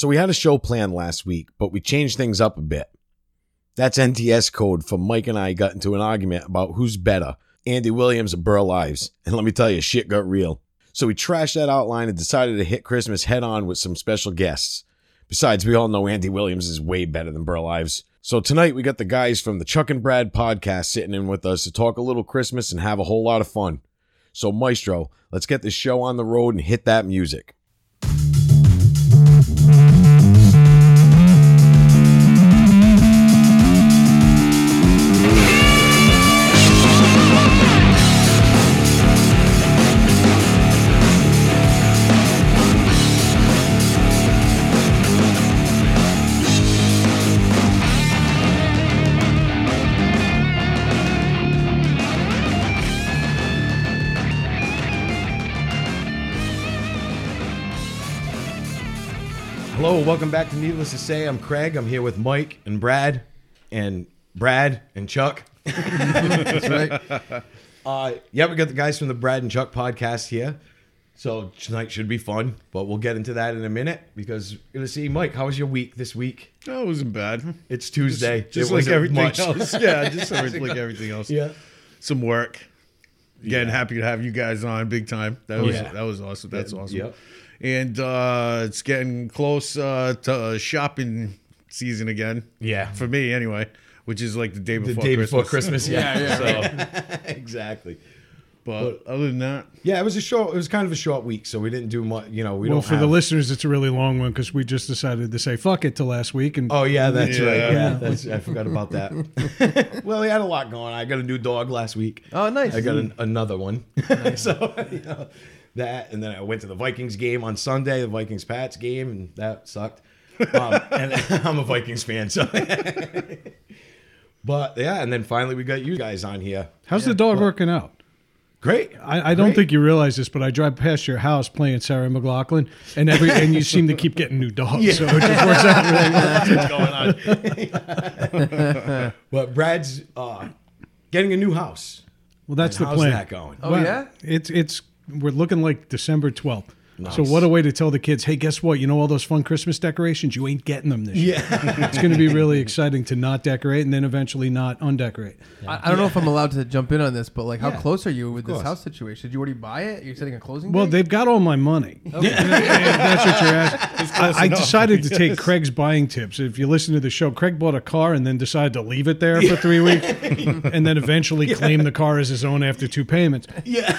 So we had a show planned last week, but we changed things up a bit. That's NTS code for Mike and I got into an argument about who's better, Andy Williams or Burl Ives. And let me tell you, shit got real. So we trashed that outline and decided to hit Christmas head on with some special guests. Besides, we all know Andy Williams is way better than Burl Ives. So tonight we got the guys from the Chuck and Brad podcast sitting in with us to talk a little Christmas and have a whole lot of fun. So Maestro, let's get this show on the road and hit that music. Welcome back to Needless to Say. I'm Craig. I'm here with Mike and Brad, and Brad and Chuck. That's right. Uh, yeah, we got the guys from the Brad and Chuck podcast here. So tonight should be fun, but we'll get into that in a minute because we're gonna see Mike. How was your week this week? No, it wasn't bad. It's Tuesday. Just It like everything much. else. Yeah, just like everything else. Yeah. Some work. Again, happy to have you guys on big time. That was yeah. that was awesome. That's Yeah, awesome. yep. And uh, it's getting close uh, to uh, shopping season again. Yeah. For me, anyway, which is like the day The before day Christmas. before Christmas. Yeah, So, exactly. but other than that, Yeah, it was a short. It was kind of a short week, so we didn't do much. You know, we well, don't. for have, the listeners, it's a really long one because we just decided to say fuck it to last week, and Oh yeah, that's Yeah. right. Yeah, that's, I forgot about that. well, we had a lot going. on. I got a new dog last week. Oh, nice. I got an, another one. so you know, that, and then I went to the Vikings game on Sunday, the Vikings Pats game, and that sucked. Um, and I'm a Vikings fan, so. but yeah, and then finally we got you guys on here. how's the dog working out? Great. I, I don't Great. think you realize this, but I drive past your house playing Sarah McLachlan, and every and you seem to keep getting new dogs, so it just works out really well. What's going on? but Brad's uh, getting a new house. Well, that's And the how's plan. that going? Oh Well, yeah. it's it's we're looking like December twelfth. So what a way to tell the kids, hey, guess what? You know all those fun Christmas decorations? You ain't getting them this year. Yeah. It's going to be really exciting to not decorate and then eventually not undecorate. I, I don't know if I'm allowed to jump in on this, but like, how Yeah, close are you with this house situation? Did you already buy it? You're setting a closing. Well, date? they've got all my money. Yeah, that's what you're asking. I, I decided to take Craig's buying tips. If you listen to the show, Craig bought a car and then decided to leave it there for three weeks, and then eventually claim the car as his own after two payments. Yeah.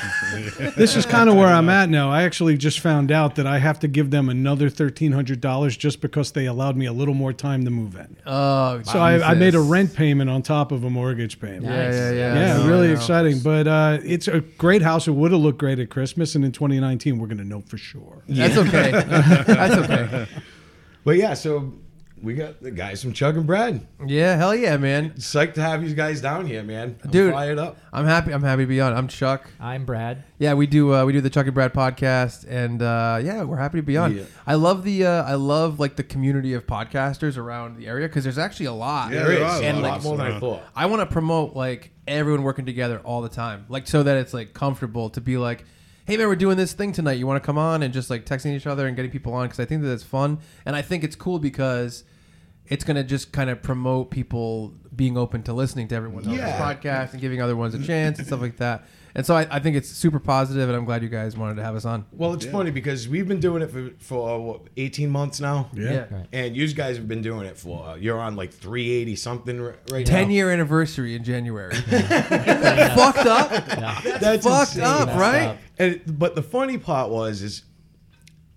This is kind of where I'm at now. I actually just found out that I have to give them another thirteen hundred dollars just because they allowed me a little more time to move in. Oh, So I, I made a rent payment on top of a mortgage payment. Yeah, yeah, yeah. Yeah, No, really I exciting. But uh, it's a great house. It would have looked great at Christmas, and in 2019, we're going to know for sure. That's okay. That's okay. But yeah, so we got the guys from Chuck and Brad. Yeah, hell yeah, man. Psyched to have you guys down here, man. I'm Dude. fired up. I'm happy. I'm happy to be on. I'm Chuck. I'm Brad. Yeah, we do. Uh, we do the Chuck and Brad podcast, and uh, yeah, we're happy to be on. Yeah. I love the. Uh, I love like the community of podcasters around the area because there's actually a lot. Yeah, There is there are a And, lot like, more than I thought. I want to promote like everyone working together all the time, like so that it's like comfortable to be like, hey man, we're doing this thing tonight. You want to come on and just like texting each other and getting people on because I think that it's fun and I think it's cool because it's gonna just kind of promote people being open to listening to everyone else's Yeah. podcast and giving other ones a chance and stuff like that. And so I, I think it's super positive, and I'm glad you guys wanted to have us on. Well, it's funny because we've been doing it for, for what, 18 months now. Yeah. Right. And you guys have been doing it for, uh, you're on like 380 something r- right Ten now. year anniversary in January. fucked up. That's fucked insane. up, right? And but the funny part was is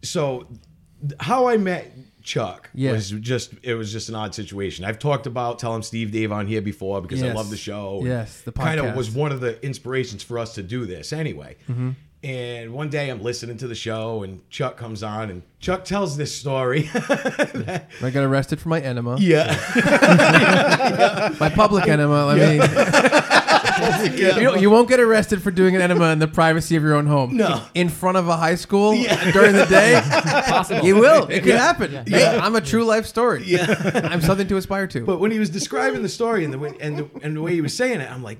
so how I met Chuck Yeah. was just it was just an odd situation. I've talked about Tell 'em Steve Dave on here before because I love the show. Yes, the kind of was one of the inspirations for us to do this anyway. Mm-hmm. And one day I'm listening to the show and Chuck comes on and Chuck tells this story. that- I got arrested for my enema. yeah. My public enema. I mean, you, don't- you won't get arrested for doing an enema in the privacy of your own home. No. In front of a high school during the day. Possible. You will. It could happen. Hey, I'm a true life story. Yeah. I'm something to aspire to. But when he was describing the story and the way and the, and the way he was saying it, I'm like,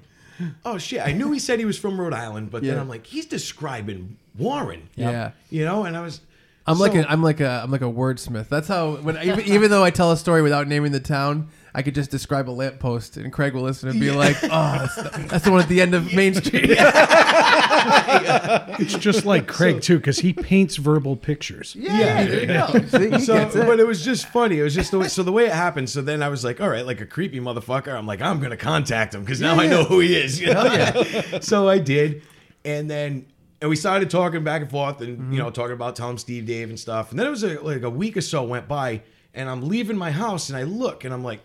oh shit! I knew he said he was from Rhode Island, but then Yeah. I'm like, he's describing Warren. Yeah. You know, and I was, I'm like So- a, I'm like a I'm like a wordsmith. That's how when even, even though I tell a story without naming the town, I could just describe a lamppost, and Craig will listen and be like, "Oh, that's the, that's the one at the end of Main Street." It's just like Craig too, because he paints verbal pictures. Yeah, there you go. See, he So, it. but it was just funny. It was just the way, so the way it happened. So then I was like, all right, like a creepy motherfucker. I'm like, I'm gonna contact him because now I know who he is. You know? so I did, and then and we started talking back and forth, and you know, mm-hmm. talking about Tell 'em Steve Dave and stuff. And then it was a, like a week or so went by, and I'm leaving my house, and I look, and I'm like,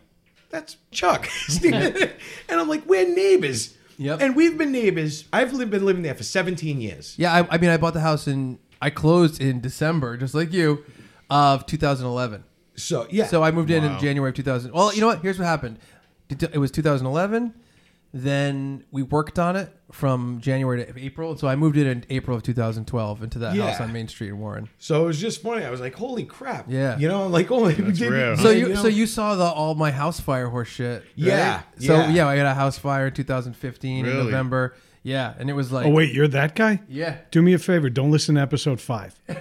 that's Chuck, and I'm like, we're neighbors. Yep. And we've been neighbors. I've been living there for 17 years. Yeah, I, I mean, I bought the house in I closed in December, just like you, of 2011. So yeah. So I moved in in January of 2000. Well, you know what? Here's what happened. It was 2011. Then we worked on it from January to April. So I moved it in April of 2012 into that house on Main Street in Warren. So it was just funny. I was like, "Holy crap!" Yeah. you know, like, "Oh, That's real. So Yeah, you, know? so you saw the all my house fire horse shit. right? Yeah, So yeah. yeah, I got a house fire in 2015 in Really? November. Yeah, and it was like Oh wait, you're that guy? yeah. Do me a favor, don't listen to episode five.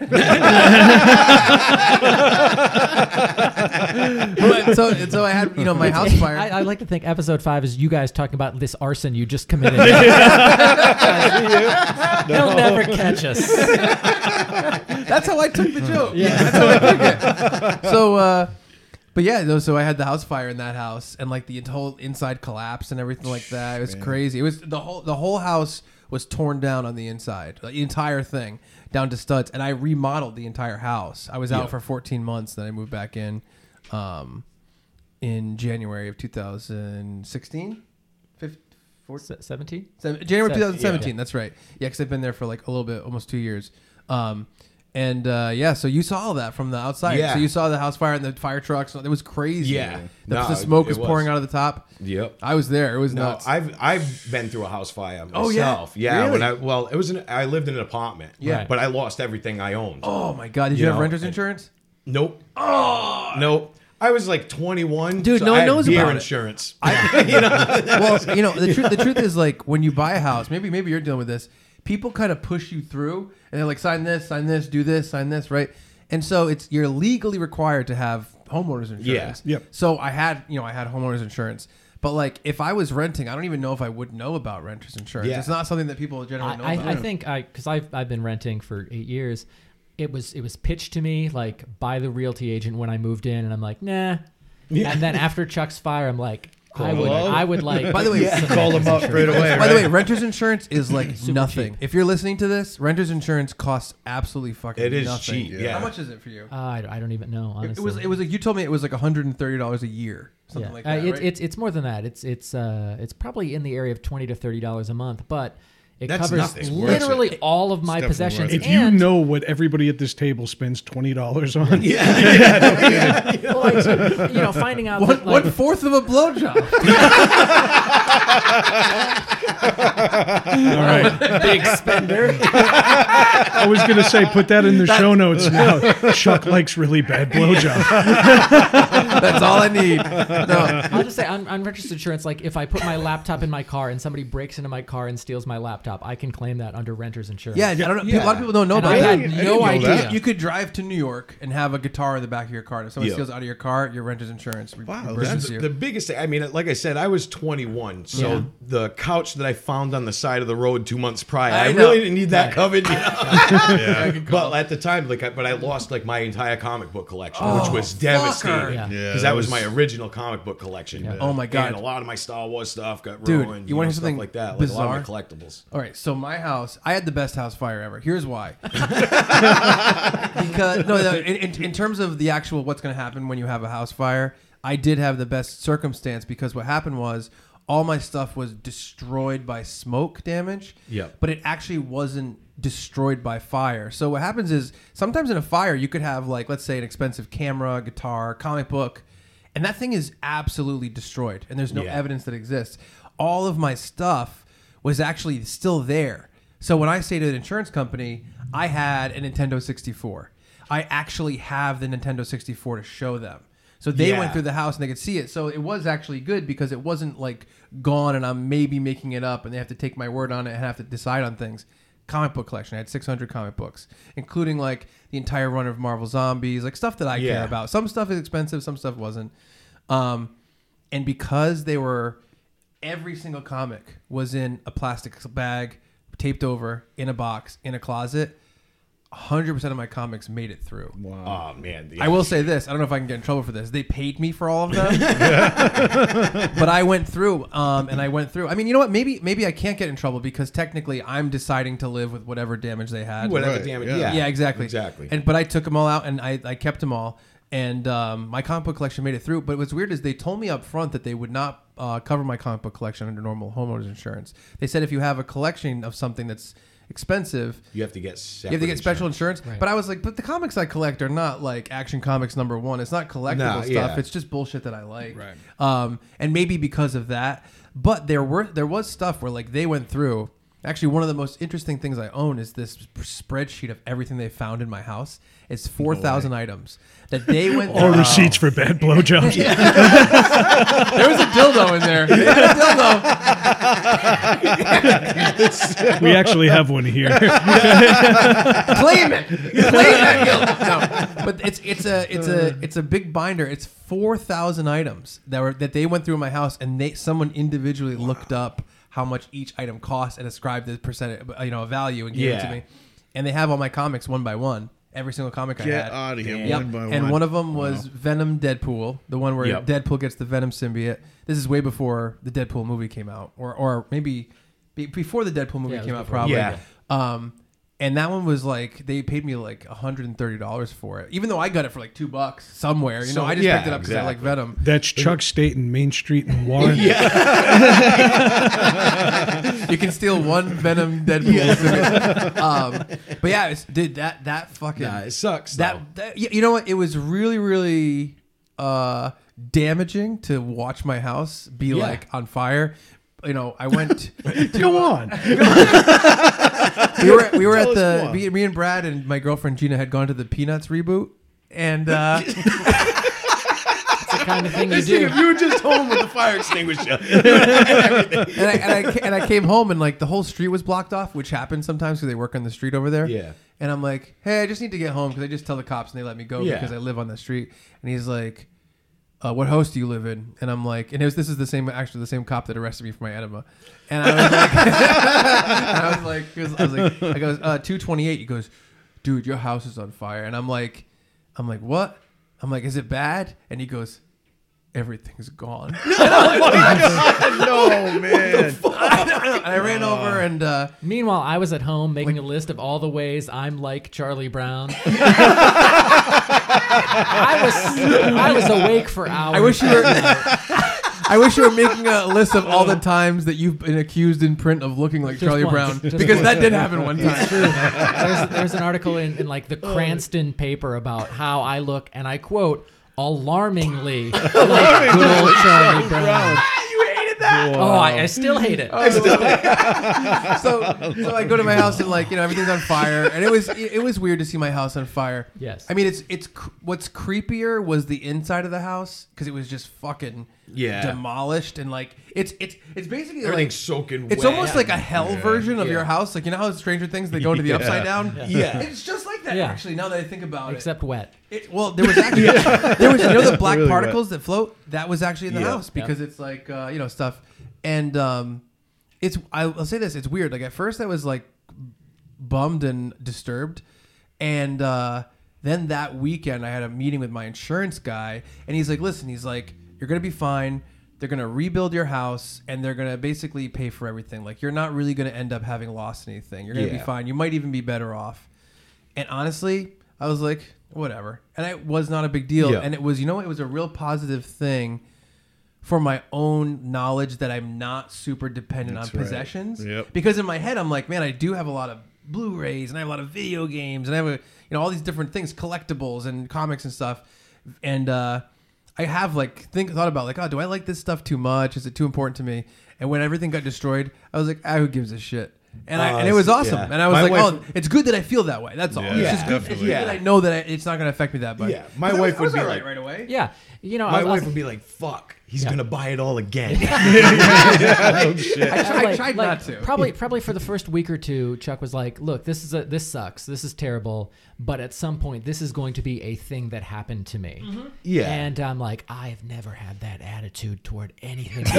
But so so I had you know my house fire. I, I like to think episode five is you guys talking about this arson you just committed. They'll never catch us. That's how I took the joke. Yeah, that's how I took it. So, uh, but yeah, no, so I had the house fire in that house, and like the whole inside collapsed and everything like that. It was crazy. It was the whole the whole house was torn down on the inside, the entire thing down to studs, and I remodeled the entire house. I was out for 14 months, then I moved back in, um, in January of 2016. Fif- four- Se- Seventeen. Seven- January Se- 2017. yeah. That's right. Yeah, because I've been there for like a little bit, almost two years. Um, and uh, yeah, so you saw all that from the outside. Yeah. So you saw the house fire and the fire trucks. It was crazy. Yeah. the, No, the smoke it was was. pouring out of the top. Yep. I was there. It was No, nuts. I've I've been through a house fire myself. Oh, yeah? yeah. Really? When I well, it was an I lived in an apartment. Yeah. but I lost everything I owned. oh my god! Did you, You have know, renter's and- insurance? Nope. Oh nope. I was like 21. Dude, so no one knows beer about it. insurance. well, you know, the truth the truth is like when you buy a house, maybe maybe you're dealing with this. People kind of push you through, and they're like, sign this, sign this, do this, sign this, right? And so it's you're legally required to have homeowners insurance. Yeah. Yep. So I had you know I had homeowners insurance. But like, if I was renting, I don't even know if I would know about renters insurance. Yeah. It's not something that people generally know I, about. I, I think I because I've I've been renting for eight years. It was it was pitched to me like by the realty agent when I moved in, and I'm like, nah. Yeah. And then after Chuck's fire, I'm like, I would Hello? I would like. By the way, some Call them up straight away. By the way, right? renter's insurance is like nothing. cheap. If you're listening to this, renter's insurance costs absolutely fucking It is nothing. cheap, yeah. How much is it for you? Uh, I, I don't even know. Honestly, It was it was like you told me it was like 130 dollars a year, something yeah. like Uh, that. right? it's it's more than that. It's it's uh it's probably in the area of twenty to thirty dollars a month, but it That's covers nothing. It's worth literally all of my definitely possessions. worth If you and, know what everybody at this table spends twenty dollars on, well, like, you know, finding out one, that, like, one fourth of a blowjob. all right. big spender. I was gonna say put that in the show notes now. Chuck likes really bad blowjob. That's all I need. No, I'll just say on, on registered insurance, like if I put my laptop in my car and somebody breaks into my car and steals my laptop, I can claim that under renter's insurance. yeah, I don't know. people- A lot of people don't know And about I that. had didn't no know idea. that. You could drive to New York and have a guitar in the back of your car. If someone Yeah. steals out of your car, your renter's insurance re- Wow, reimburses That's you. the biggest thing. I mean, like I said, I was 21, so Yeah. the couch that I found on the side of the road two months prior, I I, really didn't need that Right. covered. You know? yeah. but at the time, like, I, but I lost like my entire comic book collection, oh, which was fucker. devastating. Yeah. Yeah, because that that was was- my original comic book collection. Yeah. Oh my God. And a lot of my Star Wars stuff got Dude, ruined. you wanna know, something like that? Like a lot of my collectibles. All right, so my house, I had the best house fire ever. Here's why. because no, no in, in, in terms of the actual what's going to happen when you have a house fire, I did have the best circumstance because what happened was all my stuff was destroyed by smoke damage. Yep. But it actually wasn't destroyed by fire. So what happens is sometimes in a fire you could have like let's say an expensive camera, guitar, comic book, and that thing is absolutely destroyed and there's no Yeah. evidence that exists. All of my stuff was actually still there. So when I say to the insurance company, I had a Nintendo 64. I actually have the Nintendo 64 to show them. So they Yeah. went through the house and they could see it. So it was actually good because it wasn't like gone and I'm maybe making it up and they have to take my word on it and have to decide on things. comic book collection. I had 600 comic books, including like the entire run of Marvel Zombies, like stuff that I Yeah. care about. Some stuff is expensive, some stuff wasn't. Um, and because they were, every single comic was in a plastic bag, taped over in a box in a closet. 100% of my comics made it through. Oh man, the- I will say this. I don't know if I can get in trouble for this. They paid me for all of them, but I went through, um, and I went through. I mean, you know what? Maybe maybe I can't get in trouble because technically I'm deciding to live with whatever damage they had. whatever Right, damage. yeah. Yeah. Yeah, exactly. Exactly. And but I took them all out and I, I kept them all. And um, my comic book collection made it through. But what's weird is they told me up front that they would not uh, cover my comic book collection under normal homeowners insurance. They said if you have a collection of something that's expensive, you have to get. you have to get special insurance. Right. But I was like, but the comics I collect are not like Action Comics number one. It's not collectible No, stuff. yeah. It's just bullshit that I like. Right. Um, and maybe because of that, but there were there was stuff where like they went through. Actually, one of the most interesting things I own is this spreadsheet of everything they found in my house. It's four thousand items that they went All through. receipts for bad blowjobs. There was a dildo in there. They had a dildo. We actually have one here. Claim it. Claim that dildo. No, but it's it's a it's a uh. it's a big binder. It's four thousand items that were that they went through my house, and they someone individually looked up how much each item cost and ascribed the percentage, you know, a value and gave it to Yeah. me. And they have all my comics one by one. Every single comic I had. Get out of here, Yep. one by one. and one of them was Venom Deadpool, the one where Yep. Deadpool gets the Venom symbiote. This is way before the Deadpool movie came out, or or maybe be, before the Deadpool movie Yeah, came out, before. probably. Yeah. Um, and that one was like they paid me like hundred and thirty dollars for it, even though I got it for like two bucks somewhere. You know, I just yeah, picked it up because I like exactly. Venom. That's Chuck Staten, Main Street in Warren. You can steal one Venom Deadpool. symbiote. Um, but yeah, it's, dude, that that fucking Nah, it sucks. that, that you know what? It was really really uh, damaging to watch my house be Yeah. like on fire. You know, I went. to, Go on. we were we were Tell at us the more. me, me and Brad and my girlfriend Gina had gone to the Peanuts reboot, and uh, It's the kind of thing you This thing, do. if you were just home with the fire extinguisher, and I and I ca- and I came home and like the whole street was blocked off, which happens sometimes because they work on the street over there. Yeah. And I'm like, hey, I just need to get home because I just tell the cops and they let me go Yeah. because I live on the street. And he's like, uh, what house do you live in? And I'm like, and it was this is the same actually the same cop that arrested me for my enema. And I was like, I was like, I was like, I goes, uh, 228. He goes, dude, your house is on fire. And I'm like, I'm like, what? I'm like, is it bad? And he goes, everything's gone. no man. and I ran over and uh, Meanwhile, I was at home making a list of all the ways I'm like Charlie Brown. I was I was awake for hours. I wish you were. I wish you were making a list of all the times that you've been accused in print of looking like Charlie once. Brown Just because once. that did happen one time. there's, there's an article in, in like the Cranston paper about how I look, and I quote, alarmingly like good old Charlie Brown. you hated that. Oh, I, I still hate it. Oh, so, so I go to my house and like you know everything's on fire, and it was it, it was weird to see my house on fire. Yes. I mean it's it's cr- what's creepier was the inside of the house because it was just fucking Yeah. demolished and like it's it's it's basically like everything's soaking. It's wet. almost like a hell version of Yeah. your house. Like you know how Stranger Things they go into the Yeah. upside down. Yeah. it's just like that. Yeah. Actually, now that I think about Except wet. it, it well, there was actually there was you know the black Really wet. particles that float. That was actually in the Yeah. house because it's like uh, you know stuff, and um, it's I'll say this. It's weird. Like at first I was like bummed and disturbed, and uh, then that weekend I had a meeting with my insurance guy, and he's like, "Listen, he's like, you're gonna be fine." They're gonna rebuild your house and they're gonna basically pay for everything. Like you're not really gonna end up having lost anything. You're gonna be fine. You might even be better off. And honestly, I was like, whatever. And it was not a big deal. Yeah. And it was, you know, it was a real positive thing for my own knowledge that I'm not super dependent That's on right. possessions. Yep. Because in my head, I'm like, man, I do have a lot of Blu-rays and I have a lot of video games and I have a, you know, all these different things, collectibles and comics and stuff. And uh, I have like think thought about like, oh, do I like this stuff too much? Is it too important to me? And when everything got destroyed, I was like, ah, who gives a shit? And, I, Uh, and it was awesome. yeah. And I was My like, wife- oh, it's good that I feel that way. That's all. Yeah, it's just good, it's definitely. good Yeah. that I know that I, it's not going to affect me that much. Yeah. My 'Cause I wife was- I was would be all right like- right away. Yeah. You know, My I, wife I, would be like, "Fuck." He's gonna buy it all again. I, I like- tried like, not to. Probably, probably for the first week or two, Chuck was like, "Look, this is a this sucks. This is terrible. But at some point, this is going to be a thing that happened to me." Yeah. And I'm like, I have never had that attitude toward anything.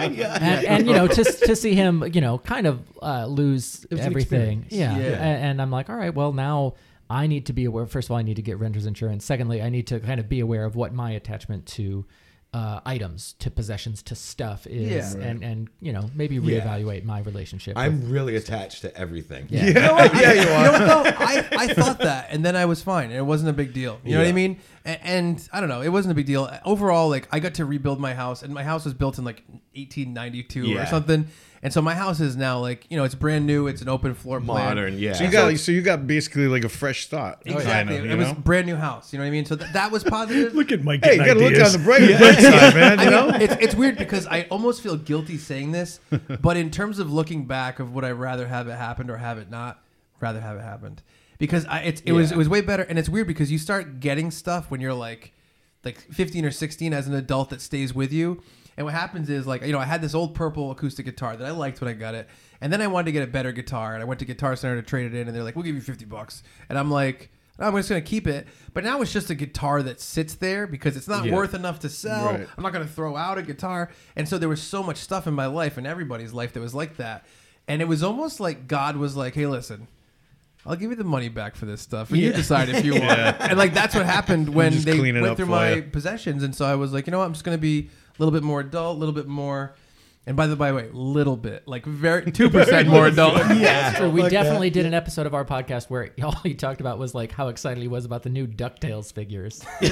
and, and you know, to to see him, you know, kind of uh, lose everything. Yeah. Yeah. A- And, I'm like, all right, well now. I need to be aware. First of all, I need to get renter's insurance. Secondly, I need to kind of be aware of what my attachment to uh, items, to possessions, to stuff is, Yeah. and and you know maybe Yeah. reevaluate my relationship. I'm really attached to everything. Yeah. You know what? yeah, you are. You know what though? I, I thought that, and then I was fine, and it wasn't a big deal. You know what I mean? And, and I don't know, it wasn't a big deal overall. Like I got to rebuild my house, and my house was built in like 1892 or something. And so my house is now like you know it's brand new. It's an open floor plan. Modern, yeah. So you got so you got basically like a fresh start. Exactly. Oh, kind of, it you was know? brand new house. You know what I mean? So th- that was positive. Look at Mike Hey, you getting gotta look ideas. on the bright, bright side, man. I You mean, know. it's, it's weird because I almost feel guilty saying this, but in terms of looking back of would I rather have it happened or have it not, rather have it happened because I, it's, it was it was way better and it's weird because you start getting stuff when you're like like 15 or 16 as an adult that stays with you. And what happens is like you know I had this old purple acoustic guitar that I liked when I got it, and then I wanted to get a better guitar, and I went to Guitar Center to trade it in, and they're like, "We'll give you 50 bucks," and I'm like. "No, I'm just gonna keep it, but now it's just a guitar that sits there because it's not Yeah. worth enough to sell. Right. I'm not going to throw out a guitar. And so there was so much stuff in my life and everybody's life that was like that. And it was almost like God was like, hey, listen, I'll give you the money back for this stuff. And you decide if you want it. And like that's what happened when they went through my you. possessions. And so I was like, you know what? I'm just going to be little bit more adult, a little bit more. And by the by, way, little bit, like very two percent more adult. yeah, true. We definitely did an episode of our podcast where all he talked about was like how excited he was about the new Ducktales figures. They're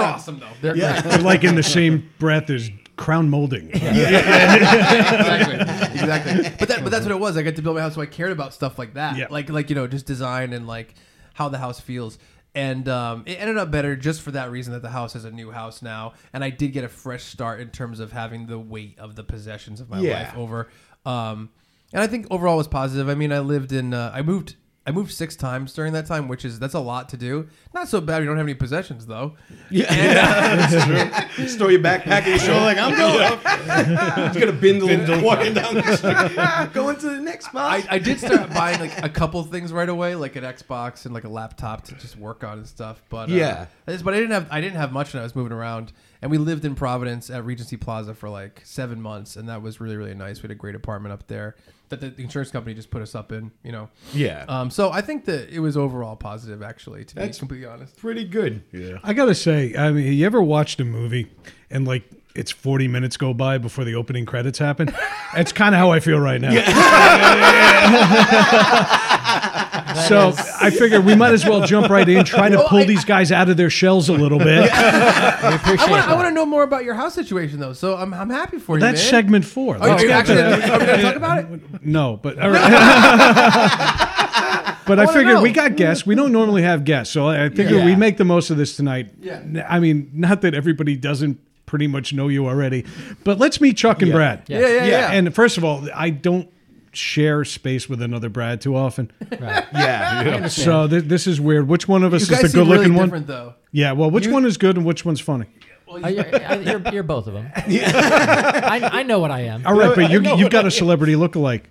awesome though. They're great. Like in the same breath as crown molding. exactly, exactly. But that, but that's what it was. I got to build my house, so I cared about stuff like that, Yeah. like like you know, just design and like how the house feels. And um, it ended up better just for that reason that the house is a new house now, and I did get a fresh start in terms of having the weight of the possessions of my Yeah. life over. Um, and I think overall was positive. I mean, I lived in, uh, I moved. I moved six times during that time, which is that's a lot to do. Not so bad. We don't have any possessions though. Yeah, that's true. Store your backpack and you show like I'm going. He's gonna bindle, walking down the street, going to the next spot. I, I did start buying like a couple things right away, like an Xbox and like a laptop to just work on and stuff. But uh, Yeah. I just- but I didn't have I didn't have much when I was moving around. And we lived in Providence at Regency Plaza for like seven months, and that was really really nice. We had a great apartment up there that the insurance company just put us up in. You know, yeah, um, so I think that it was overall positive, actually. To That's- be completely honest. pretty good. Yeah. I gotta say, I mean, you ever watched a movie and like it's 40 minutes go by before the opening credits happen? That's kind of how I feel right now. so I figured we might as well jump right in, try to Well, pull I- these guys out of their shells a little bit. We I want, I that. want to know more about your house situation though. So I'm, I'm happy for you. That's man. segment four. Are Let's you get actually to are we going to talk about it? No, but all right. but I, wanna figured know. we got guests. We don't normally have guests, so I figured Yeah. we make the most of this tonight. Yeah. I mean, not that everybody doesn't pretty much know you already, but let's meet Chuck and Yeah. Brad. Yeah. Yeah, yeah, yeah. And first of all, I don't share space with another Brad too often, Right. Yeah, so th- this is weird. Which one of us You is the good-looking one? different though. Yeah. Well, which You- one is good and which one's funny? Uh, you're, you're, you're both of them. I, I know what I am. All right, but you, you've got a celebrity lookalike.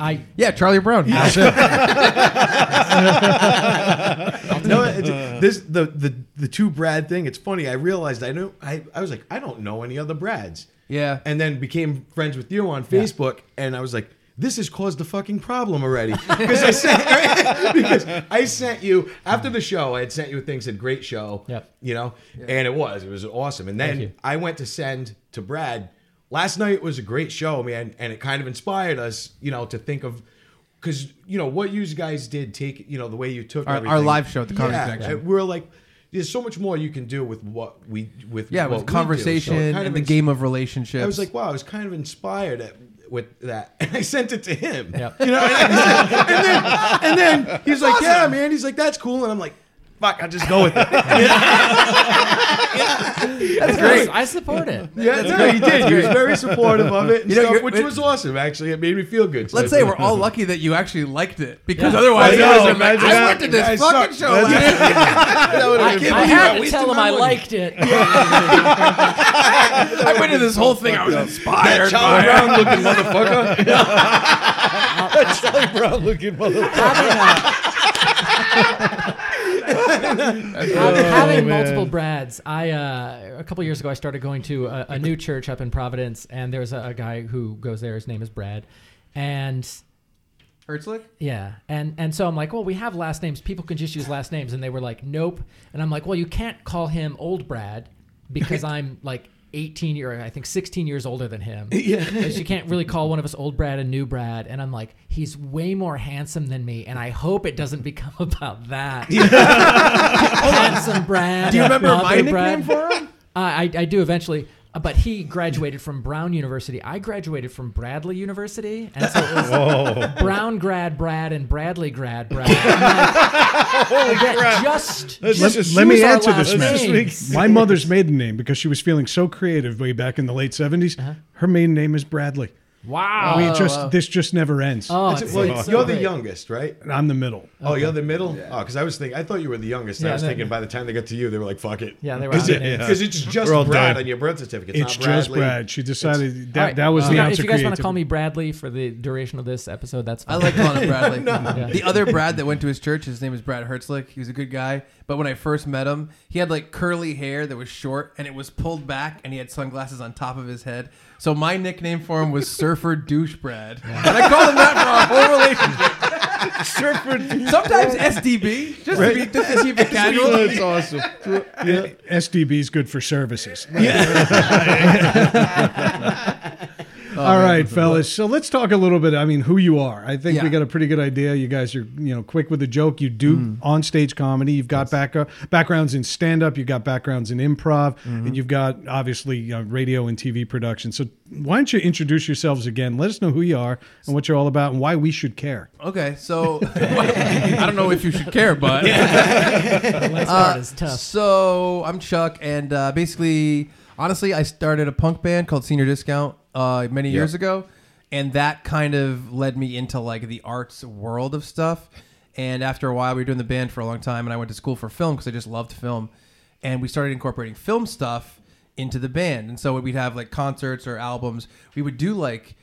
I Yeah, Charlie Brown. no, this the the the two Brad thing. It's funny. I realized I knew I I was like I don't know any other Brads. Yeah. and then became friends with you on Facebook, and I was like, "This has caused a fucking problem already." Because I sent because I sent you after the show, I had sent you a thing said "Great show," Yep. you know, and it was it was awesome. And then. I went to send to Brad. Last night was a great show, man, and it kind of inspired us, you know, to think of. Because you know what you guys did, take you know the way you took Our- our live show at the Comedy yeah, Connection. We're like, there's so much more you can do with what we with Yeah, with conversation So kind and of the ins- game of relationships. I was like, wow, I was kind of inspired at, with that, and I sent it to him. Yep. You know, and, I and then and then he's like, yeah, man. He's like, that's cool, and I'm like, fuck, I'll just go with it. That's great. I support it. yeah, no, he did. He was very supportive of it, and You know, stuff, you're- which it- was awesome. Actually, it made me feel good. So Let's I say we're all lucky that you actually liked it because Yeah. otherwise, I you know, guys like, imagine I that. went to this I fucking suck. show last That would've I, been I funny. had to tell him I liked it. I went to this whole thing. I was inspired. Charlie by it. Brown looking motherfucker. that Charlie Brown looking motherfucker. Having, having multiple Brads, I uh, a couple years ago I started going to a, a new church up in Providence, and there's a, a guy who goes there. His name is Brad, and Herzlich? yeah, and and so I'm like, well, we have last names. People can just use last names, and they were like, nope. And I'm like, well, you can't call him Old Brad because I'm like 18 year, I think 16 years older than him. Yeah, you can't really call one of us Old Brad and New Brad. And I'm like, he's way more handsome than me, and I hope it doesn't become about that. handsome Brad. Do you remember my Brad. for him? Uh, I, I do eventually. Uh, But he graduated from Brown University. I graduated from Bradley University, and so it was Brown grad Brad and Bradley grad Brad. I'm like, just, Let, just let me use our add to this, last man. My mother's maiden name, because she was feeling so creative way back in the late 70s, Uh-huh. her maiden name is Bradley. Wow. we just this just never ends. Oh, That's it's. Well, it's so you're the great. youngest, right? I'm the middle. Oh, you're the middle. Oh, because I was thinking, I thought you were the youngest. Yeah, I was no. thinking by the time they got to you, they were like, "Fuck it." Yeah, they were because out of names. it's just We're all Brad done. on your birth certificate. It's not just Brad. She decided that All right. that was If the you guys- If you guys want to call me Bradley for the duration of this episode, that's fine. I like calling him Bradley. Yeah. The other Brad that went to his church, his name is Brad Herzlich. He was a good guy. But when I first met him, he had like curly hair that was short and it was pulled back and he had sunglasses on top of his head. So my nickname for him was Surfer Douche Brad. And I called him that for our whole relationship. Surfer. douche. Sometimes SDB, just to, be, just to keep it casual. That's awesome. Yeah. SDB is good for services. All right, fellas. So let's talk a little bit. I mean, who you are. I think we got a pretty good idea. You guys are, you know, quick with the joke. You do on stage comedy. You've got back, backgrounds in stand up. You've got backgrounds in improv, and you've got obviously uh, radio and TV production. So why don't you introduce yourselves again? Let us know who you are and what you're all about, and why we should care. Okay, so I don't know if you should care, but the last part is tough. So I'm Chuck, and uh, basically, honestly, I started a punk band called Senior Discount uh, many years ago, and that kind of led me into like the arts world of stuff. And after a while, we were doing the band for a long time, and I went to school for film because I just loved film, and we started incorporating film stuff into the band. And so we'd have like concerts or albums. We would do like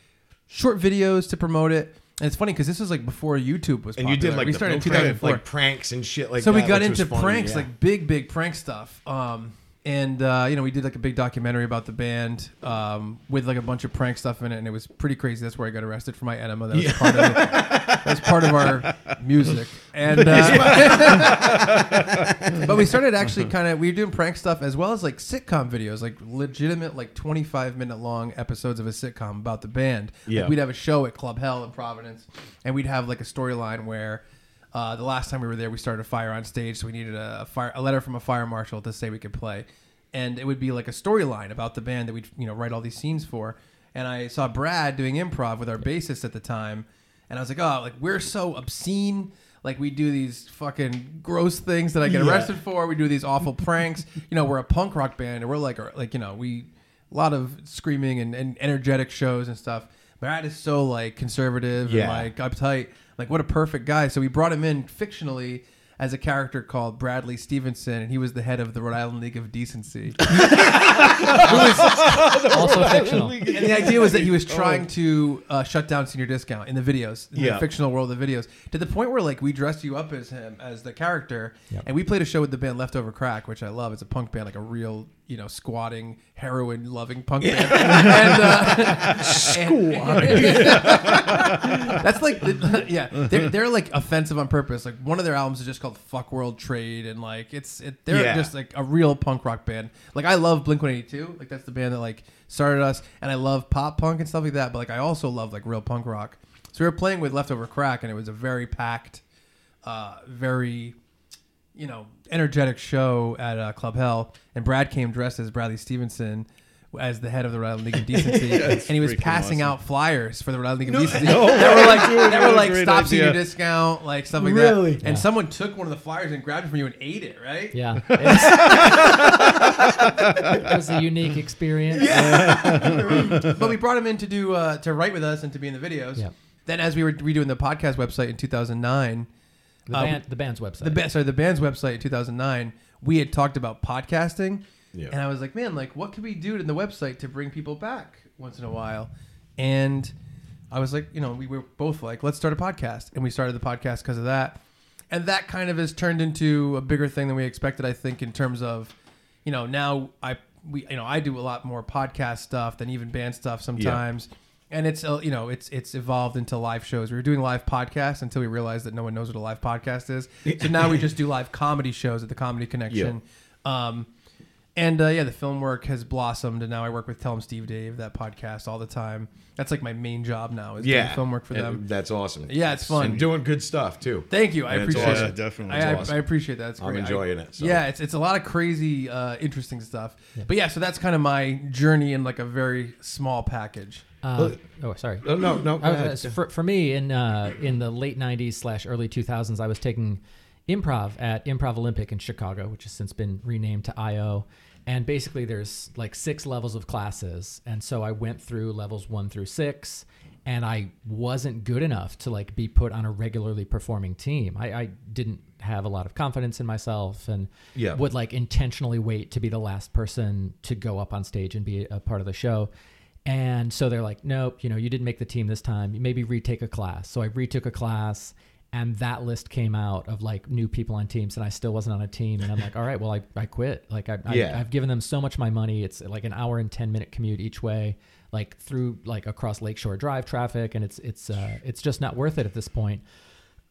short videos to promote it. And it's funny because this was like before YouTube was. And you did like we started in prank- 2004 like pranks and shit like so that. we got into funny, pranks yeah. like big big prank stuff um and uh, you know we did like a big documentary about the band um, with like a bunch of prank stuff in it and it was pretty crazy. That's where i got arrested for my enema. That was part of it. that was part of our music. And uh, but we started actually kind of we were doing prank stuff as well as like sitcom videos like legitimate like 25 minute long episodes of a sitcom about the band. Like, Yeah. we'd have a show at club hell in providence and we'd have like a storyline where uh, the last time we were there, we started a fire on stage, so we needed a, a fire, a letter from a fire marshal to say we could play, and it would be like a storyline about the band that we'd you know write all these scenes for. And I saw Brad doing improv with our bassist at the time, and I was like, oh, like we're so obscene. Like we do these fucking gross things that I get arrested for. We do these awful pranks. You know, we're a punk rock band, and we're like, like you know, we a lot of screaming and, and energetic shows and stuff. Brad is so like conservative Yeah. and like uptight. Like what a perfect guy. So we brought him in fictionally as a character called Bradley Stevenson, and he was the head of the Rhode Island League of Decency. also fictional. and the idea was that he was trying to uh, shut down senior discount in the videos, in Yeah. the fictional world of videos, to the point where like we dressed you up as him as the character, and we played a show with the band Leftover Crack, which I love. It's a punk band, like a real you know squatting, heroin loving punk band. and, uh, squatting. That's like, the, yeah, they're, they're like offensive on purpose. Like one of their albums is just called "Fuck World Trade," and like it's it, they're Yeah. just like a real punk rock band. Like I love Blink One Eighty Two. Like that's the band that like started us, and I love pop punk and stuff like that. But like I also love like real punk rock. So we were playing with Leftover Crack, and it was a very packed, uh, very you know energetic show at uh, Club Hell. And Brad came dressed as Bradley Stevenson as the head of the Rhode Island League of Decency, it's and he was passing awesome. out flyers for the Rhode Island League of Decency. that were like Dude, that were like great stop senior idea. discount, like stuff like Really? that. And someone took one of the flyers and grabbed it from you and ate it, right? Yeah. It's- it was a unique experience. Yeah. but we brought him in to do uh, to write with us and to be in the videos. Yeah. Then, as we were redoing the podcast website in 2009, The, Um, band, the band's website. the ba- sorry, the band's website in 2009, we had talked about podcasting, Yeah. and I was like, man, like, what could we do to the website to bring people back once in a while? And I was like, you know, we were both like, let's start a podcast, and we started the podcast because of that, and that kind of has turned into a bigger thing than we expected. I think in terms of, you know, now I we you know I do a lot more podcast stuff than even band stuff sometimes. And it's uh, you know it's it's evolved into live shows. We were doing live podcasts until we realized that no one knows what a live podcast is. So now we just do live comedy shows at the Comedy Connection. Um, and uh, yeah, the film work has blossomed, and now I work with Tell 'em Steve Dave that podcast all the time. That's like my main job now is Yeah. doing film work for And them. That's awesome. Yeah, it's fun. And doing good stuff too. Thank you, I And it's appreciate awesome. it. Yeah, definitely. I, It's I, awesome. I appreciate that. It's I'm great. enjoying I- it, so. Yeah, it's it's a lot of crazy, uh, interesting stuff. But yeah, so that's kind of my journey in like a very small package. Uh, oh, sorry. Oh, no, no. ahead. for, for me, in uh, in the late '90s slash early 2000s, I was taking improv at Improv Olympic in Chicago, which has since been renamed to IO. And basically, there's like six levels of classes, and so I went through levels one through six, and I wasn't good enough to like be put on a regularly performing team. I, I didn't have a lot of confidence in myself, and Yeah. would like intentionally wait to be the last person to go up on stage and be a part of the show. And so they're like, nope, you know, you didn't make the team this time. You maybe retake a class. So I retook a class and that list came out of like new people on teams and I still wasn't on a team. And I'm like, all right, well, I, I quit. Like I, I, Yeah. I've given them so much my money. It's like an hour and 10 minute commute each way, like through like across Lakeshore Drive traffic. And it's, it's, uh, it's just not worth it at this point.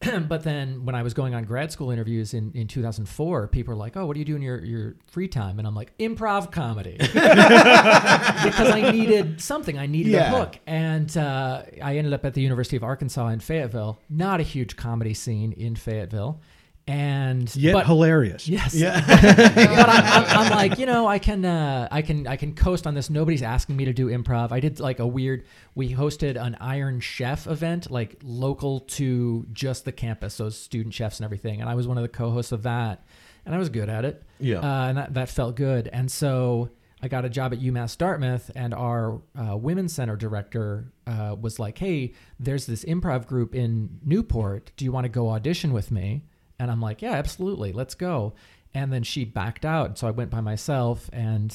but then when I was going on grad school interviews in, in 2004, people were like, "Oh, what do you do in your, your free time?" And I'm like, "Improv comedy," because I needed something. I needed Yeah. a hook, and uh, I ended up at the University of Arkansas in Fayetteville. Not a huge comedy scene in Fayetteville, and Yet but, hilarious. Yes. Yeah. but I, I'm, I'm like, you know, I can, uh, I can, I can coast on this. Nobody's asking me to do improv. I did like a weird. We hosted an Iron Chef event, like local to just the campus, so student chefs and everything. And I was one of the co-hosts of that, and I was good at it. Yeah. uh, and that that felt good. And so I got a job at UMass Dartmouth, and our uh, women's center director uh, was like, "Hey, there's this improv group in Newport. Do you want to go audition with me?" And I'm like, "Yeah, absolutely, let's go." And then she backed out, and so I went by myself, and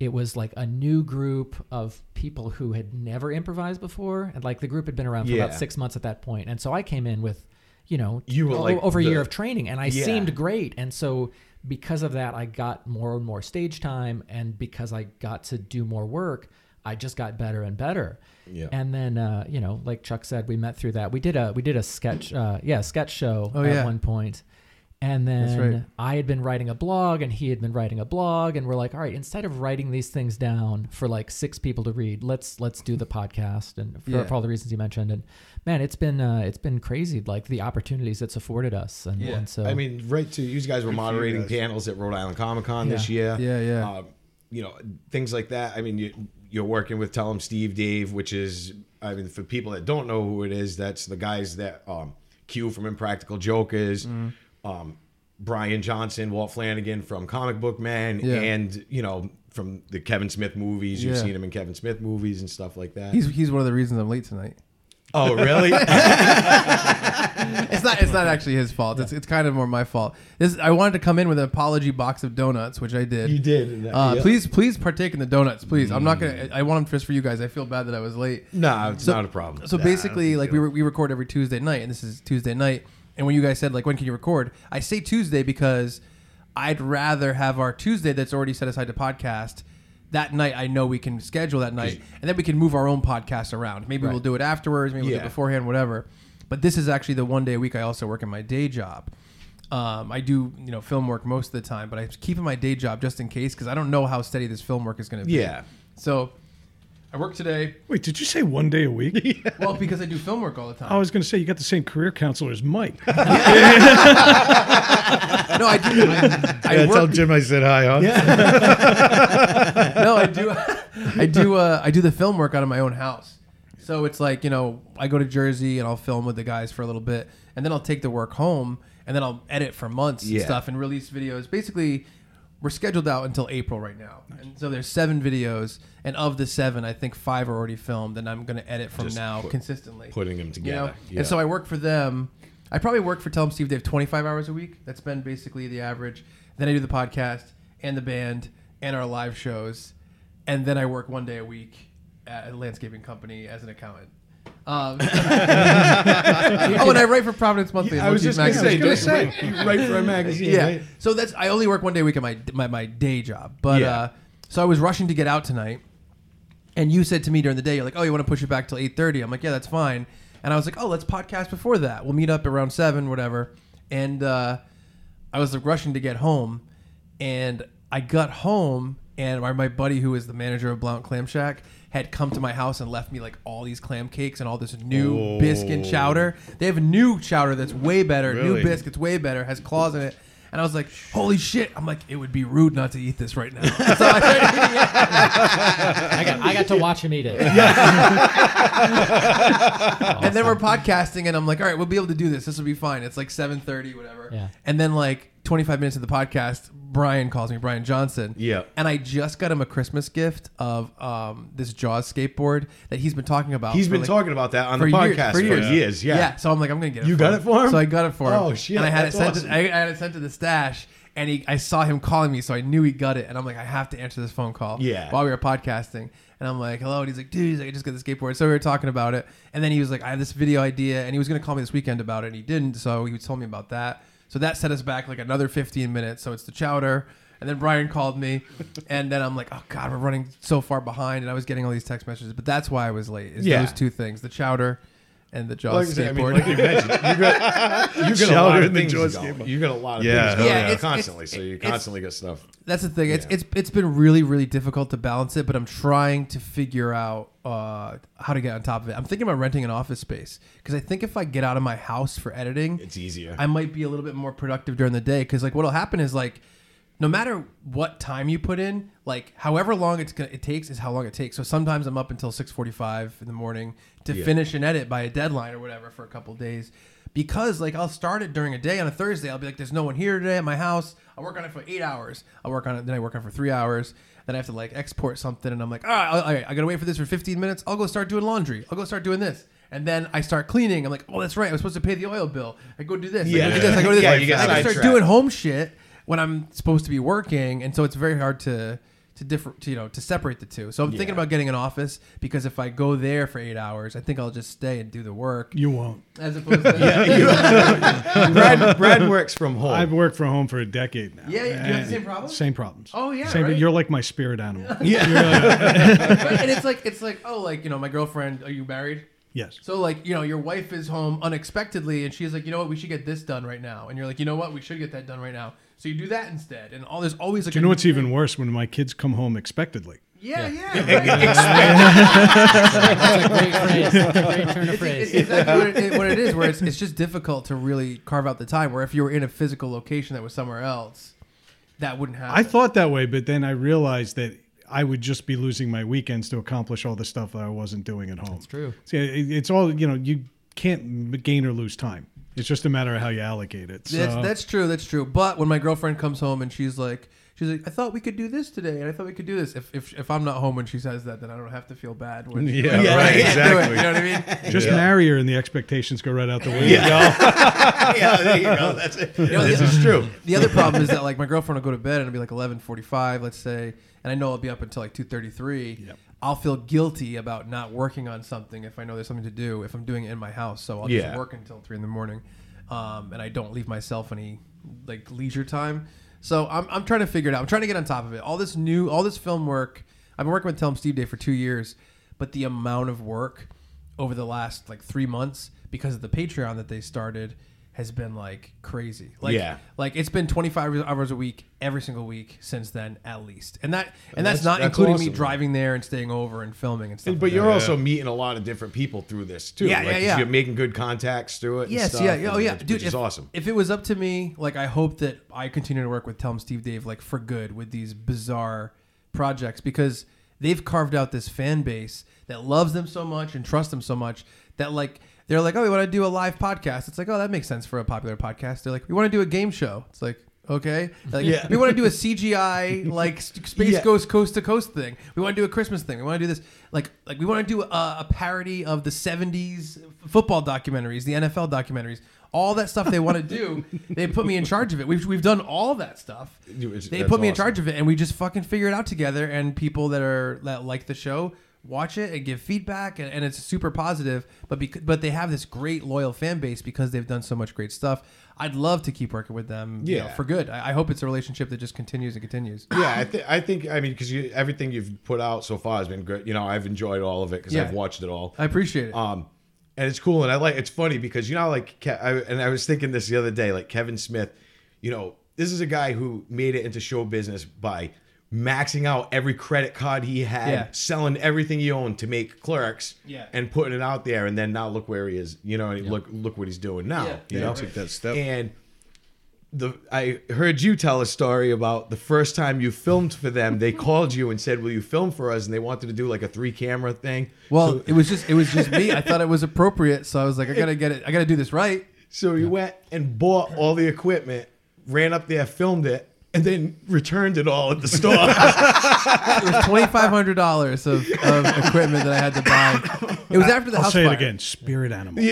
it was like a new group of people who had never improvised before, and like the group had been around for Yeah. about six months at that point. and so I came in with, you know, You were o- like over a year of training, and I Yeah. seemed great, and so because of that, I got more and more stage time, and because I got to do more work, I just got better and better. Yeah. And then, uh, you know, like Chuck said, we met through that. We did a we did a sketch, uh, yeah, sketch show Oh, at yeah. one point. And then right. I had been writing a blog, and he had been writing a blog, and we're like, all right, instead of writing these things down for like six people to read, let's let's do the podcast, and for, Yeah. for all the reasons you mentioned. And man, it's been uh, it's been crazy, like the opportunities it's afforded us. And, Yeah. and so I mean, right to you guys were Good for you moderating panels at Rhode Island Comic Con this year. Yeah, yeah. Um, you know, things like that. I mean, you, you're working with Tell 'em Steve Dave, which is, I mean, for people that don't know who it is, that's the guys that um, Q from Impractical Jokers, Mm-hmm. um, Bryan Johnson, Walt Flanagan from Comic Book Man, Yeah. and you know from the Kevin Smith movies. You've Yeah. seen him in Kevin Smith movies and stuff like that. He's he's one of the reasons I'm late tonight. Oh, really? It's not it's not actually his fault. It's it's kind of more my fault. This I wanted to come in with an apology box of donuts, which I did. you did. Uh, Yeah. Please, please partake in the donuts, please. I'm not gonna. I want them just for you guys. I feel bad that I was late. No, it's So- not a problem. So Nah, basically, like we re- we record every Tuesday night, and this is Tuesday night. And when you guys said like when can you record, I say Tuesday because I'd rather have our Tuesday that's already set aside to podcast. That night, I know we can schedule that night, and then we can move our own podcast around. Maybe we'll do it afterwards, maybe we'll do it beforehand, whatever. But this is actually the one day a week I also work in my day job. Um, I do, you know, film work most of the time, but I keep in my day job just in case because I don't know how steady this film work is going to be. Yeah. So I work today. Wait, did you say one day a week? Well, because I do film work all the time. I was going to say you got the same career counselor as Mike. no, I do. I, I Yeah, work, tell Jim I said hi, huh? no, I do. I do. Uh, I do the film work out of my own house. So it's like you know, I go to Jersey and I'll film with the guys for a little bit, and then I'll take the work home, and then I'll edit for months Yeah. and stuff and release videos. Basically, we're scheduled out until April right now, and so there's seven videos, and of the seven, I think five are already filmed, and I'm going to edit from Just now put- consistently. Putting them You together. know? Yeah. And so I work for them. I probably work for Tell Them Steve They have 25 hours a week. That's been basically the average. Then I do the podcast and the band and our live shows. And then I work one day a week at a landscaping company as an accountant. Um, oh, and I write for Providence Monthly. and I was just gonna say, just you write for a magazine. yeah. right? So that's I only work one day a week at my my, my day job. But Yeah. uh, so I was rushing to get out tonight, and you said to me during the day, you're like, "Oh, you want to push it back till 8.30? I'm like, "Yeah, that's fine." And I was like, "Oh, let's podcast before that. We'll meet up around seven, whatever." And uh, I was like, rushing to get home, and I got home, and my, my buddy who is the manager of Blount Clam Shack had come to my house and left me like all these clam cakes and all this new biscuit Oh. chowder. They have a new chowder that's way better. New Really? biscuits, way better. Has claws in it. And I was like, "Holy shit!" I'm like, "It would be rude not to eat this right now." so I started eating it. I got I got to watch him eat it. and then we're podcasting, and I'm like, "All right, we'll be able to do this. This will be fine." It's like 7:30, whatever. Yeah. And then like 25 minutes of the podcast, Bryan calls me, Bryan Johnson. Yeah. And I just got him a Christmas gift of um, this Jaws skateboard that he's been talking about. He's for, been like, talking about that on the years- podcast for years. years. Yeah. So I'm like, I'm gonna get it. You for got him. it for him? So I got it for him. Oh, shit, And I had it that's sent. awesome. To, I, I had it sent to the stash, and he, I saw him calling me, so I knew he got it. And I'm like, I have to answer this phone call. Yeah. While we were podcasting, and I'm like, hello. And he's like, dude, he's like, I just got the skateboard. So we were talking about it, and then he was like, I have this video idea, and he was gonna call me this weekend about it, and he didn't. So he told me about that. So that set us back like another 15 minutes. So it's the chowder. And then Bryan called me, and then I'm like, "Oh God, we're running so far behind." And I was getting all these text messages, but that's why I was late. Is Yeah. those two things: the chowder and the Jaws Like I said, I mean, skateboard. like you mentioned, you got you got a Chowder lot of things Jaws going. You got a lot of Yeah, things hell going yeah. on It's- constantly, it's- so you constantly get stuff. That's the thing. It's Yeah. it's it's been really really difficult to balance it, but I'm trying to figure out uh, how to get on top of it. I'm thinking about renting an office space because I think if I get out of my house for editing, It's easier. I might be a little bit more productive during the day. Because like what'll happen is like, no matter what time you put in, like however long it's gonna it takes is how long it takes. So sometimes I'm up until 6:45 in the morning to Yeah. finish an edit by a deadline or whatever for a couple days. Because like I'll start it during a day on a Thursday, I'll be like, "There's no one here today at my house." I'll work on it for eight hours. I'll work on it, then I work on it for three hours. Then I have to like export something, and I'm like, "All right, all right, I gotta wait for this for 15 minutes. I'll go start doing laundry. I'll go start doing this." And then I start cleaning. I'm like, "Oh, that's right. I was supposed to pay the oil bill. I go do this. I Yeah. go do this. I go do this." Yeah, I start doing home shit when I'm supposed to be working, and so it's very hard to to differ, to, you know, to separate the two. So I'm thinking about getting an office because if I go there for eight hours, I think I'll just stay and do the work You won't. as opposed to yeah, Brad, Brad works from home. I've worked from home for a decade now. Yeah, you have the same problem? Same problems. Oh, yeah, Same, right? You're like my spirit animal. Yeah. And it's like it's like oh like you know my girlfriend are you married yes. so like you know your wife is home unexpectedly and she's like you know what we should get this done right now and you're like you know what we should get that done right now so you do that instead and all there's always like Do you know what's even worse when my kids come home expectedly? yeah yeah, right. That's a great phrase. Great turn of It's, phrase. it's exactly what it, what it is where it's, it's just difficult to really carve out the time where if you were in a physical location that was somewhere else that wouldn't happen I thought that way, but then I realized that I would just be losing my weekends to accomplish all the stuff that I wasn't doing at home. That's true. See, it's all you know. You can't gain or lose time. It's just a matter of how you allocate it. So, That's, that's true. That's true. But when my girlfriend comes home and she's like, she's like, I thought we could do this today, and I thought we could do this. If if, if I'm not home when she says that, then I don't have to feel bad. When she- Yeah, when I right, can't it, exactly. you know what I mean? just marry her, and the expectations go right out the window. yeah, there you go. That's it. know, this the- is true. The other problem is that like my girlfriend will go to bed and it'll be like 11:45, let's say, and I know I'll be up until like 2:33. Yep. I'll feel guilty about not working on something if I know there's something to do if I'm doing it in my house. So I'll Yeah. just work until three in the morning, um, and I don't leave myself any like leisure time. So I'm, I'm trying to figure it out. I'm trying to get on top of it. All this new, all this film work. I've been working with Tell 'em Steve Dave for two years, but the amount of work over the last like three months because of the Patreon that they started has been like crazy. Like, Yeah. like it's been 25 hours a week every single week since then, at least. And that and that's, that's- not that's including awesome. me driving there and staying over and filming and stuff. But like you're that. also meeting a lot of different people through this too. Yeah, like, yeah, yeah. You're making good contacts through it. and Yes, stuff, yeah, oh yeah, which, dude. which is if, awesome. If it was up to me, like I hope that I continue to work with Tell 'em Steve Dave like for good with these bizarre projects because they've carved out this fan base that loves them so much and trusts them so much that like they're like, oh, we want to do a live podcast. It's like, oh, that makes sense for a popular podcast. They're like, we want to do a game show. It's like. Okay, like, Yeah. we want to do a CGI like s- space Yeah. ghost coast to coast thing. We want to do a Christmas thing. We want to do this like like we want to do a, a parody of the '70s football documentaries, the NFL documentaries, all that stuff they want to do. they put me in charge of it. We've we've done all that stuff. They that's put me in awesome. charge of it, and we just fucking figure it out together. And people that are that like the show watch it and give feedback, and, and it's super positive. But bec- but they have this great loyal fan base because they've done so much great stuff. I'd love to keep working with them, you know, Yeah. for good. I, I hope it's a relationship that just continues and continues. yeah, I, th- I think I mean because you, everything you've put out so far has been great. You know, I've enjoyed all of it because Yeah. I've watched it all. I appreciate it. Um, and it's cool, and I like. It's funny because you know, like, Ke- I, and I was thinking this the other day, like Kevin Smith. You know, this is a guy who made it into show business by maxing out every credit card he had, Yeah. selling everything he owned to make clerks, Yeah. and putting it out there, and then now look where he is. You know, and look look what he's doing now. Yeah. You Yeah, know, took that step. and the I heard you tell a story about the first time you filmed for them. They called you and said, "Will you film for us?" And they wanted to do like a three camera thing. Well, it was just it was just me. I thought it was appropriate, so I was like, I gotta get it. I gotta do this right. So you went and bought all the equipment, ran up there, filmed it, and then returned it all at the store. It was twenty five hundred dollars of, of equipment that I had to buy. It was after the I'll house say fire. it again. Spirit animal. we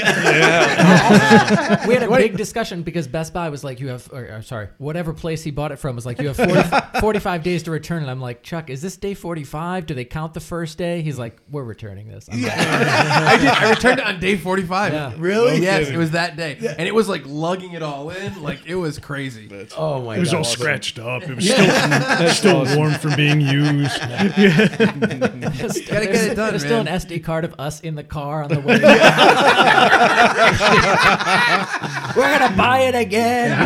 had a big discussion because Best Buy was like, you have, or, or sorry, whatever place he bought it from was like, you have 40, 45 days to return. it." I'm like, Chuck, is this day 45? Do they count the first day? He's like, we're returning this. I'm like, I did. I returned it on day forty five. Yeah. Really? Yes, it was that day, and it was like lugging it all in. Like it was crazy. oh my god. It was god! all scratched up. It was still, still warm from being used. Gotta get it done, There's still an man. SD card of us in the car on the way. we're gonna buy it again.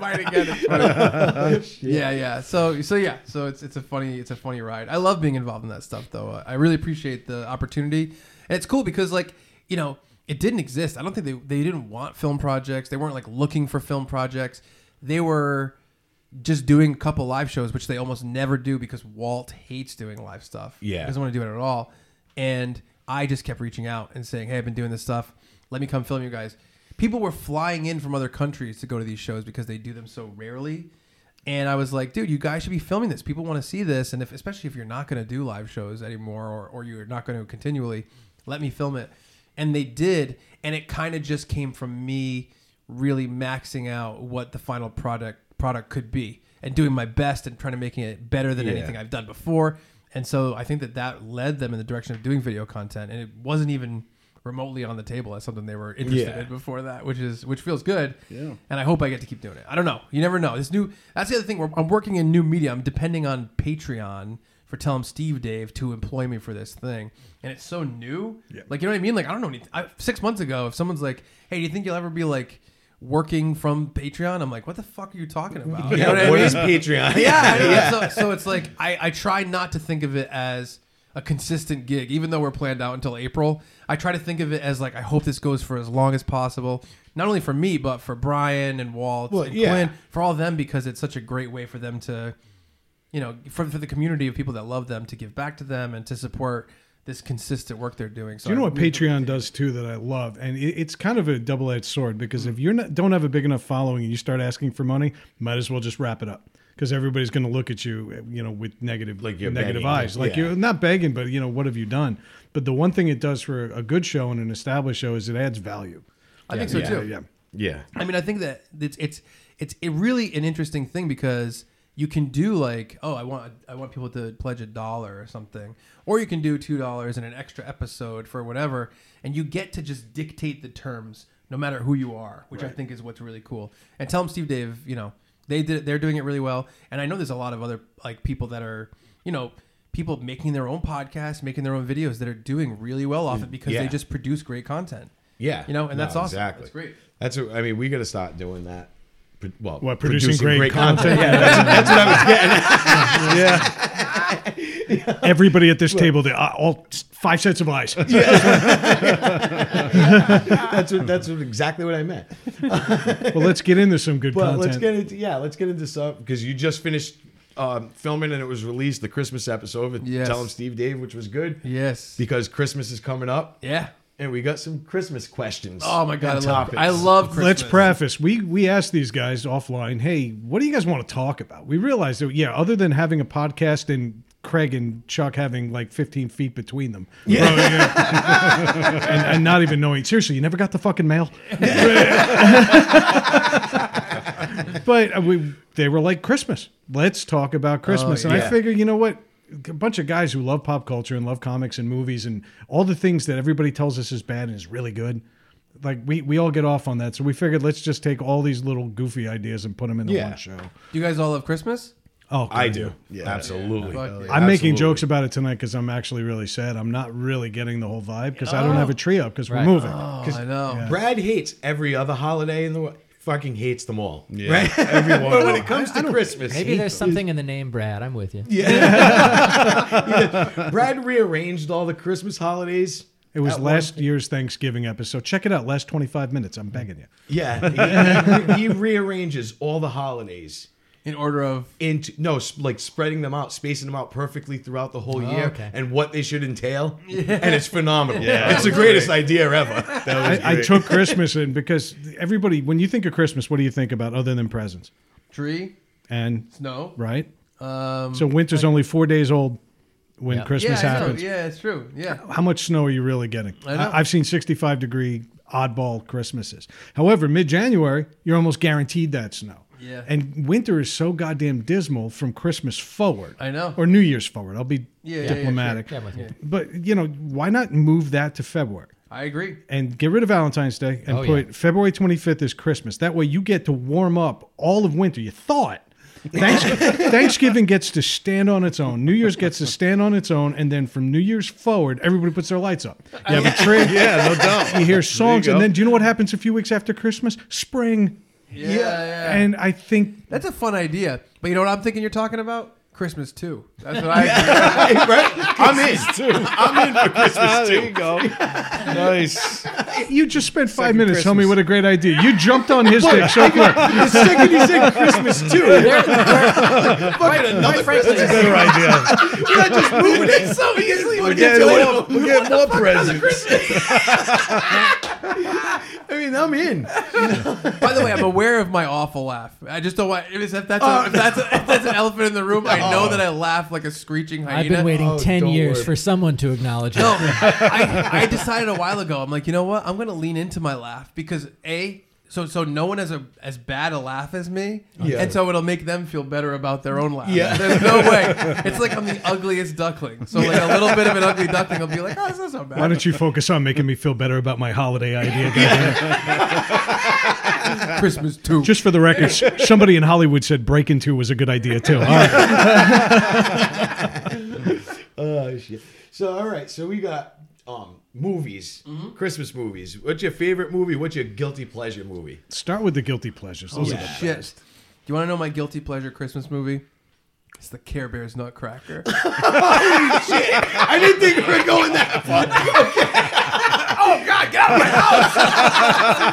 Might again, it's funny. yeah, yeah. So, so yeah. So it's it's a funny it's a funny ride. I love being involved in that stuff, though. I really appreciate the opportunity, and it's cool because like you know it didn't exist. I don't think they they didn't want film projects. They weren't like looking for film projects. They were just doing a couple live shows, which they almost never do because Walt hates doing live stuff. Yeah. he doesn't want to do it at all. And I just kept reaching out and saying, "Hey, I've been doing this stuff. Let me come film you guys." People were flying in from other countries to go to these shows because they do them so rarely. And I was like, dude, you guys should be filming this. People want to see this, and if especially if you're not going to do live shows anymore, or, or you're not going to continually, let me film it. And they did, and it kind of just came from me really maxing out what the final product product could be, and doing my best and trying to making it better than Yeah. anything I've done before. And so I think that that led them in the direction of doing video content, and it wasn't even remotely on the table as something they were interested Yeah. in before that, which is which feels good. Yeah. And I hope I get to keep doing it. I don't know. You never know. This new. That's the other thing. We're, I'm working in new media. I'm depending on Patreon for Tell 'em Steve Dave to employ me for this thing, and it's so new. Yeah. Like you know what I mean? Like I don't know. Any, I, six months ago, if someone's like, "Hey, do you think you'll ever be like?" Working from Patreon, I'm like, what the fuck are you talking about? You know what I mean? is Patreon? yeah, I know. So, so it's like I, I try not to think of it as a consistent gig, even though we're planned out until April. I try to think of it as like I hope this goes for as long as possible, not only for me but for Bryan and Walt Well, and yeah. Quinn, for all of them because it's such a great way for them to, you know, for for the community of people that love them to give back to them and to support this consistent work they're doing. So Do you know I what really- Patreon does too that I love, and it, it's kind of a double-edged sword because mm-hmm. if you not don't have a big enough following and you start asking for money, might as well just wrap it up because everybody's going to look at you, you know, with negative Like you're negative begging. eyes, like Yeah. you're not begging, but you know, what have you done? But the one thing it does for a good show and an established show is it adds value. I think so Yeah. too. Yeah. yeah. I mean, I think that it's it's it's a really an interesting thing because you can do like, oh, I want I want people to pledge a dollar or something, or you can do two dollars in an extra episode for whatever, and you get to just dictate the terms no matter who you are, which I think is what's really cool. And Tell 'em Steve Dave, you know, they did they're doing it really well, and I know there's a lot of other like people that are, you know. People making their own podcasts, making their own videos that are doing really well off it because Yeah. they just produce great content. Yeah. You know, and No, that's awesome. Exactly. That's great. That's what, I mean, we got to start doing that. Pro- Well, What, producing great content? Yeah, that's, that's what I was getting. at. Everybody at this table, they, uh, all five sets of eyes. Yeah. That's what, that's what, exactly what I meant. Well, let's get into some good But content. let's get into yeah, let's get into some because you just finished um, filming and it was released the Christmas episode with Yes. Tell 'em Steve Dave, which was good Yes. because Christmas is coming up Yeah. And we got some Christmas questions. Oh my god, I love, topics. I love Christmas. Let's preface. We we asked these guys offline, hey, what do you guys want to talk about? We realized that yeah, other than having a podcast and Craig and Chuck having like 15 feet between them, yeah, and, and not even knowing. Seriously, you never got the fucking mail. but uh, we they were like Christmas. Let's talk about Christmas, and I yeah. figure you know what. A bunch of guys who love pop culture and love comics and movies and all the things that everybody tells us is bad and is really good like we we all get off on that so we figured let's just take all these little goofy ideas and put them into Yeah. one show Do you guys all love Christmas? oh I God, do. Yeah. Absolutely. Fuck yeah. i'm making Absolutely. jokes about it tonight because i'm actually really sad i'm not really getting the whole vibe because i don't oh. have a tree up because Right. we're moving Oh, I know. Brad hates every other holiday in the world. Fucking hates them all. Yeah, Right? everyone. but when it comes to Christmas, Maybe there's something in the name Brad. I'm with you. Yeah. Brad rearranged all the Christmas holidays. it was at one- last year's thanksgiving episode check it out last 25 minutes i'm begging you Yeah, he, he rearranges all the holidays In order of into no, like spreading them out, spacing them out perfectly throughout the whole year, okay. and what they should entail. And it's phenomenal. Yeah, it's the greatest great. idea ever. That was I, I took christmas in because everybody when you think of christmas what do you think about other than presents tree, and snow. right Um, so winter's only four days old when Yeah. christmas yeah, happens Yeah, it's true. Yeah. how much snow are you really getting? I know. I have seen 65 degree oddball Christmases. However, mid January, you're almost guaranteed that snow. Yeah. And winter is so goddamn dismal from Christmas forward. I know. Or New Year's forward. I'll be Yeah, yeah, yeah, diplomatic. Yeah, I'm with you. But, you know, why not move that to February? I agree. And get rid of Valentine's Day and Oh, put yeah. February 25th is Christmas. That way you get to warm up all of winter. You thought. Thanksgiving gets to stand on its own. New Year's gets to stand on its own, and then from New Year's forward, everybody puts their lights up. You have a tree. Yeah, no doubt. You hear songs, go. and then do you know what happens a few weeks after Christmas? Spring. Yeah, yeah. And I think That's a fun idea. But you know what I'm thinking you're talking about? Christmas too. That's what I. right? I'm in. Too. I'm in for Christmas too. there you go. Nice. you just spent five Second minutes telling me Christmas. what a great idea. You jumped on his dick so quick. The second you say Christmas too, Quite, quite frankly, Better idea. you're not just moving it so easily. We're getting more, we're getting more presents. I mean, I'm in. By the way, I'm aware of my awful laugh. I just don't want. If that's a, oh. if that's a, if that's an elephant in the room, I know oh. that I laugh like a screeching hyena. I've been waiting Oh, 10 don't years worry. for someone to acknowledge it. No, I, I decided a while ago. I'm like, you know what? I'm gonna lean into my laugh because a so so no one has a as bad a laugh as me, Yeah. and so it'll make them feel better about their own laugh. Yeah. there's no way. It's like I'm the ugliest duckling. So like a little bit of an ugly duckling will be like, oh, this is not bad. Why don't you focus on making me feel better about my holiday idea? Christmas too? Just for the record, somebody in Hollywood said Break Into was a good idea too. All right. Oh shit. So all right, so we got um movies, mm-hmm. Christmas movies. What's your favorite movie? What's your guilty pleasure movie? Start with the guilty pleasures. Those are the Shit. Do you want to know my guilty pleasure Christmas movie? It's the Care Bears Nutcracker. Holy shit! I didn't think we were going that far. oh God, get out of my house!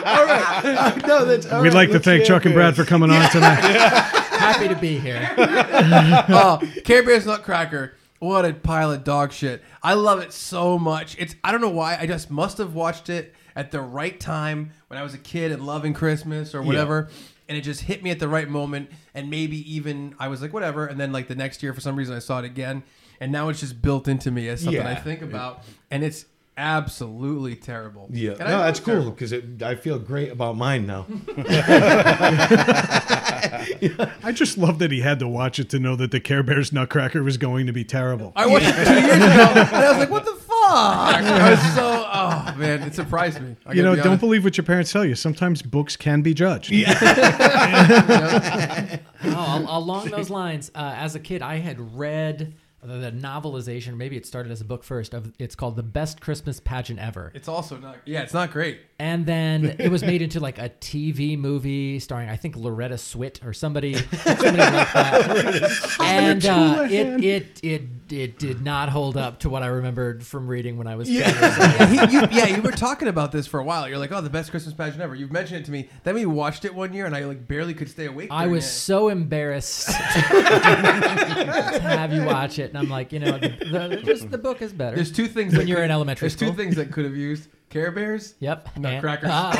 All right no, that's all We'd right, like to let's thank hear Chuck and. Brad for coming on tonight. Happy to be here. oh, Care Bears Nutcracker. What a pile of dog shit. I love it so much. It's I don't know why. I just must have watched it at the right time when I was a kid and loving Christmas or whatever. And it just hit me at the right moment. And maybe even I was like, whatever. And then like the next year for some reason I saw it again. And now it's just built into me as something I think about. And it's absolutely terrible. Yeah, And no, that's cool because I feel great about mine now. I just love that he had to watch it to know that the Care Bears Nutcracker was going to be terrible. I watched it two years ago, and I was like, "What the fuck?" I was so, oh man, it surprised me. I You know, be don't believe what your parents tell you. Sometimes books can be judged. Oh, along those lines, uh, as a kid, I had read the, novelization. Maybe it started as a book first. Of it's called "The Best Christmas Pageant Ever." It's also not. Yeah, it's not great. And then it was made into like a TV movie starring, I think, Loretta Swit or somebody, somebody like that. and uh, it, it it it did not hold up to what I remembered from reading when I was yeah. yeah, he, you, yeah, you were talking about this for a while. You're like, oh, the best Christmas pageant ever. You've mentioned it to me. Then we watched it one year, and I like barely could stay awake. I was it. so embarrassed to have you watch it, and I'm like, you know, the, the, just the book is better. There's two things when that you're could- in elementary There's school. two things that could have used Care Bears. Yep. and- Nutcrackers. Ah.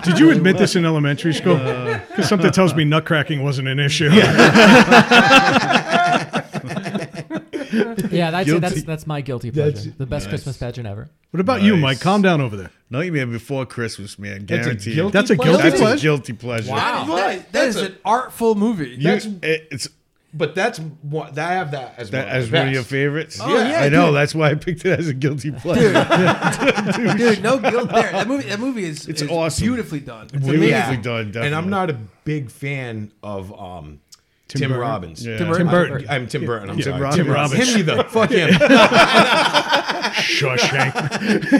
Did you admit this in elementary school? Because something tells me nutcracking wasn't an issue. yeah, that's Guilty. that's that's my guilty pleasure. That's- the best Nice. Christmas pageant ever. What about you, Nice. Mike? Calm down over there. Nightmare Before Christmas, man. That's a Guaranteed. guilty That's a pleasure? guilty That's a guilty pleasure. That- Right. that is That's a- an artful movie. You- That's- it- it's But that's what I have that as that one of as one of your favorites. Oh, yeah, I know. dude. That's why I picked it as a guilty pleasure. Dude, no guilt there. That movie, that movie is, It's is awesome. beautifully done. It's Beautifully done, And I'm not a big fan of um, Tim, Tim Robbins. Yeah. Tim Tim Burton. Burton. I'm Tim Burton. I'm Yeah, sorry. Robbins. Tim Robbins. Him either. Fuck him. Shawshank.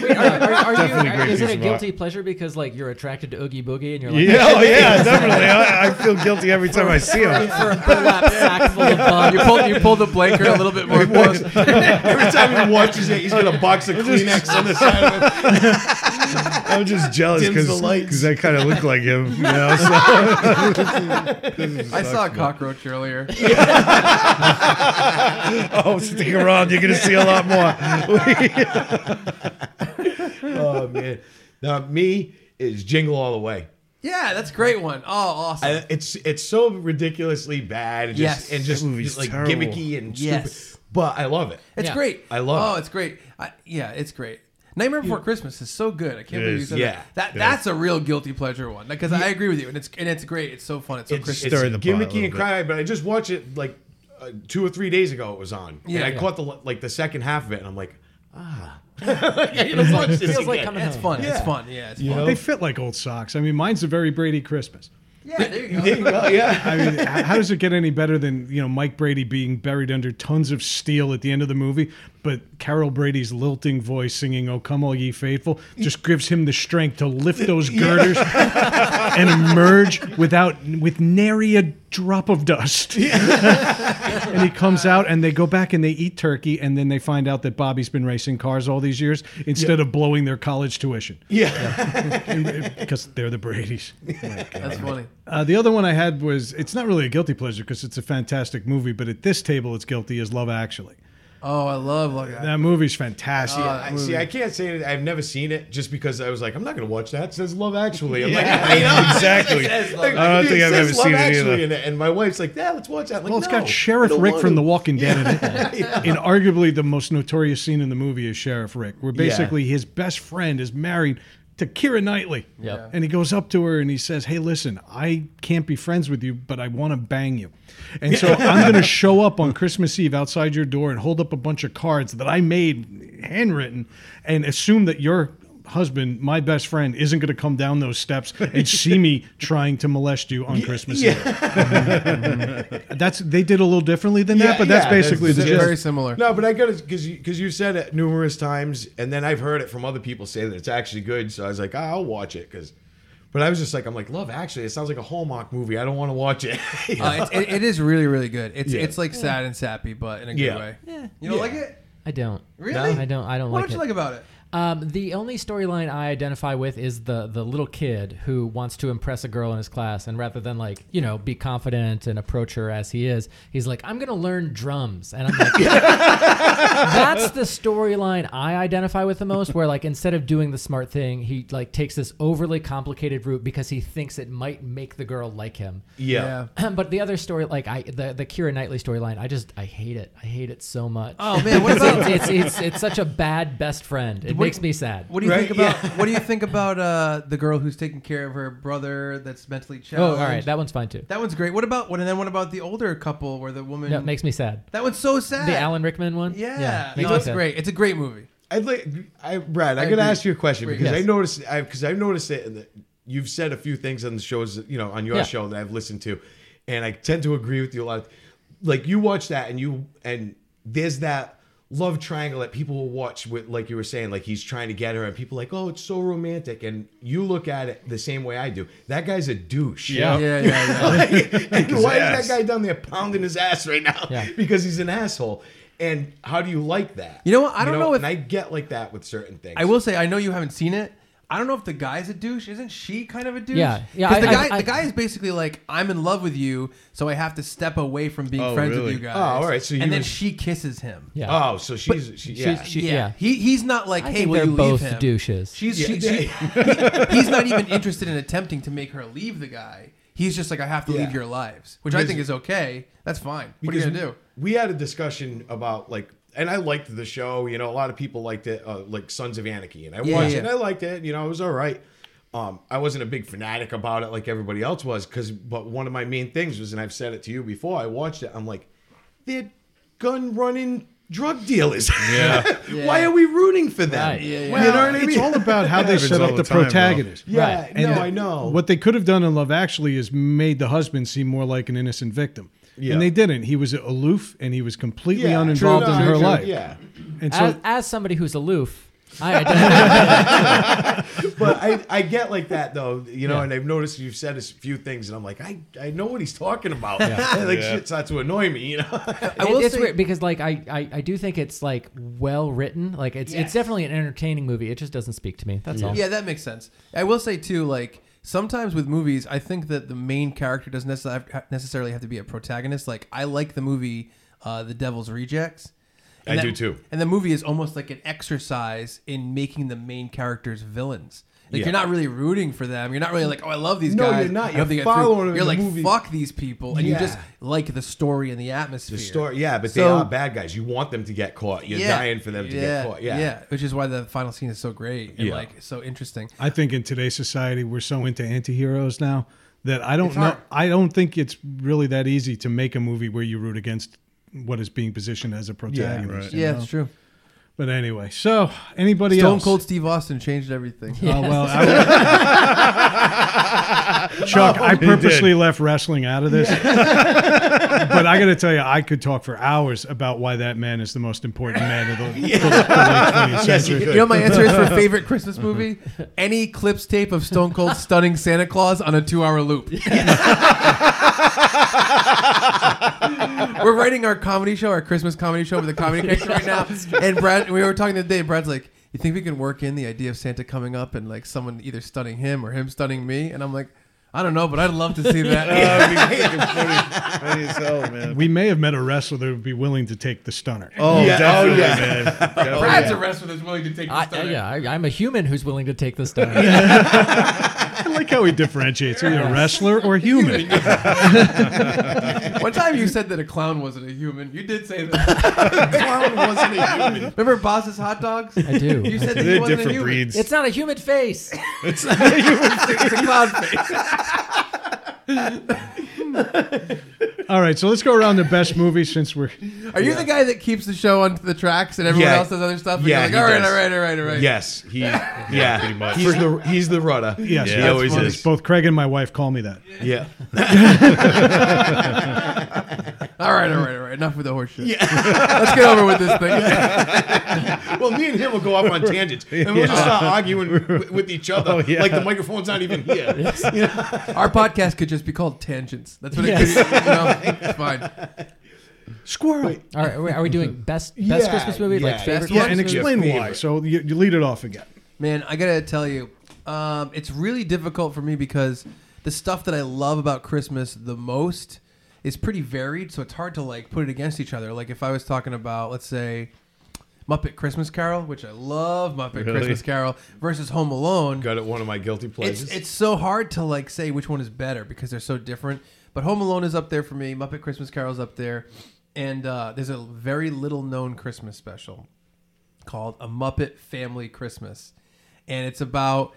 Wait, are, are, are you, are- is it a of guilty pleasure because like you're attracted to Oogie Boogie and you're like Yeah, oh yeah, definitely. I, I feel guilty every time I see him. for a burlap sack full of bum? You pull, you pull the blanket a little bit more close. Every time he watches it, he's got a box of Kleenex on the side of it. I'm just jealous Dims the lights. because I kind of look like him. You know, so. I saw a cockroach earlier. oh, stick around. You're gonna see a lot more. Oh man. Now me is Jingle All the Way. Yeah, that's a great one. Oh, awesome. I, it's it's so ridiculously bad and just Yes. and just, just like terrible. gimmicky and Yes. But I love it. It's Yeah. great. I love Oh, it. Oh, it's great. I, yeah, it's great. Nightmare Before Christmas is so good. I can't It believe you said Yeah. that. That that's a real guilty pleasure one. Because I agree with you, and it's and it's great. It's so fun. It's so It's, Christmas. it's Stir the pot a gimmicky little and bit. cry, but I just watched it like uh, two or three days ago. It was on, Yeah. and I Yeah. caught the like the second half of it, and I'm like, ah, I gotta watch this Feels like again. coming it's home. fun. It's Yeah. fun. Yeah, it's You fun. know? They fit like old socks. I mean, mine's a very Brady Christmas. Yeah, there you go. There you go, yeah. I mean, h- how does it get any better than you know Mike Brady being buried under tons of steel at the end of the movie, but Carol Brady's lilting voice singing "Oh Come All Ye Faithful" just gives him the strength to lift those girders and emerge without with nary a drop of dust. and he comes out, and they go back and they eat turkey, and then they find out that Bobby's been racing cars all these years instead of blowing their college tuition Yeah, because they're the Brady's. That's funny. Uh, the other one I had was it's not really a guilty pleasure because it's a fantastic movie, but at this table it's guilty is Love Actually. Oh, I love Love Actually. That movie's fantastic. Uh, I, see, I can't say that I've never seen it just because I was like, I'm not gonna watch that. It says Love Actually. I'm like, I know exactly. Like, I don't think I've ever seen it either. in it, and my wife's like, "Yeah, let's watch that." I'm like, well, it's no, got Sheriff Rick from to. The Walking Dead in it. And arguably the most notorious scene in the movie is Sheriff Rick, where basically his best friend is married to Keira Knightley. Yep. And he goes up to her and he says, Hey, listen, I can't be friends with you, but I want to bang you. And so I'm going to show up on Christmas Eve outside your door and hold up a bunch of cards that I made handwritten and assume that your husband, my best friend, isn't going to come down those steps and see me trying to molest you on Christmas Eve. That's they did a little differently than that, but that's yeah, basically that's- the It's gist. very similar. No, but I got it because you, cause you said it numerous times, and then I've heard it from other people say that it's actually good. So I was like, ah, I'll watch it because. But I was just like, I'm like, Love Actually. It sounds like a Hallmark movie. I don't want to watch it. Uh, it's, it, it is really, really good. It's Yeah. it's like sad and sappy, but in a good Yeah. way. Yeah. You don't Yeah. like it? I don't. Really? I don't. I don't like it. What like don't you it. like about it? Um, the only storyline I identify with is the the little kid who wants to impress a girl in his class, and rather than like you know be confident and approach her as he is, he's like, "I'm gonna learn drums," and I'm like, "That's the storyline I identify with the most." Where like instead of doing the smart thing, he like takes this overly complicated route because he thinks it might make the girl like him. yeah. but the other story, like I the the Keira Knightley storyline, I just I hate it. I hate it so much. Oh man, what It's, about it's, it's, it's it's such a bad best friend. It What- makes me sad. What do you Right, think about What do you think about uh, the girl who's taking care of her brother that's mentally challenged? Oh, all right, that one's fine too. That one's great. What about what? And then what about the older couple where the woman? No, it makes me sad. that one's so sad. The Alan Rickman one. Yeah, makes no, me it's sad. great. It's a great movie. I'd like, I, Brad, I, I gotta agree. ask you a question Great. because I noticed, I because I've noticed it, and you've said a few things on the shows, you know, on your Yeah. show that I've listened to, and I tend to agree with you a lot. Like you watch that, and you and there's that love triangle that people will watch with like you were saying like he's trying to get her and people are like oh it's so romantic and you look at it the same way I do that guy's a douche Yeah. Yeah, yeah, yeah. like, like, his why is that guy down there pounding his ass right now Yeah. because he's an asshole and how do you like that You know what? I don't know if- and I get like that with certain things I will say, I know you haven't seen it. I don't know if the guy's a douche. Isn't she kind of a douche? Yeah. Yeah, 'Cause the I- guy, I- the guy is basically like, I'm in love with you, so I have to step away from being Oh, friends really? with you guys. Oh, all right, so you and then would- she kisses him. Yeah. oh so she's she, yeah She- yeah. yeah. He he's not like, I hey, think will they're you leave both him? douches. She's Yeah. she, she, he- he's not even interested in attempting to make her leave the guy. He's just like, I have to Yeah. leave your lives, which I Because- think is okay. That's fine. What are you Because gonna do? We had a discussion about like, and I liked the show. You know, a lot of people liked it, uh, like Sons of Anarchy, and I Yeah, watched yeah. it. and I liked it. You know, it was all right. Um, I wasn't a big fanatic about it like everybody else was, because but one of my main things was, and I've said it to you before. I watched it. I'm like, they're gun running drug dealers. Yeah. Why are we rooting for them? Right. Yeah, yeah. you Well, know what I mean? it's all about how they set up the the time, bro. protagonist. yeah, Right. no, And I know. What they could have done in Love Actually is made the husband seem more like an innocent victim. Yeah. And they didn't. He was aloof and he was completely yeah, uninvolved true, in no, her true, life. Yeah. And so as, as somebody who's aloof, I identify. but I, I get like that though, you know, Yeah. and I've noticed you've said a few things, and I'm like, I, I know what he's talking about. like Yeah. shit starts to annoy me, you know. I will it's say- weird because like I, I I do think it's like well written. Like it's Yes. it's definitely an entertaining movie. It just doesn't speak to me. That's all. Yeah, that makes sense. I will say too, like sometimes with movies, I think that the main character doesn't necessarily have to be a protagonist. Like I like the movie uh, The Devil's Rejects. And I that- do too. And the movie is almost like an exercise in making the main characters villains. Like Yeah. you're not really rooting for them. You're not really like, oh, I love these No, guys. No, you're not. You're they get through." following them You're like, movie. fuck these people, and you just like the story and the atmosphere. The story, yeah, but they are bad guys. You want them to get caught. You're Yeah. dying for them to yeah. get caught. Yeah. yeah, which is why the final scene is so great and Yeah. like so interesting. I think in today's society we're so into anti-heroes now that I don't It's know hard. I don't think it's really that easy to make a movie where you root against what is being positioned as a protagonist. right. Yeah, know? it's true. But anyway, so anybody else Stone else? Cold Steve Austin changed everything. Oh well, I Chuck, I purposely left wrestling out of this, but I got to tell you, I could talk for hours about why that man is the most important man of the, the- the late 20th century. You know my answer is for favorite Christmas movie? Any clips tape of Stone Cold stunning Santa Claus on a two-hour loop. We're writing our comedy show, our Christmas comedy show with the comedy connection right now. And Brad, we were talking the other day. Brad's like, "You think we can work in the idea of Santa coming up and like someone either stunning him or him stunning me?" And I'm like, "I don't know, but I'd love to see that." That'd be freaking funny, funny as hell, man. We may have met a wrestler that would be willing to take the stunner. Oh, Yeah, oh, yeah. man. Definitely. Brad's a wrestler that's willing to take the I, stunner. yeah, I, I'm a human who's willing to take the stunner. I like how he differentiates. Are you a wrestler or human? One time you said that a clown wasn't a human. You did say that. a Clown wasn't a human. Remember Boss's hot dogs? I do. You said that he They're wasn't a different human. breeds. It's not a human face. It's a clown face. All right, so let's go around the best movies since we're. Are you the guy that keeps the show on the tracks and everyone Yeah. else does other stuff? And Yeah, you're he like, all right, does. all right, all right, all right. Yes, he. Yeah, pretty much. He's the he's the rudder. Yes, Yeah, he that's always funny. is. Both Craig and my wife call me that. Yeah. All right, all right, all right. Enough with the horse shit. Let's get over with this thing. Well, me and him will go off on tangents, and we'll just start arguing with, with each other, Oh, yeah. like the microphone's not even here. Our podcast could just be called Tangents. That's what it could be. You know? It's fine. Squirrel. All right, are we, are we doing best best Yeah, Christmas movie? yeah, like favorite Yeah, One and is your explain why. So you, you lead it off again. Man, I gotta tell you, um, it's really difficult for me because the stuff that I love about Christmas the most is pretty varied. So it's hard to like put it against each other. Like if I was talking about, let's say, Muppet Christmas Carol, which I love Muppet Really? Christmas Carol, versus Home Alone. Got it. One of my guilty pleasures. It's it's so hard to like say which one is better because they're so different. But Home Alone is up there for me. Muppet Christmas Carol's up there, and uh, there's a very little known Christmas special called A Muppet Family Christmas, and it's about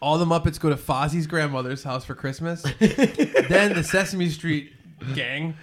all the Muppets go to Fozzie's grandmother's house for Christmas. then the Sesame Street gang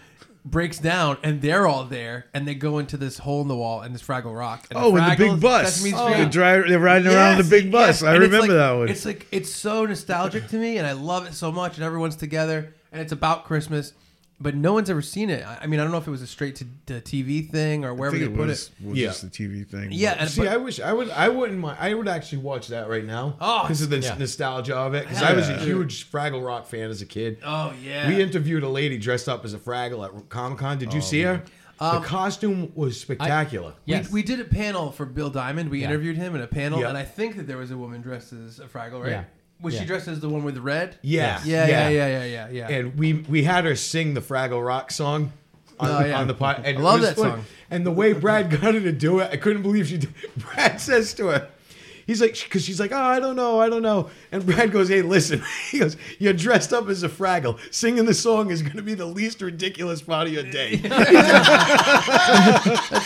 breaks down and they're all there and they go into this hole in the wall and this Fraggle Rock. And Oh, with the big bus. Sesame Oh, Street. they're, they're riding around Yes, the big bus. yes. I And remember like- that one. It's like it's so nostalgic to me, and I love it so much. And everyone's together, and it's about Christmas. But no one's ever seen it. I I mean, I don't know if it was a straight to, to TV thing or I wherever think they it put was, it. was Yeah. just the TV thing. Yeah, and, See, but- I wish I would. I wouldn't mind. I would actually watch that right now. Oh, because of the yeah. nostalgia of it. Because Hell I was a yeah. huge Fraggle Rock fan as a kid. oh yeah, We interviewed a lady dressed up as a Fraggle at Comic Con. Did you oh, see her? the um, costume was spectacular. Yes. We, we did a panel for Bill Diamond. We Yeah. interviewed him in a panel, Yeah. and I think that there was a woman dressed as a Fraggle, right? Yeah. Was she dressed as the one with the red? yeah, Yeah, yeah, yeah, yeah, yeah, yeah. yeah. And we we had her sing the Fraggle Rock song. On, Oh, yeah. on the pod, and I love that song. And the way Brad got her to do it, I couldn't believe she did. Brad says to her, he's like, because she's like, oh, I don't know, I don't know. And Brad goes, hey, listen, he goes, you're dressed up as a Fraggle. Singing the song is going to be the least ridiculous part of your day. That's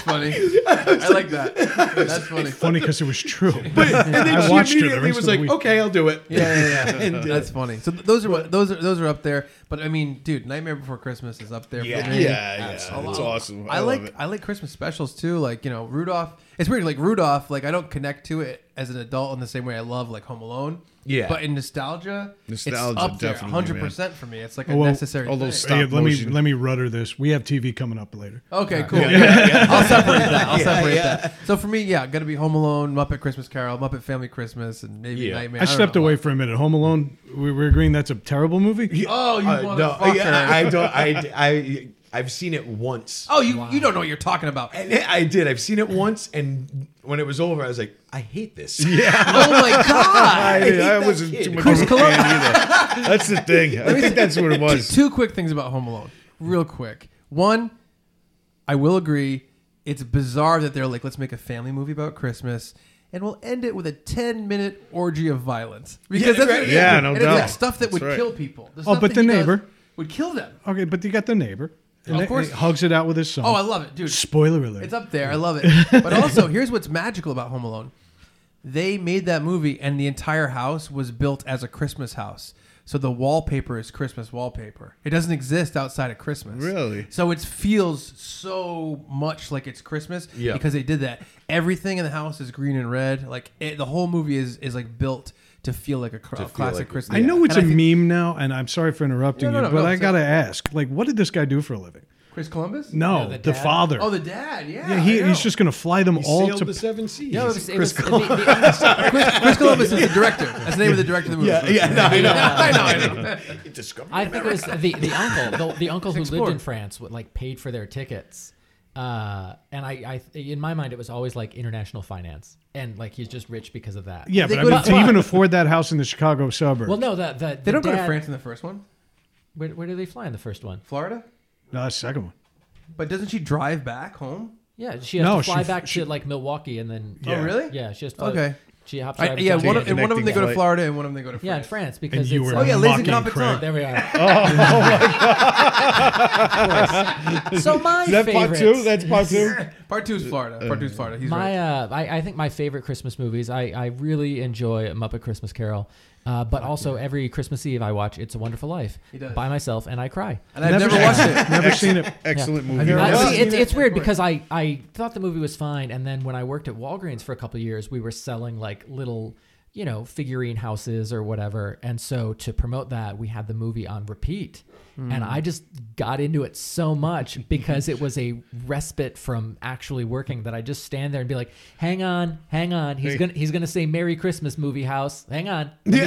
funny. I like that. That's funny. Funny because it was true. But and then I she watched her the immediately rest was of the like, okay, I'll do it. Yeah, yeah, yeah. And, uh, That's funny. So those are what those are those are up there. But I mean, dude, Nightmare Before Christmas is up there Yeah. for me. yeah, yeah, it's awesome. I, I, like it. I like Christmas specials too. Like you know Rudolph. It's weird. Like Rudolph. Like I don't connect to it as an adult in the same way I love like Home Alone. Yeah. But in nostalgia, Nostalgia, it's up there, definitely, hundred percent for me. It's like a well, necessary. all thing. those Hey, let me motion. let me rudder this. We have TV coming up later. Okay, cool. I'll separate that. I'll separate yeah. that. So for me, yeah, got to be Home Alone, Muppet Christmas Carol, Muppet Family Christmas, and maybe Yeah. Nightmare. I don't stepped know. away for a minute. Home Alone. We we're agreeing that's a terrible movie. Oh, you Uh, no, motherfucker! yeah, I don't. I, I I've seen it once. oh, you you don't know what you're talking about. And I did. I've seen it once, and when it was over, I was like, I hate this. Yeah. oh my god! I, hate I that wasn't kid. too much Chris of a fan either. That's the thing. I think that's what it was. Two quick things about Home Alone, real quick. One, I will agree, it's bizarre that they're like, let's make a family movie about Christmas, and we'll end it with a ten minute orgy of violence because Yeah, that's right. what. Yeah, no and It's doubt. like stuff that That's would right. kill people. The Oh, but that the he does neighbor. would kill them. Okay, but you got the neighbor. And Of course. hugs it out with his son. Oh, I love it, dude. Spoiler alert. It's up there. I love it. But also, here's what's magical about Home Alone. They made that movie, and the entire house was built as a Christmas house. So the wallpaper is Christmas wallpaper. It doesn't exist outside of Christmas. Really? So it feels so much like it's Christmas Yeah. because they did that. Everything in the house is green and red. Like it, the whole movie is is like built to feel like a, cr- a feel classic like- Christmas. I know it's And a I think- meme now, and I'm sorry for interrupting No, no, you, no, but no, I say- gotta ask, like, what did this guy do for a living? Chris Columbus. No, the the, dad? father. Oh, the dad. Yeah. yeah, he, I know. he's just gonna fly them He all sailed to. the seven seas. No, it was, it Chris was the, Columbus. the, Chris, Chris Columbus is the director. That's the name of the director of the movie. Yeah, yeah, no, I know. I know. I know. Discovery I think it was the, the uncle, the, the uncle who lived in France, would, like paid for their tickets. Uh, and I, I, in my mind, it was always like international finance, and like he's just rich because of that. yeah, They but I go mean, to- to even afford that house in the Chicago suburbs. Well, no, the the, the They don't go to dad- France in the first one. Where, where do they fly in the first one? Florida. no, that's the second one. But doesn't she drive back home? Yeah, she has No, to fly she- back she- to like Milwaukee, and then Oh, really? yeah, she has to. Fly, Okay. She hops. I, yeah, one of, and one of them they go to Connecting Florida and one of them they go to France. yeah, in France because you it's, were Oh yeah, Les mocking Incompetents. There we are. Oh, my god! so my Is that part favorites. two? That's part two. Part two is Florida. Part two is Florida. He's my right. uh, I, I think my favorite Christmas movies. I, I really enjoy Muppet Christmas Carol, uh, but also every Christmas Eve I watch It's a Wonderful Life He does. by myself and I cry. And I've never, watched it. Never seen it. Excellent I've movie. never Uh, watched see, it. it's, it's weird of because I, I thought the movie was fine, and then when I worked at Walgreens for a couple of years, we were selling like little, you know, figurine houses or whatever, and so to promote that, we had the movie on repeat, and I just got into it so much because it was a respite from actually working that I just stand there and be like, "Hang on, hang on, he's Hey. gonna he's gonna say Merry Christmas movie house, hang on." and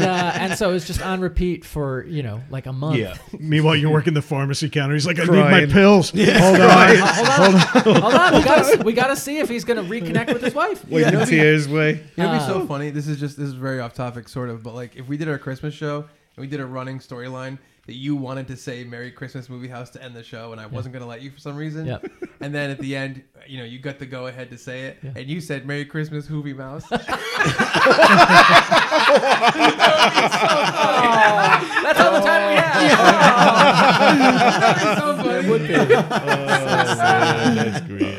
uh, and so it was just on repeat for you know like a month. Yeah. Meanwhile, you're working the pharmacy counter. He's like, I need my pills. Hold on. hold on, hold on. We gotta, we gotta see if he's gonna reconnect with his wife. Wiping tears away. You know, what'd be so funny. This is just this is very off topic, sort of. But like, if we did our Christmas show and we did a running storyline that you wanted to say "Merry Christmas, Movie House" to end the show, and I wasn't gonna let you for some reason. Yep. And then at the end, you know, you got the go ahead to say it, and you said "Merry Christmas, Hoovy Mouse." That's all the time we have. so funny. It would be. Oh, That's great.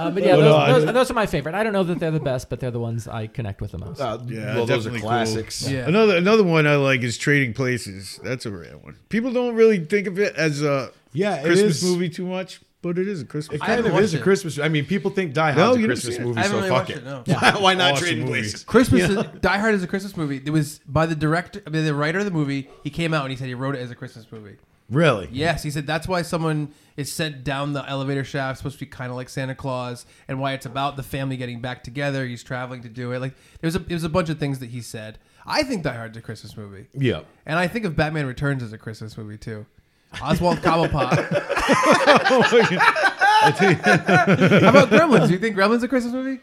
Uh, but yeah, those, no, I- those, those are my favorite. I don't know that they're the best, but they're the ones I connect with the most. Uh, Yeah, well, those are definitely cool. classics. Yeah. Another another one I like is Trading Places. That's a rare one. People don't really think of it as a Yeah, it Christmas is. movie too much. but it is a Christmas. It kind haven't of is watched a it. Christmas. I mean, people think Die No, Hard's you a didn't Christmas see it. movie, I haven't so really fuck watched it. it, no. Why, why not Awesome Trading movie. Places? Christmas, is, Die Hard is a Christmas movie. It was by the director, I mean, the writer of the movie. He came out and he said he wrote it as a Christmas movie. Really? Yes, he said that's why someone is sent down the elevator shaft, supposed to be kind of like Santa Claus, and why it's about the family getting back together. He's traveling to do it. Like there's a there's a bunch of things that he said. I think Die Hard's a Christmas movie, Yeah. and I think of Batman Returns as a Christmas movie too. Oswald Cobblepot. Oh How about Gremlins? Do you think Gremlins a Christmas movie?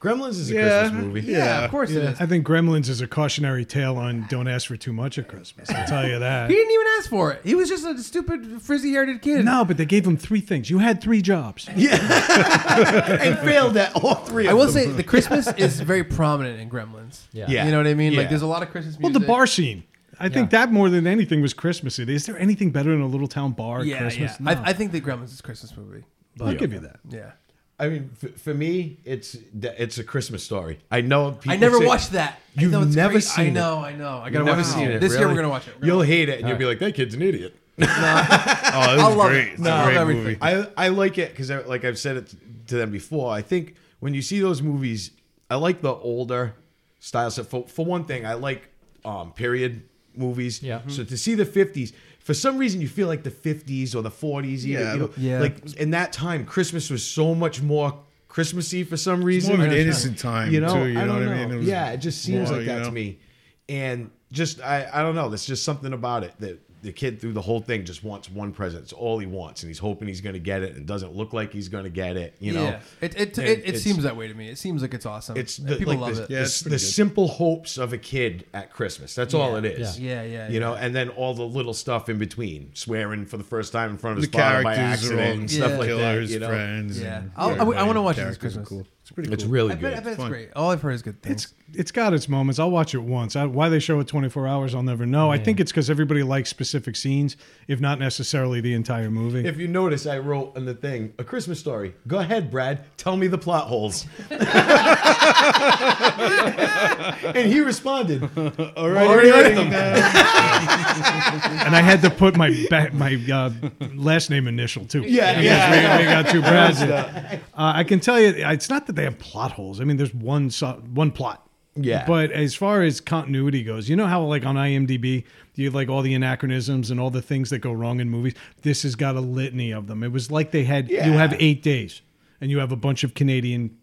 Gremlins is a Yeah. Christmas movie. Yeah, of course it is. I think Gremlins is a cautionary tale on don't ask for too much at Christmas. I'll tell you that. He didn't even ask for it. He was just a stupid frizzy-haired kid. No, but they gave him three things. You had three jobs. Yeah, and failed at all three. I of will them. say the Christmas is very prominent in Gremlins. Yeah. Yeah. You know what I mean? Yeah. Like there's a lot of Christmas Well, the bar scene. I think that more than anything was Christmassy. Is there anything better than a little town bar at Yeah, Christmas? yeah. No. I, I think that Gremlins is a Christmas movie. I'll give you that. Yeah. I mean, f- for me, it's it's a Christmas story. I know. People I never say- watched that. I You've know it's never great. seen I know, I know. I gotta never watch seen it. This year we're gonna watch it. Gonna You'll watch hate it, and you'll be like, "That kid's an idiot." Oh, this I'll is great. it. No, great everything. movie. I I like it because, like I've said it to them before. I think when you see those movies, I like the older style stuff. For for one thing, I like um, period movies. Yeah. So to see the fifties, for some reason, you feel like the fifties or the forties. Yeah, You know, Yeah. Like in that time, Christmas was so much more Christmassy for some reason. more of an And- innocent time, you know, too, you I know don't what I know. mean? It was yeah, it just seems more, like you that to me. And just I, I don't know. There's just something about it that the kid through the whole thing just wants one present. It's all he wants, and he's hoping he's going to get it, and doesn't look like he's going to get it. You know, yeah. It it, it, it seems that way to me. It seems like it's awesome. it's the, people like love the, it. the, Yeah, it's the simple hopes of a kid at Christmas. That's all it is. Yeah, yeah. You know, yeah. and then all the little stuff in between, swearing for the first time in front of his The father by characters are accident, and stuff Yeah. like killers, that. You know, friends. Yeah. and I'll- I- I wanna watch it this Christmas. Cool. It's pretty it's cool. really I good. bet, I bet it's Fun. great. All I've heard is good things. It's it's got its moments. I'll watch it once. I, why they show it 24 hours, I'll never know. I think it's because everybody likes specific scenes, if not necessarily the entire movie. If you notice, I wrote in the thing a Christmas story. Go ahead, Brad. Tell me the plot holes. and he responded. All right, Already read them. and I had to put my ba- my uh, last name initial too. Yeah, yeah. We, we got two Brads. Uh, I can tell you, it's not that they have plot holes. I mean, there's one so- one plot. Yeah. But as far as continuity goes, you know how like on IMDb you have like all the anachronisms and all the things that go wrong in movies. This has got a litany of them. It was like they had you have eight days, and you have a bunch of Canadian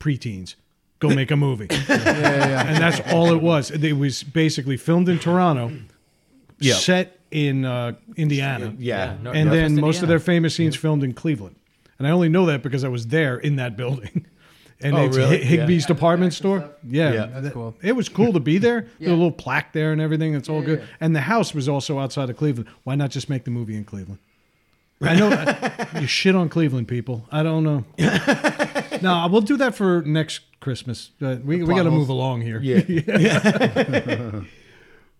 preteens go make a movie, and that's all it was. It was basically filmed in Toronto, Yeah. set in uh, Indiana, Yeah. Yeah, and Northwest then most of their famous scenes filmed in Cleveland. And I only know that because I was there in that building. And Oh, it's really? Hi- Higbee's Yeah. department store. Yeah, Yeah. That's cool. It was cool to be there. Yeah. There's a little plaque there and everything. It's all Yeah, good. yeah. And the house was also outside of Cleveland. Why not just make the movie in Cleveland? I know you shit on Cleveland people. I don't know. no, we'll do that for next Christmas. Uh, we we got to move along here. Yeah.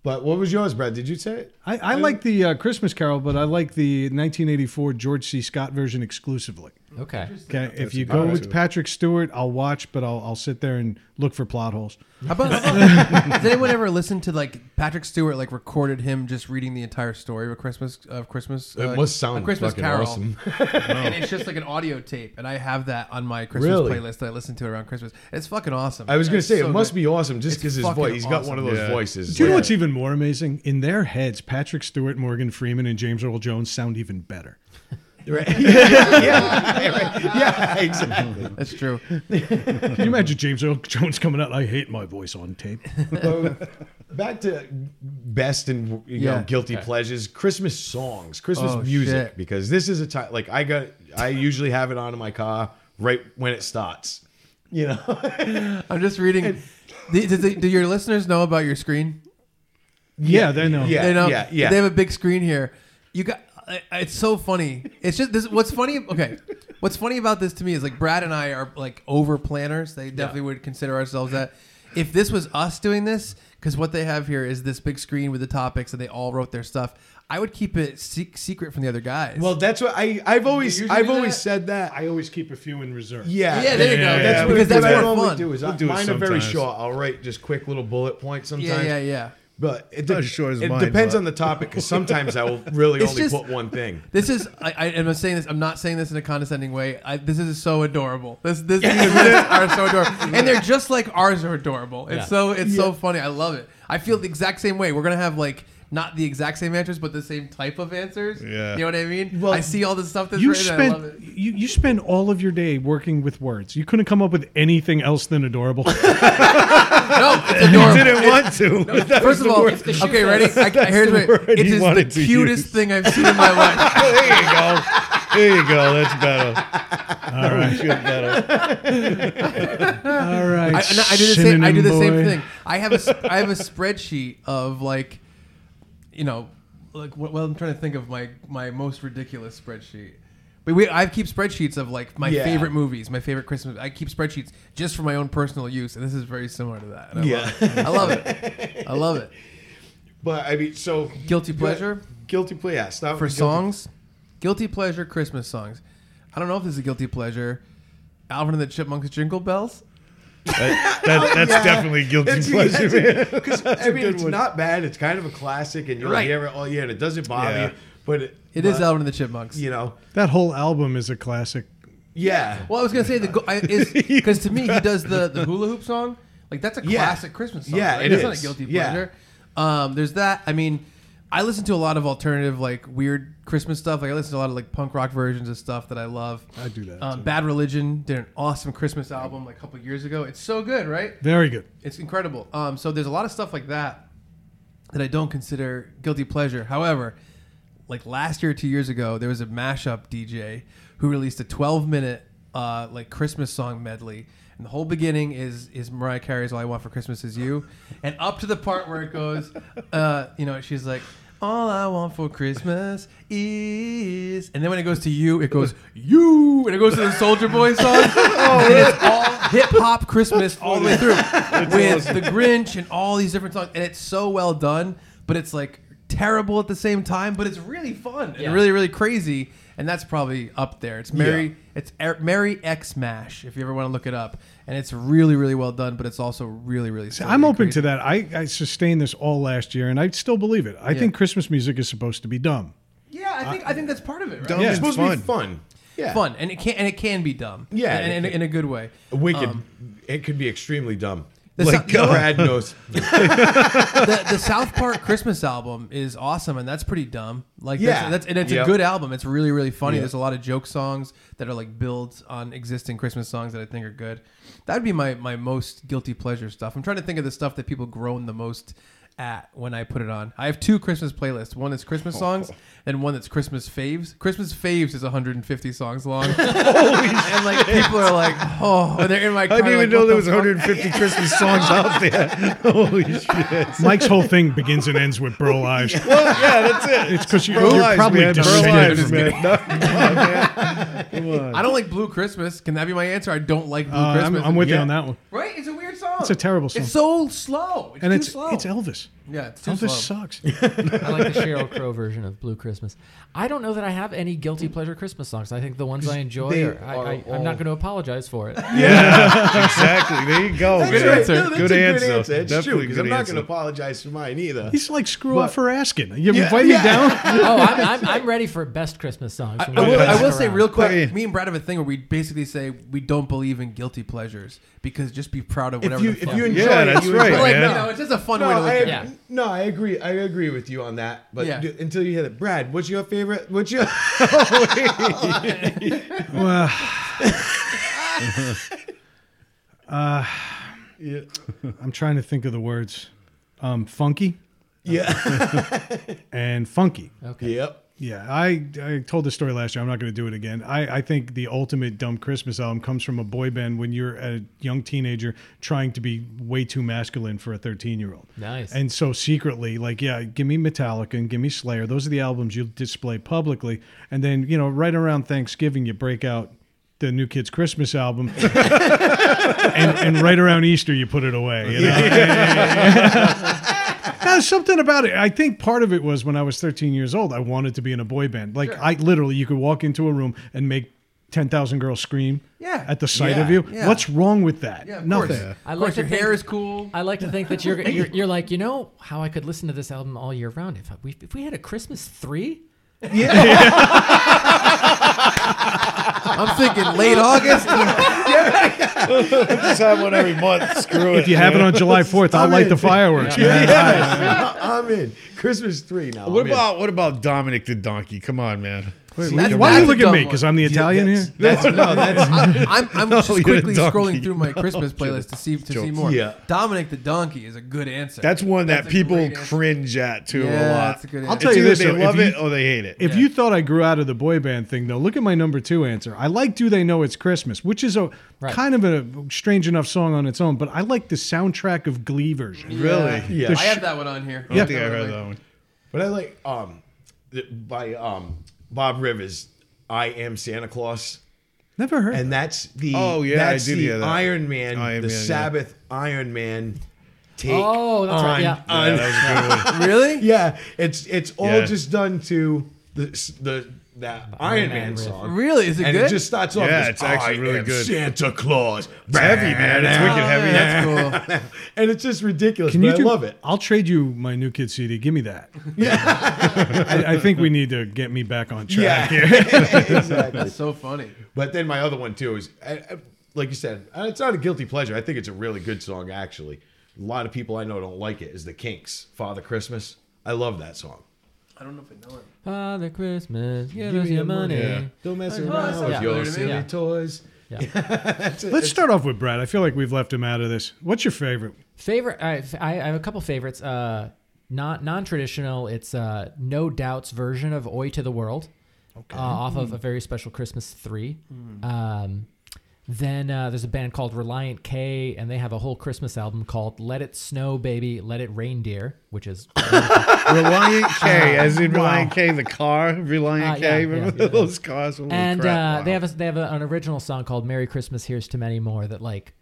but what was yours, Brad? Did you say it? I, I like the uh, Christmas Carol, but I like the 1984 George C. Scott version exclusively. Okay. Okay, if you go with one. Patrick Stewart, I'll watch, but I'll, I'll sit there and look for plot holes. How about, how about- does anyone ever listened to like Patrick Stewart like recorded him just reading the entire story of a Christmas of Christmas? It uh, must sound a Christmas fucking Carol, awesome. and it's just like an audio tape, and I have that on my Christmas Really? playlist that I listen to around Christmas. It's fucking awesome. I was going to It's say so it must good. be awesome just It's because his fucking voice. He's got one of those Yeah. voices. Do you know Yeah. what's even more amazing? In their heads, Patrick Stewart, Morgan Freeman, and James Earl Jones sound even better. Right. yeah, yeah, right. yeah, exactly. That's true. Can you imagine James Earl Jones coming out? I hate my voice on tape. But back to best and you know Yeah. guilty pleasures, Christmas songs, Christmas Oh, music, shit. because this is a time like I got. I usually have it on in my car right when it starts. You know. I'm just reading. Do, do, do your listeners know about your screen? Yeah, they know. Yeah, they know. yeah, yeah. They have a big screen here. You got. I- It's so funny. It's just this. What's funny? Okay, what's funny about this to me is like Brad and I are like over planners. They definitely would consider ourselves that. If this was us doing this, because what they have here is this big screen with the topics, and they all wrote their stuff. I would keep it se- secret from the other guys. Well, that's what I. I've always. usually I've do always that? said that. I always keep a few in reserve. Yeah, Yeah, there you go. Yeah, That's yeah, what, because what I more normally fun. do is I, We'll do it mine are very sometimes. short. I'll write just quick little bullet points sometimes. yeah, yeah, yeah. But it, Not as short as it mine, depends but- on the topic. Because sometimes I will really It's only just- put one thing. This is I, I am saying this. I'm not saying this in a condescending way. I, this is so adorable. This this these are so adorable, and they're just like ours are adorable. It's Yeah. so it's so funny. I love it. I feel the exact same way. We're gonna have like not the exact same answers, but the same type of answers. Yeah. you know what I mean. Well, I see all the stuff that's You written. and I love it. you, you spend all of your day working with words. You couldn't come up with anything else than adorable. No, it's adorable. Didn't want to. That was First of all, word. If the shoe okay, ready? I, here's the what word it he the cutest use. thing I've seen in my life. there you go. There you go. That's better. All right, Feel better. all right. I, and I do the same. I do the same boy. thing. I have a s- I have a spreadsheet of like, you know, like well, I'm trying to think of my my most ridiculous spreadsheet. But we, I keep spreadsheets of like my Yeah. favorite movies, my favorite Christmas. I keep spreadsheets just for my own personal use, and this is very similar to that. I Yeah. love it. I love it. I love it. But I mean, so Guilty pleasure guilty play. Yeah, stop for guilty- songs. Guilty pleasure Christmas songs. I don't know if this is a guilty pleasure. Alvin and the Chipmunks Jingle Bells. That, that, that's Yeah. definitely guilty It's- pleasure. it's- man. 'cause, I mean, it's one. not bad. It's kind of a classic, and you'll Right. hear it all year, and it doesn't bother Yeah. you. But it, It is but, Alvin and the Chipmunks. You know, That whole album is a classic. yeah. Well, I was gonna say the go- I- because to me he does the the hula hoop song. Like that's a Yeah. classic Christmas song. Yeah, right? it It's not a is. guilty Yeah. pleasure. Um, there's that. I mean, I listen to a lot of alternative, like weird Christmas stuff. Like I listen to a lot of like punk rock versions of stuff that I love. I do that, Um, too. Bad Religion did an awesome Christmas album like a couple years ago. It's so good, right? Very good. It's incredible. Um, so there's a lot of stuff like that that I don't consider guilty pleasure. However, like last year, two years ago, there was a mashup DJ who released a 12 minute uh, like Christmas song medley. And the whole beginning is is Mariah Carey's "All I Want for Christmas Is You," and up to the part where it goes, uh, you know, she's like, "All I want for Christmas is," and then when it goes to you, it goes "You," and it goes to the Soldier Boy song. and it's all hip hop Christmas all the way through with the Grinch and all these different songs, and it's so well done, but it's like terrible at the same time, but it's really fun and Yeah. really really crazy, and that's probably up there. It's Mary, it's Er- Mary X Mash if you ever want to look it up, and it's really really well done, but it's also really really. silly I'm open crazy. to that. I, I sustained this all last year, and I still believe it. I think Christmas music is supposed to be dumb. Yeah, I think I think that's part of it. Right? Dumb Yeah. It's is supposed fun. to be fun. Yeah. Fun and it can and it can be dumb. Yeah, and, it in, in a good way. Wicked. Um, it could be extremely dumb. The like Brad knows. the, the South Park Christmas album is awesome, and that's pretty dumb. Like, Yeah. that's, that's and it's Yep. a good album. It's really, really funny. There's a lot of joke songs that are like builds on existing Christmas songs that I think are good. That would be my my most guilty pleasure stuff. I'm trying to think of the stuff that people groan the most at when I put it on. I have two Christmas playlists. One that's Christmas songs, and one that's Christmas faves. Christmas faves is 150 songs long, and like people are like, oh, and they're in my. Car, I didn't even like, know there the was fuck? 150 Christmas songs out there. Holy shit. Mike's whole thing begins and ends with Burl Ives. Well, yeah, that's it. It's because you're, you're Ives, probably man. Burl disgusted. Ives, man. No, come on, man. Come on. I don't like Blue Christmas. Can that be my answer? I don't like Blue Uh, I'm, Christmas. I'm with you on that one. Right? It's a weird song. It's a terrible song. It's so slow. It's and too it's slow. it's Elvis. Yeah, it's oh, too Elvis slow. sucks. I like the Sheryl Crow version of Blue Christmas. I don't know that I have any guilty pleasure Christmas songs. I think the ones I enjoy, they are, I, are I, I'm not going to apologize for it. Yeah, exactly. There you go. That's man. right. answer. No, that's Good a answer. Good answer. It's Definitely true because good I'm not going to apologize for mine either. He's like screw But- off for asking. You Yeah, invite yeah. me down. oh, I'm, I'm, I'm ready for best Christmas songs. I, I will, I will say real quick. Yeah. Me and Brad have a thing where we basically say we don't believe in guilty pleasures because just be proud of if whatever. you the if you enjoy Yeah, it, that's you right, enjoy like it. man. you know, it's just a fun way to look at it. No, I agree. I agree with you on that. But Yeah. d- until you hear that, Brad, what's your favorite? What's your? well, yeah. I'm trying to think of the words. Um, funky Yeah. and funky. Okay. yep. Yeah, I, I told this story last year. I'm not going to do it again. I, I think the ultimate dumb Christmas album comes from a boy band when you're a young teenager trying to be way too masculine for a 13 year old. Nice. And so secretly, like, yeah, give me Metallica and give me Slayer. Those are the albums you display publicly. And then, you know, right around Thanksgiving, you break out the New Kids Christmas album. and, and right around Easter, you put it away. You know? There's something about it. I think part of it was when I was 13 years old, I wanted to be in a boy band. Like, I literally, you could walk into a room and make Ten Thousand Girls Scream Yeah. at the sight Yeah, of you. yeah. What's wrong with that? Yeah, of Nothing. course. I Of like course, your think- hair is cool. I like to think that you're, you're you're like you know how I could listen to this album all year round if we if we had a Christmas three. I'm thinking late August. Just have one every month. Screw it. If you have it on July Fourth, I'll I'm light in. the fireworks. man. Yes, I'm in. Christmas tree now. What I'm in. about what about Dominic the donkey? Come on, man. Wait, That's- why do you that's look at me? Because. I'm the Italian here. That's, no, that's I'm, I'm just you're a quickly scrolling through my Christmas playlist to see to see more. Yeah. Dominic the Donkey is a good answer. That's one that That's a people great answer. cringe at too Yeah, a lot. that's a good I'll tell It's you this, they though, love you- it or they hate it. If Yeah. you thought I grew out of the boy band thing, though, look at my number two answer. I like "Do They Know It's Christmas," which is a Right. kind of a strange enough song on its own, but I like the soundtrack of Glee version. Really? Yeah. I have that one on here. I don't think I heard that one. But I like um by um Bob Rivers. I am Santa Claus, Never heard. and that's the Oh, yeah, I that's did the hear that. Iron Man, Iron the Man, yeah. Sabbath Iron Man take. Oh, that's right, yeah. on- Yeah, that was a good one. Really? yeah, it's it's all Yeah. just done to the the that Iron Man, Man song. Really? Is it and good? it just starts off. Yeah, as, it's actually "I really am good. Santa Claus. It's heavy, man. It's wicked heavy. That's cool. and it's just ridiculous. Can but you I love it. I'll trade you my new kid CD. Give me that. I, I think we need to get me back on track Yeah, here. exactly. That's so funny. But then my other one too is, I, I, like you said, uh, it's not a guilty pleasure. I think it's a really good song. Actually, a lot of people I know don't like it. Is the Kinks "Father Christmas"? I love that song. I don't know if I know it. Father Christmas, give us your money. Yeah. Don't mess Oh, around with yeah. your familiar silly Yeah. toys. Yeah. Let's start off with Brad. I feel like we've left him out of this. What's your favorite? Favorite? I, I have a couple favorites. Uh, not non-traditional. It's uh, No Doubt's version of "Oi to the World," uh, off of a very special Christmas three. Um, then uh, there's a band called Relient K, and they have a whole Christmas album called "Let It Snow, Baby, Let It Reindeer," which is Relient K, as in Reliant K, the car. Reliant Uh, K. yeah, Remember yeah, yeah. those cars? Holy and crap, uh, wow. they have a, they have a, an original song called "Merry Christmas, Here's to Many More" that like,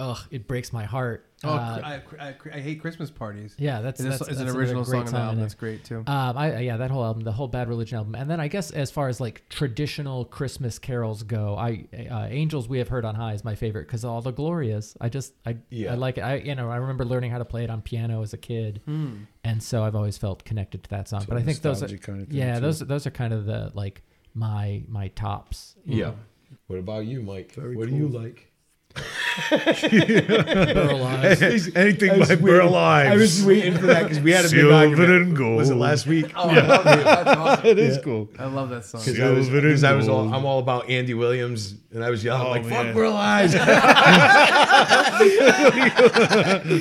ugh, it breaks my heart. Oh, Uh, I, I, I hate Christmas parties. yeah, that's Is, that's, that's an original great song on the album. That's great too. Um, I yeah, that whole album, the whole Bad Religion album, and then I guess as far as like traditional Christmas carols go, I uh, Angels We Have Heard on High is my favorite because all the Glorias. I just I Yeah. I like it. I you know I remember learning how to play it on piano as a kid, and so I've always felt connected to that song. but I think those are kind of yeah too. those those are kind of the like my my tops. Yeah. know. What about you, Mike? what do you like? Burl Ives. Anything I was by waiting- Burl I was waiting for that because we had a big Silver argument. and gold. Was it last week? Oh, I love it. That's awesome. It is cool. I love that song. Because I was, Silver and 'cause I was all, gold. I'm all about Andy Williams, and I was yelling Oh, like man. "Fuck Burl Ives."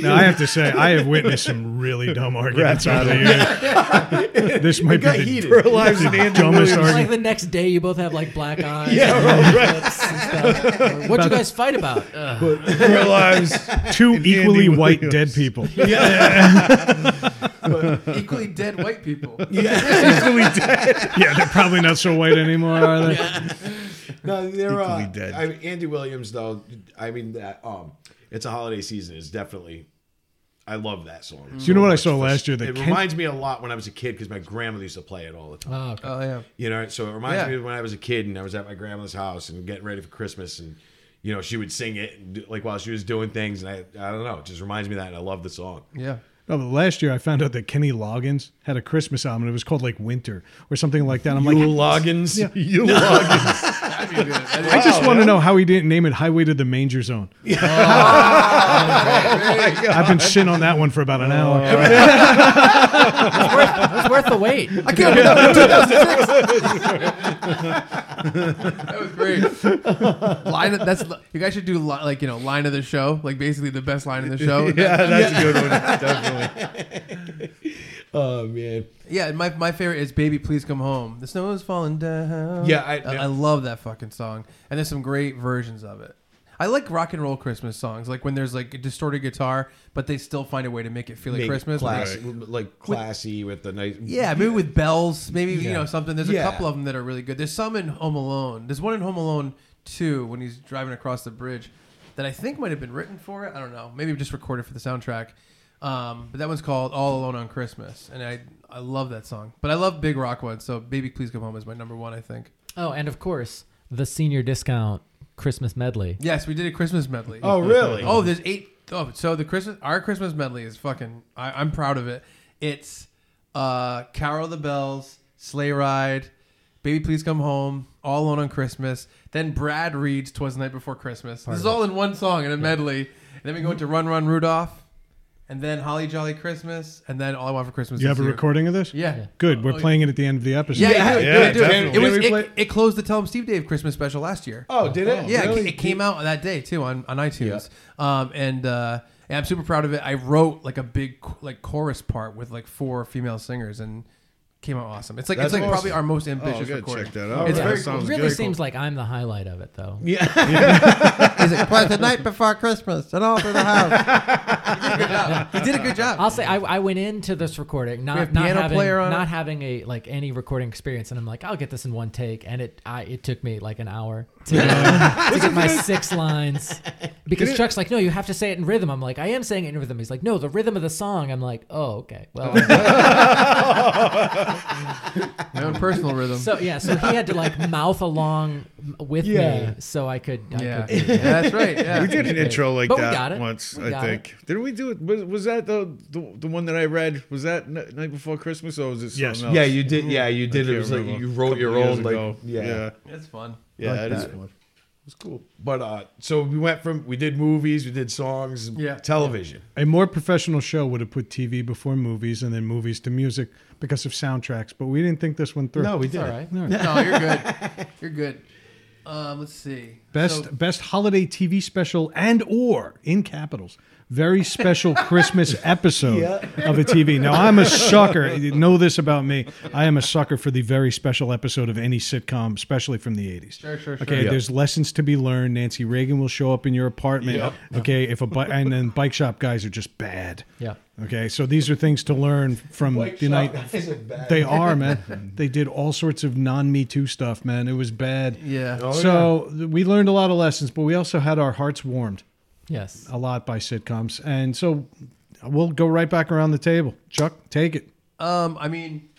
Now I have to say, I have witnessed some really dumb arguments over the years. This might be the heated. Burl and Andy dumbest Williams. Like argument. the next day, you both have like black eyes. Yeah, right. lips and stuff. Or, What'd you guys fight about? Ugh. Burl Ives. Two equally Andy white Williams. dead people. Yeah. Equally dead white people. Yeah, equally dead. Yeah, they're probably not so white anymore, are they? no, they're uh, Equally dead. I mean, Andy Williams, though. I mean that um, it's a holiday season is definitely. I love that song. Do you know what I saw For- last year? That It Ken- reminds me a lot when I was a kid because my grandmother used to play it all the time. Oh, okay. Oh yeah. You know, so it reminds Yeah. me of when I was a kid and I was at my grandmother's house and getting ready for Christmas and you know she would sing it like while she was doing things and I I don't know it just reminds me of that and I love the song. Yeah. No, but last year I found out that Kenny Loggins had a Christmas album. and It was called like Winter or something like that. I'm like, You Loggins. Yeah. You log That'd be. I just want to know how he didn't name it Highway to the Manger Zone. Oh, I've been shitting on that one for about an hour. Oh, it's worth the wait. I can't believe that was great. Line of, that's you guys should do li- like you know line of the show, like basically the best line in the show. Yeah, that's a good one. Definitely. Oh man. Yeah, and my, my favorite is "Baby, Please Come Home." The snow is falling down. Yeah, I- I, I love that fucking song, and there's some great versions of it. I like rock and roll Christmas songs, like when there's like a distorted guitar, but they still find a way to make it feel like Make Christmas. classy, like classy with the nice. Yeah, maybe with bells, maybe you know something. There's a Yeah. couple of them that are really good. There's some in Home Alone. There's one in Home Alone 2 when he's driving across the bridge that I think might have been written for it. I don't know. Maybe just recorded for the soundtrack. Um, but that one's called All Alone on Christmas, and I I love that song. But I love big rock ones. So Baby Please Come Home is my number one. I think. Oh, and of course, the senior discount Christmas medley. Yes, we did a Christmas medley. Oh, really? Oh, there's eight oh so the Christmas our Christmas medley is fucking I, I'm proud of it. It's uh Carol the Bells, Sleigh Ride, Baby Please Come Home, All Alone on Christmas. Then Brad reads Twas the Night Before Christmas. this is all in one song in a medley. And then we go into Run Run Rudolph, and then Holly Jolly Christmas, and then All I Want for Christmas. You Is have a Here. recording of this? Yeah. Good. We're Oh, playing it at the end of the episode. Yeah, Yeah, yeah, yeah, do it, do it. definitely. It was Can we play- it, it closed the Tell 'em Steve Dave Christmas special last year. Oh, did it? Yeah, it Really? it, came out that day too on, on iTunes. Um, and uh, yeah, I'm super proud of it. I wrote like a big like chorus part with like four female singers and came out awesome. It's like That's it's like probably our most Oh, ambitious good. recording. Check that out. It's that very sounds It really good. seems like I'm the highlight of it, though. Yeah. Is it quite the night before Christmas and all through the house? you did a good job. I'll say I, I went into this recording We not not piano having player on not it? having a like any recording experience, and I'm like, I'll get this in one take, and it I it took me like an hour to, to get my six lines because Chuck's like, no, you have to say it in rhythm. I'm like, I am saying it in rhythm. He's like, no, the rhythm of the song. I'm like, oh, okay, well, My own personal rhythm. so yeah, so he had to like mouth along with Yeah. me so I could. I yeah. could yeah, that's right. Yeah. We did an intro like But we that got it. once, We I got think. Didn't we do it? Was, was that the, the the one that I read? Was that N- night before Christmas, or was it Yes. else? Yeah, you did. Yeah, you did. It can't was like remember. you wrote couple your years own. Like, yeah, yeah, It's fun. yeah. Like it is that. fun. It's cool. But uh, so we went from we did movies, we did songs, Yeah. television. A more professional show would have put TV before movies and then movies to music because of soundtracks, but we didn't think this one through. No, we did. all right. No, you're good. You're good. Um, let's see. Best So- best holiday TV special and or in capitals. Very special Christmas episode of a TV. Now I'm a sucker. You know this about me. I am a sucker for the very special episode of any sitcom, especially from the 80s. Sure, sure, sure. Okay, Yeah. there's lessons to be learned. Nancy Reagan will show up in your apartment. Okay, if a bi- and then bike shop guys are just bad. Yeah. Okay, so these are things to learn from the night. They are, man. They did all sorts of non Me Too stuff, man. It was bad. Yeah. Oh, so th- we learned a lot of lessons, but we also had our hearts warmed Yes. a lot by sitcoms, and so we'll go right back around the table. Chuck, take it. Um, I mean,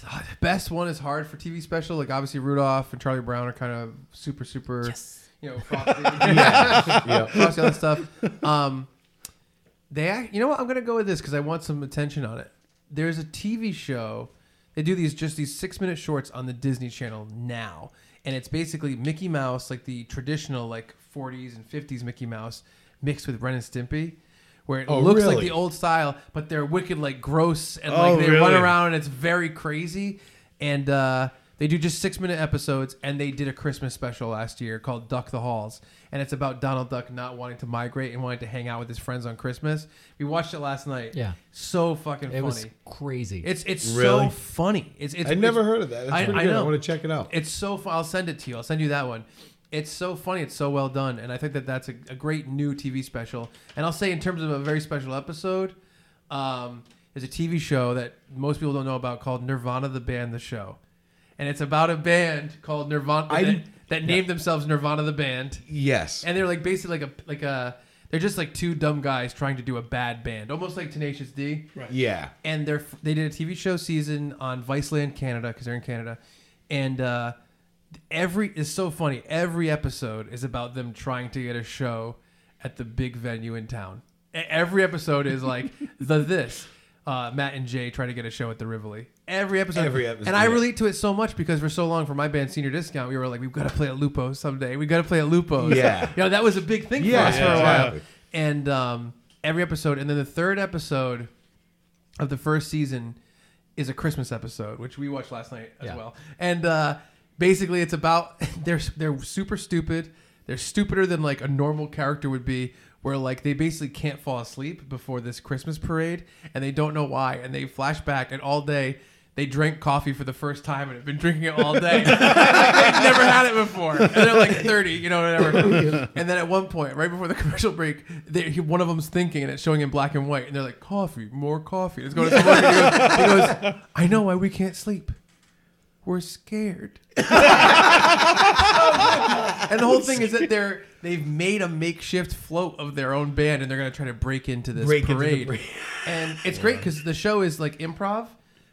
the best one is hard for TV special. Like obviously Rudolph and Charlie Brown are kind of super, super, you know, frosty, yeah, frosty other stuff. Um, they, act, you know what? I'm gonna go with this because I want some attention on it. There's a TV show. They do these just these six minute shorts on the Disney Channel now, and it's basically Mickey Mouse, like the traditional like 40s and 50s Mickey Mouse, mixed with Ren and Stimpy. Where it Oh, looks like the old style, but they're wicked, like gross, and Oh, like they run around, and it's very crazy. And uh, they do just six minute episodes, and they did a Christmas special last year called Duck the Halls, and it's about Donald Duck not wanting to migrate and wanting to hang out with his friends on Christmas. We watched it last night. Yeah. so fucking It funny. was crazy. It's it's Really? so funny. It's it's. I never it's- heard of that. That's I- pretty I good. I know. want to check it out. It's so fun. I'll send it to you. I'll send you that one. It's so funny. It's so well done, and I think that that's a, a great new TV special. And I'll say, in terms of a very special episode, um, there's a TV show that most people don't know about called Nirvanna the Band the Show, and it's about a band called Nirvana I- that, that named themselves Nirvana the Band, yes. and they're like basically like a like a they're just like two dumb guys trying to do a bad band, almost like Tenacious D Right. yeah. and they're they did a TV show season on Viceland Canada because they're in Canada, and uh, every is so funny. Every episode is about them trying to get a show at the big venue in town. Every episode is like the this. Uh, Matt and Jay try to get a show at the Rivoli. Every episode, Every episode, and I relate to it so much because for so long for my band Senior Discount, we were like, we've got to play a Lupo someday. We've got to play a Lupo. Yeah. you know that was a big thing Yeah, for us for a yeah, while. exactly. And um, every episode, and then the third episode of the first season is a Christmas episode, which we watched last night as Yeah. well. And uh, basically, it's about they're they're super stupid. They're stupider than like a normal character would be. Where like they basically can't fall asleep before this Christmas parade, and they don't know why, and they flash back, and all day they drank coffee for the first time and have been drinking it all day. They've never had it before, and they're like thirty, you know, whatever. And then at one point, right before the commercial break, they, he, one of them's thinking, and it's showing in black and white, and they're like, "Coffee, more coffee." Let's go to. He goes, he goes, "I know why we can't sleep. We're scared." and the whole thing is that they're they've made a makeshift float of their own band, and they're gonna try to break into this Break into parade. parade. and it's great because the show is like improv,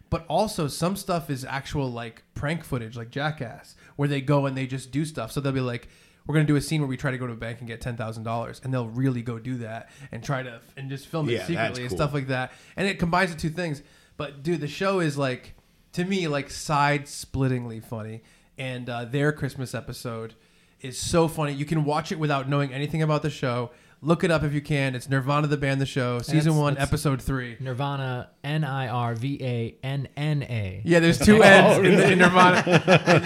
but also some stuff is actual like prank footage, like Jackass, where they go and they just do stuff. So they'll be like, "We're gonna do a scene where we try to go to a bank and get ten thousand dollars," and they'll really go do that and try to and just film it Yeah, that's secretly and cool. stuff like that. And it combines the two things. But dude, the show is like to me like side splittingly funny, and uh, their Christmas episode is so funny. You can watch it without knowing anything about the show. Look it up if you can. It's Nirvanna the band, the show, season it's- one, it's- episode three. Nirvanna, N I R V A N N A. Yeah, there's two ends in, the, in Nirvanna in,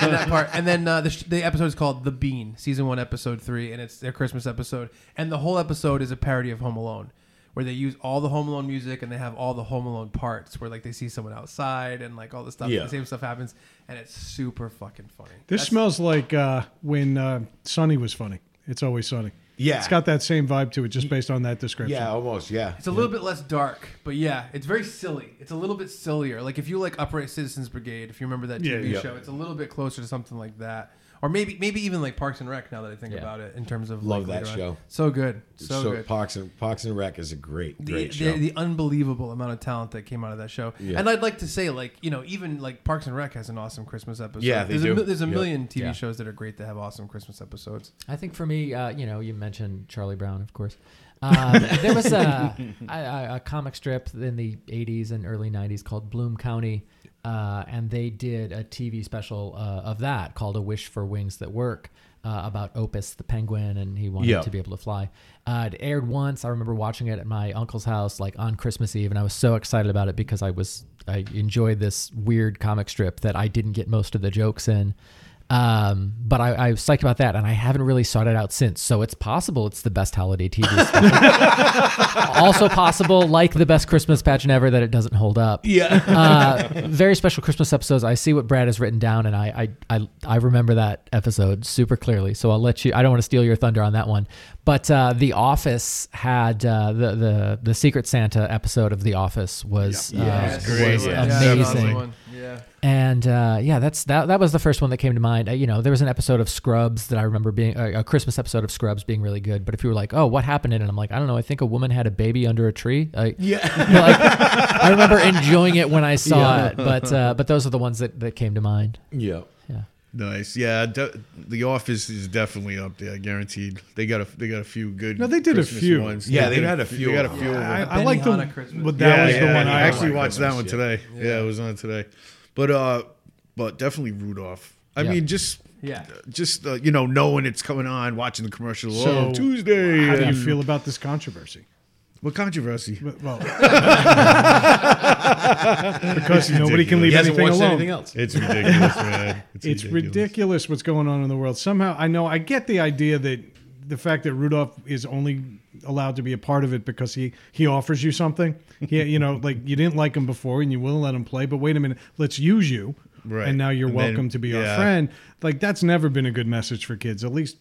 in that part, and then uh, the, sh- the episode is called "The Bean," season one, episode three, and it's their Christmas episode. And the whole episode is a parody of Home Alone, where they use all the Home Alone music and they have all the Home Alone parts, where like they see someone outside and like all the stuff, Yeah. the same stuff happens, and it's super fucking funny. This That's- smells like uh, when uh, Sunny was funny. It's always sunny. Yeah. It's got that same vibe to it just based on that description. Yeah, almost. Yeah. It's a little bit less dark, but yeah, it's very silly. It's a little bit sillier. Like if you like Upright Citizens Brigade, if you remember that Yeah, TV yeah. show, it's a little bit closer to something like that. Or maybe maybe even like Parks and Rec now that I think Yeah. about it in terms of Love like, that later on. show. So good. So, good. Parks and Parks and Rec is a great, The, great the, show. the unbelievable amount of talent that came out of that show, Yeah. and I'd like to say, like you know, even like Parks and Rec has an awesome Christmas episode. Yeah, they there's do. A, there's a Yep. million TV Yeah. shows that are great that have awesome Christmas episodes. I think for me, uh, you know, you mentioned Charlie Brown, of course. Um, there was a, a, a- a comic strip in the 80s and early 90s called Bloom County, uh, and they did a TV special uh, of that called A Wish for Wings That Work. Uh, about Opus the penguin, and he wanted Yeah. to be able to fly. Uh, it aired once. I remember watching it at my uncle's house, like on Christmas Eve, and I was so excited about it because I was I enjoyed this weird comic strip that I didn't get most of the jokes in. Um, but I, I was psyched about that, and I haven't really sought it out since. So it's possible it's the best holiday TV. special. also possible, like the best Christmas pageant ever, that it doesn't hold up. yeah. Uh, very special Christmas episodes. I see what Brad has written down, and I, I I I remember that episode super clearly. So I'll let you. I don't want to steal your thunder on that one, but uh, The Office had uh, the the the Secret Santa episode of The Office was Yeah. uh, Yeah, it's was Yeah, was amazing. Yeah. And uh, yeah, that's that. That was the first one that came to mind. Uh, you know, there was an episode of Scrubs that I remember being uh, a Christmas episode of Scrubs being really good. But if you were like, "Oh, what happened in it?" I'm like, I don't know. I think a woman had a baby under a tree. I, Yeah. you know, like, I remember enjoying it when I saw it. But uh, but those are the ones that, that came to mind. Yeah. Yeah. Nice, yeah. De- the Office is definitely up there, guaranteed. They got a they got a few good. No, they did a few. Ones. Yeah, They they've had a few They got a few. them. of I, them. I like the. Benihana Christmas. But that yeah, was yeah, the one I I actually liked. watched that one Christmas, today. Yeah. it was on today. But uh, but definitely Rudolph. I Yeah. mean, just Yeah. just uh, you know, knowing it's coming on, watching the commercial. So, oh, Tuesday. How do you and- feel about this controversy? What controversy? But, well, because nobody can leave He hasn't anything watched alone. anything else. It's ridiculous, man. It's ridiculous what's going on in the world. Somehow, I know I get the idea that the fact that Rudolph is only allowed to be a part of it because he he offers you something. He, you know, like you didn't like him before and you will let him play, but wait a minute, let's use you. Right. And now you're And then- welcome to be our friend. Like that's never been a good message for kids, at least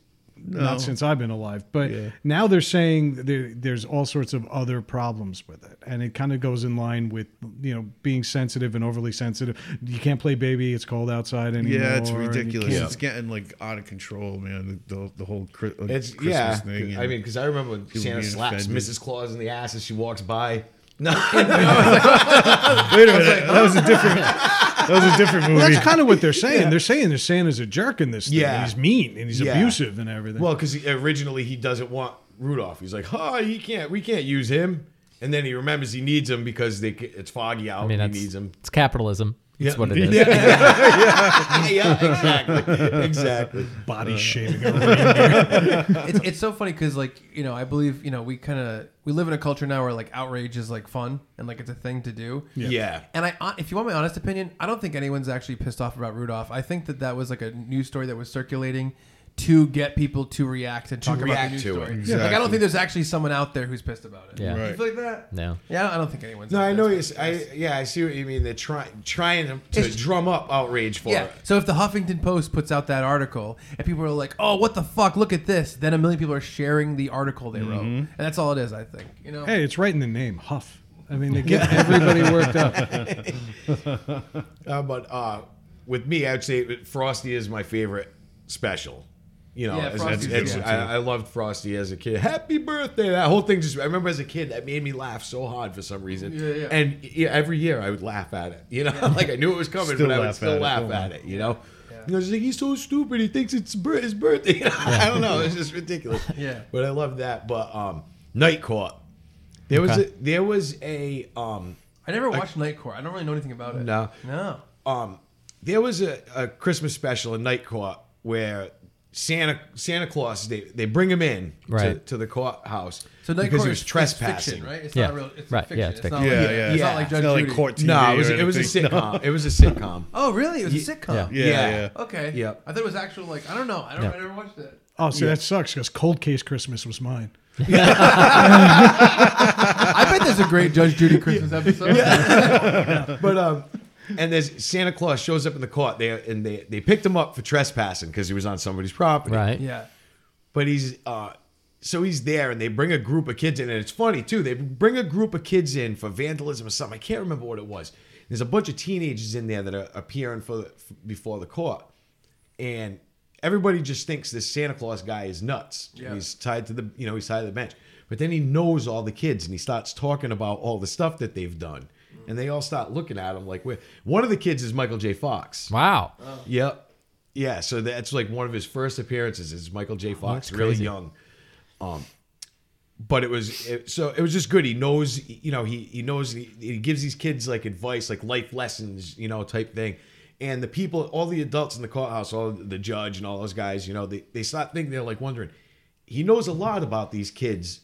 not since I've been alive. But Yeah. now they're saying there, there's all sorts of other problems with it, and it kind of goes in line with you know being sensitive and overly sensitive. You can't play baby; it's cold outside anymore. Yeah, it's ridiculous. can't- It's getting like out of control, man. The the, the whole Chri- uh, It's Christmas yeah. thing. I mean, because I remember when Santa being slaps offended. Mrs. Claus in the ass as she walks by. No, wait a minute, that was a different. That was a different Well, movie. that's kind of what they're saying. They're saying they're Santa's a jerk in this thing. Yeah. He's mean and he's Yeah. abusive and everything. well, because originally he doesn't want Rudolph. He's like, oh, he can't. We can't use him. And then he remembers he needs him because they, it's foggy out. I mean, and he needs him. it's capitalism. That's Yeah. what it is. yeah, yeah exactly, exactly. body uh. shaming. it's, it's so funny because like you know I believe you know we kind of we live in a culture now where like outrage is like fun and like it's a thing to do. Yeah. And I, if you want my honest opinion, I don't think anyone's actually pissed off about Rudolph. I think that that was like a news story that was circulating to get people to react and talk about react the news to it. story. Like I don't think there's actually someone out there who's pissed about it. Yeah. You Right. feel like that? No. Yeah, I don't think anyone's. No, I know. He's, I yeah, I see what you mean. They're trying trying to, to It's- drum up outrage for Yeah. it. So if the Huffington Post puts out that article and people are like, "Oh, what the fuck? Look at this," then a million people are sharing the article they wrote, and that's all it is. I think. You know. hey, it's right in the name, Huff. I mean, they get everybody worked up. Uh, but uh, with me, I'd say Frosty is my favorite special. You know, Yeah, it's- Frosty's it's- good I, I loved Frosty as a kid. Happy birthday! That whole thing just I remember as a kid that made me laugh so hard for some reason. Yeah, yeah. And yeah, every year I would laugh at it. You know, like I knew it was coming, Still but I would still at laugh Oh, at it. You know. You know, like he's so stupid. He thinks it's his birthday. I don't know. It's just ridiculous. Yeah. But I love that. But um, Night Court. There was a, there was a um I never watched Night Court. I don't really know anything about it. No. No. um there was a, a Christmas special in Night Court where Santa Santa Claus they, they bring him in to, Right. to the courthouse So Night because Court he was is- trespassing. fiction, right? It's Yeah. not real. It's Right, fiction. yeah, it's it's not fiction. like, Yeah, yeah. It's Yeah. not like It's Judge not like Judy. court TV No, it was it was a anything. sitcom. It was a sitcom. Oh, really? It was a sitcom. Yeah. Yeah, Yeah. yeah. Okay. Yeah. I thought it was actual. Like I don't know. I don't. Yeah. I never watched it. Oh, see, Yeah. that sucks because Cold Case Christmas was mine. I bet there's a great Judge Judy Christmas episode. But um and there's Santa Claus shows up in the court there and they they picked him up for trespassing because he was on somebody's property. Right. Yeah. but he's uh so he's there and they bring a group of kids in and it's funny too they bring a group of kids in for vandalism or something i can't remember what it was there's a bunch of teenagers in there that are appearing for, the, before the court and everybody just thinks this santa claus guy is nuts Yeah. he's tied to the you know he's tied to the bench but then he knows all the kids and he starts talking about all the stuff that they've done and they all start looking at him like we're one of the kids is michael j fox Wow. Yep. Yeah, so that's like one of his first appearances is Michael J. Fox, that's really crazy. young. Um, but it was it, so it was just good. He knows, you know, he he knows he, he gives these kids like advice, like life lessons, you know, type thing. And the people, all the adults in the courthouse, all the judge and all those guys, you know, they they start thinking they're like wondering, he knows a lot about these kids.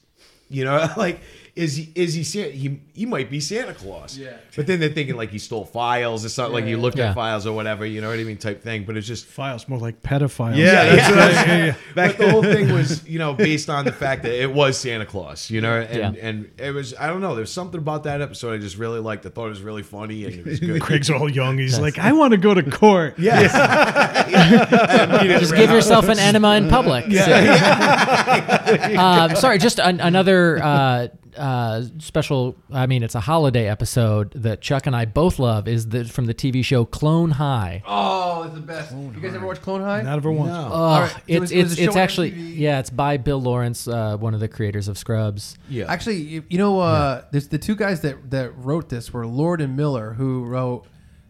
You know, like is he is he Santa? He he might be Santa Claus. Yeah. But then they're thinking like he stole files or something. like you Yeah. looked Yeah. at files or whatever. You know what I mean? Type thing. But it's just Files more like pedophiles. Yeah, that's what I was yeah, yeah. but the whole thing was, you know, based on the fact that it was Santa Claus, you know, and Yeah. and it was I don't know, there's something about that episode I just really liked. I thought it was really funny and it was good. Craig's all young. He's like, I want to go to court. yes. Just give yourself an enema in public. um, sorry, just an, another uh, uh, special. I mean, it's a holiday episode that Chuck and I both love. Is the from the TV show Clone High. Oh, it's the best. You guys ever watch Clone High? Not ever once. No. Oh, right, so it's was- was it's it's actually yeah, it's by Bill Lawrence, uh, one of the creators of Scrubs. Yeah. Actually, you, you know, uh, there's the two guys that that wrote this were Lord and Miller, who wrote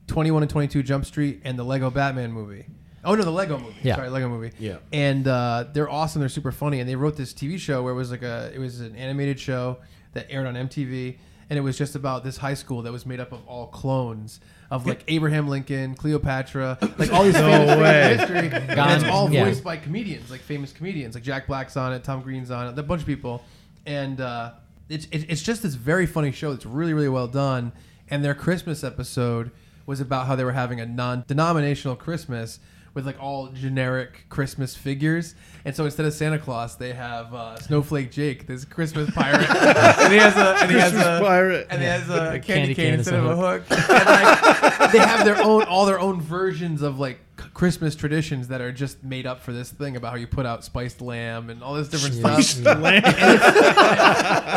21 and 22 Jump Street and the Lego Batman movie. Oh no, the Lego movie. Yeah. Sorry, Lego movie. Yeah. And uh, they're awesome. They're super funny. And they wrote this TV show where it was like a it was an animated show that aired on MTV, and it was just about this high school that was made up of all clones of like Abraham Lincoln, Cleopatra, like all these famous figures way. in history. And it's Gone- all yeah. voiced by comedians, like famous comedians, like Jack Black's on it, Tom Green's on it, a bunch of people, and uh, it's it, it's just this very funny show that's really really well done. And their Christmas episode was about how they were having a non-denominational Christmas with like all generic Christmas figures, and so instead of Santa Claus, they have uh, Snowflake Jake, this Christmas pirate, and he has a and he has Christmas a pirate. and he has a A candy, candy cane cane instead as of a a hook. And like, they have their own, all their own versions of like Christmas traditions that are just made up for this thing about how you put out spiced lamb and all this different stuff. Lamb.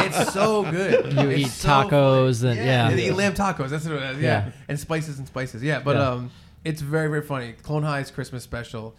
it's so good. You It's eat so tacos funny. and- yeah. they eat lamb tacos. That's what it is. Yeah. Yeah. and spices and spices. Yeah, but Yeah. um, it's very very funny. Clone High's Christmas special.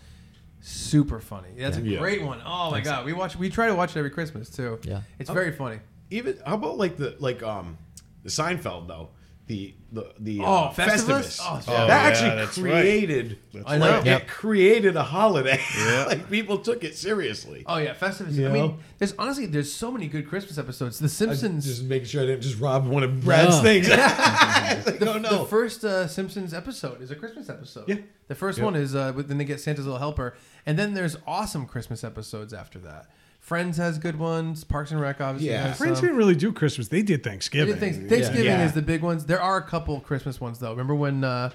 Super funny. That's a Yeah. great one. Oh my god, we watch. We try to watch it every Christmas too. Yeah. it's very funny. Even how about like the like um the Seinfeld though? The the the Oh, uh, Festivus? Festivus. Oh, Oh, that yeah, actually that's right. created I like know. it created a holiday. Yeah. like people took it seriously. Oh yeah, Festivus. You I mean, there's honestly there's so many good Christmas episodes. The I Simpsons. just making sure I didn't just rob one of Brad's No. things. like, no, The no. first uh, Simpsons episode is a Christmas episode. Yeah. The first Yep. one is uh, when they get Santa's little helper, and then there's awesome Christmas episodes after that. Friends has good ones. Parks and Rec obviously Yeah. has Friends some. didn't really do Christmas. They did They Thanksgiving. did Thanksgiving Yeah. is the big ones. There are a couple Christmas ones though. Remember when uh,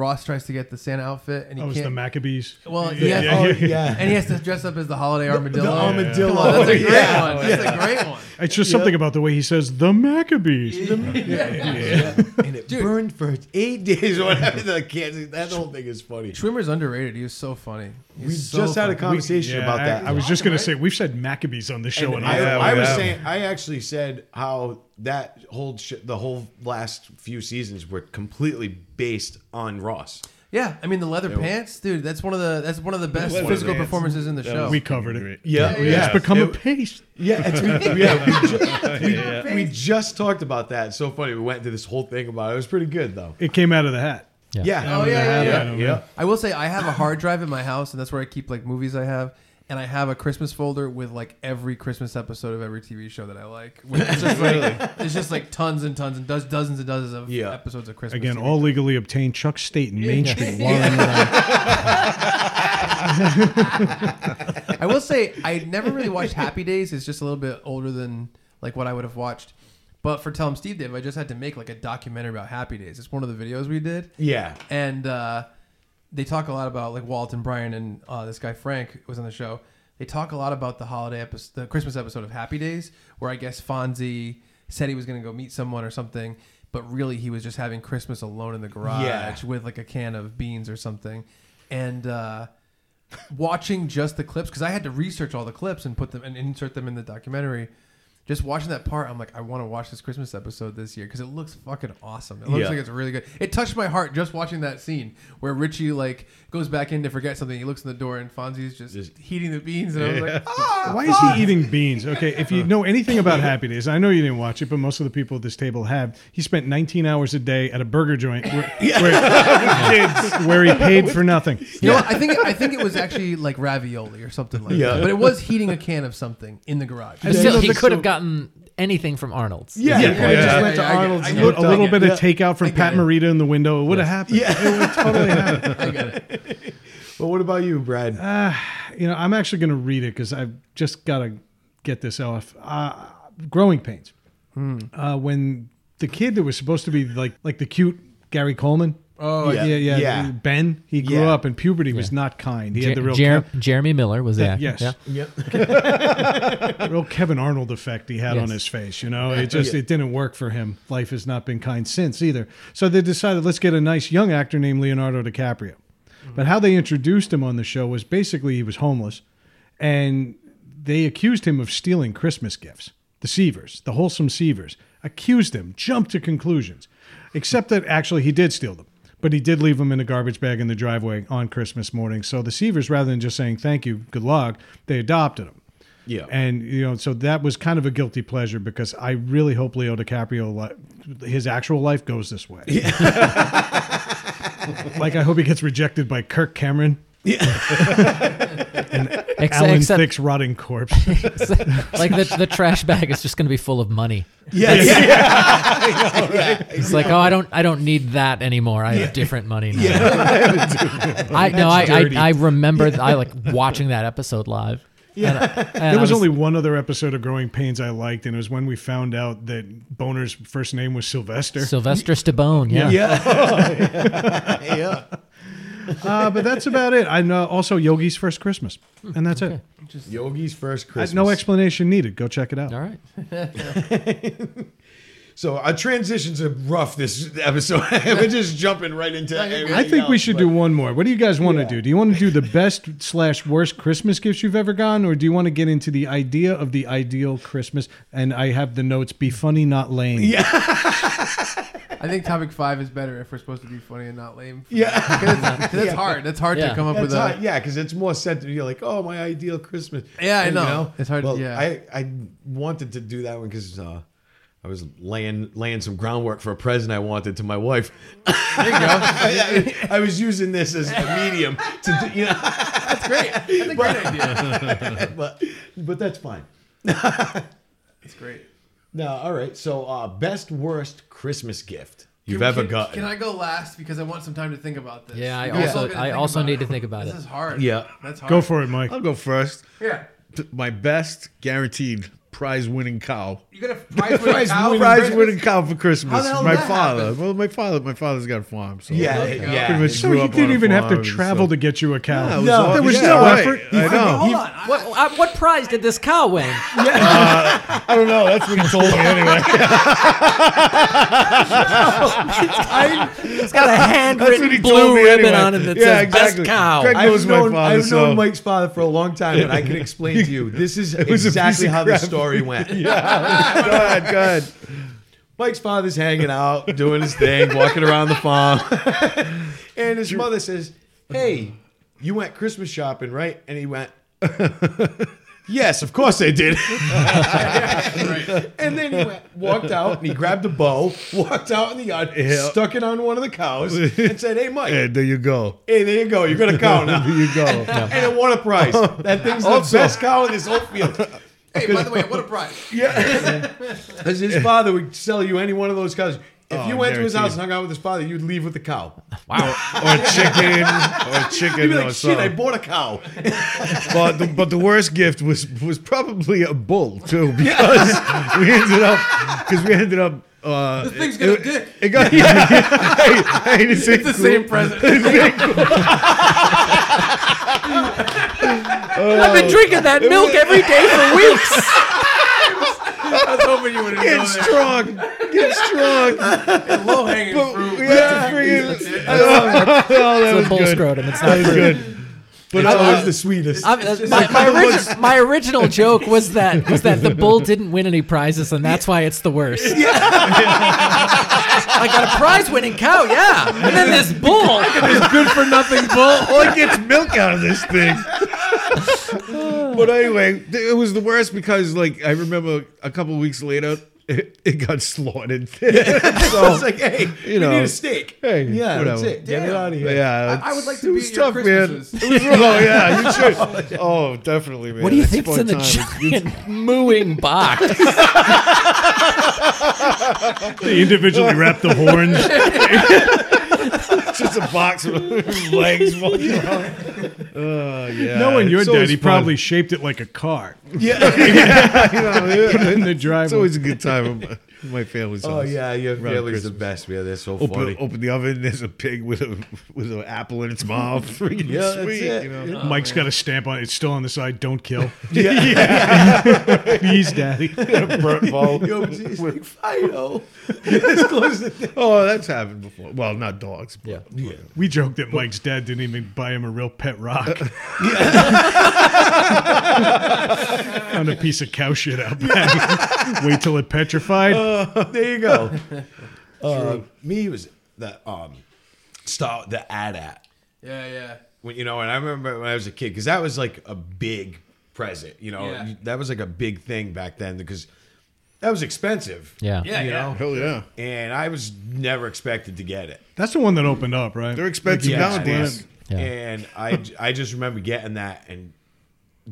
Ross tries to get the Santa outfit and he oh, That was can't. the Maccabees. well, yeah, yeah, yeah, oh, yeah. yeah. and he has to dress up as the holiday armadillo. the armadillo. Come on, that's a great Yeah. one. That's a great one. It's just something about the way he says the Maccabees. and it burned for eight days or whatever. The kids, that whole thing is funny. Schwimmer's underrated. He was so funny. He's We so just had a funny. conversation Yeah, about I, that. I was just Awesome, gonna say we've said Maccabees on the show, and, I, Yeah, I was saying, I actually said how that whole sh- the whole last few seasons were completely based on Ross. Yeah, I mean the leather pants, dude. That's one of the that's one of the best leather physical pants. performances in the That show. was We covered it. great. Yeah, It's become a It- paste. Yeah, it's, we, yeah, we, ju- we, we just talked about that. It's so funny. We went into this whole thing about it. It was pretty good though. It came out of the hat. Yeah. Oh, yeah, Out of the yeah, yeah. I don't know. Yeah. I will say I have a hard drive in my house, and that's where I keep like movies I have. And I have a Christmas folder with like every Christmas episode of every TV show that I like. It's just like it's just like tons and tons and does dozens and dozens of Yeah. episodes of Christmas. Again, TV all legally obtained. Chuck Staten, Main Street, Warren, Rhode I will say I never really watched Happy Days. It's just a little bit older than like what I would have watched. But for Tell Tell 'em Steve Dave, I just had to make like a documentary about Happy Days. It's one of the videos we did, Yeah. and uh, they talk a lot about like Walt and Brian and uh, this guy Frank was on the show. They talk a lot about the holiday episode, the Christmas episode of Happy Days, where I guess Fonzie said he was going to go meet someone or something, but really he was just having Christmas alone in the garage Yeah. with like a can of beans or something, and. uh watching just the clips because I had to research all the clips and put them and insert them in the documentary. Just watching that part, I'm like, I want to watch this Christmas episode this year because it looks fucking awesome. It looks Yeah. like it's really good. It touched my heart just watching that scene where Richie like goes back in to forget something. He looks in the door and Fonzie's just, Just- heating the beans, and I was like, ah, Why is he eating beans? Okay, if you know anything about Happy Days, I know you didn't watch it, but most of the people at this table have. He spent 19 hours a day at a burger joint where, where, where he paid for nothing. You know, what? I think I think it was actually like ravioli or something like Yeah. that. But it was heating a can of something in the garage. Yeah, Still, he could have so- gotten anything from Arnold's. Yeah. Yeah, I yeah, just went to yeah, I get- Arnold's. I and A little, a little up. bit Yeah. of takeout from Pat it. Morita in the window. It would have happened. Yeah. It would totally happen. I get it. Well, what about you, Brad? You know, I'm actually going to read it because I've just got to get this off. Uh, growing pains. Uh, when the kid that was supposed to be like like the cute Gary Coleman. Oh, yeah, yeah, yeah. Ben, he grew Yeah. up and puberty was not kind. He Jer- had the real Jer- Kev- Jeremy Miller was the actor. yes. Yeah. Yep. real Kevin Arnold effect he had on his face. You know, it just Yeah. it didn't work for him. Life has not been kind since either. So they decided let's get a nice young actor named Leonardo DiCaprio. Mm-hmm. But how they introduced him on the show was basically he was homeless, and they accused him of stealing Christmas gifts. The Seavers, the wholesome Seavers, accused him, jumped to conclusions, except that actually he did steal them. But he did leave them in a garbage bag in the driveway on Christmas morning. So the Seavers, rather than just saying thank you, good luck, they adopted him. Yeah. And you know, so that was kind of a guilty pleasure because I really hope Leo DiCaprio, his actual life goes this way. like I hope he gets rejected by Kirk Cameron, Ex- Alan except Thicke's rotting corpse. like the, the trash bag is just going to be full of money. yeah. yeah. It's like, oh, I don't, I don't need that anymore. I have different money now. Yeah. I no, I. I, I remember, I like watching that episode live. Yeah, There was, only one other episode of Growing Pains I liked, and it was when we found out that Boner's first name was Sylvester. Sylvester Stallone. Yeah, Yeah. yeah. Uh, but that's about it. I know also Yogi's First Christmas, and that's it. Yogi's first Christmas. No explanation needed. Go check it out. All right. So our transitions are rough this episode. We're just jumping right into. everything I think we should but- do one more. What do you guys want Yeah. to do? Do you want to do the best slash worst Christmas gifts you've ever gotten, or do you want to get into the idea of the ideal Christmas? And I have the notes: be funny, not lame. Yeah. I think topic five is better if we're supposed to be funny and not lame. Yeah. Because that's hard. That's hard Yeah. to come up That's with a. Yeah, because it's more sentiment. You're like, oh, my ideal Christmas. Yeah, I You know. It's hard- Well, yeah. I, I wanted to do that one because uh, I was laying laying some groundwork for a present I wanted to my wife. There you go. I, I was using this as a medium to, do, you know, That's great. That's a great idea. but but that's fine. That's great. No, all right. So, uh, best worst Christmas gift you've Can- ever can, gotten? Can I go last because I want some time to think about this? Yeah, I You guys also- I also about need to think about it. this it. is hard. Yeah. that's hard. Go for it, Mike. I'll go first. Yeah, My best guaranteed prize winning cow. You got a prize winning cow. for Prize Christmas? winning cow for Christmas. How the hell my that father. happen? Well, my father. My father's got a farm. So Yeah, There yeah. Pretty much So grew he up didn't even have to travel so- to get you a cow. Yeah, it was No, all- there was yeah, no right. effort. I know. Hold on. I- What, uh, what prize did this cow win? Yeah, I don't know. That's what he told me anyway. It's got a handwritten blue ribbon anyway. on it that Yeah, says exactly. "Best cow." Craig I've knows my known, father, I've so- known Mike's father for a long time, and I can explain to you this is was a piece exactly how the story went. go ahead, go ahead. Mike's father's hanging out, doing his thing, walking around the farm. And his mother says, "Hey, you went Christmas shopping, right?" And he went, "Yes, of course I did." And then he went, walked out and he grabbed a bow, walked out in the yard, Yeah. stuck it on one of the cows, and said, "Hey, Mike, And there you go. hey, there you go. You're gonna cow now." There you go. And it won a prize. That thing's the Also- best cow in this whole field. Hey, by the way, what a prize! Because his father would sell you any one of those cows. If Oh, you went to his house and hung out with his father, you'd leave with the cow. Wow. or chicken, or chicken, You'd be or like, "Shit, I something. bought a cow." But the, but the worst gift was was probably a bull too, because we ended up because we ended up. Uh, This thing's got a it, dick. It got yeah. hey, hey, this It's the same present. I've been drinking that milk every day for weeks. I was hoping you would have Get known that. strong, get strong. Low hanging fruit. Yeah, friggin- oh, that was It's a bull good. scrotum. It's That not was fruit. good. But It's uh, always the sweetest. I'm- uh, my, my, origi- my original joke was that was that the bull didn't win any prizes and that's why it's the worst. I got a prize winning cow, yeah, and then this bull. This good for nothing bull. all it gets milk out of this thing. but anyway, it was the worst because, like, I remember a couple weeks later, it, it got slaughtered. so, it's like, hey, you you know, need a steak. hey, yeah, that's whatever. it. Get it out of here. yeah, I would like to be was at your tough, man. Christmases. It was, oh yeah, you should. Oh, definitely, man. What do you That's think's in the time. Giant mooing box? They individually wrap the horns. It's just a box with legs walking around. Oh yeah. Knowing your It's always he probably shaped it like a car. you know, Put it in the It's always a good time. At my- My family's Oh house. yeah, your Around family's the best, man. They're so Open, funny. open the oven. There's a pig with a with an apple in its mouth. Freaking Yeah, that's sweet. it. You know? Oh, Mike's got a stamp on it. It's still on the side. Don't kill. Yeah, Please, daddy. Burnt ball. Yo, but he's like, Fido. It's close to Oh, that's happened before. Well, not dogs. But yeah. We joked that Mike's dad didn't even buy him a real pet rock. Uh, Found a piece of cow shit out back. Wait till it petrified. Oh, There you go. Uh, me was the um, start the AT-AT Yeah, yeah. when you know, and I remember when I was a kid because that was like a big present. You know, Yeah. that was like a big thing back then because that was expensive. Yeah. Yeah, You yeah. know? hell yeah. And I was never expected to get it. That's the one that opened up, right? They're expensive Yeah, nowadays. Yeah. And I, I just remember getting that and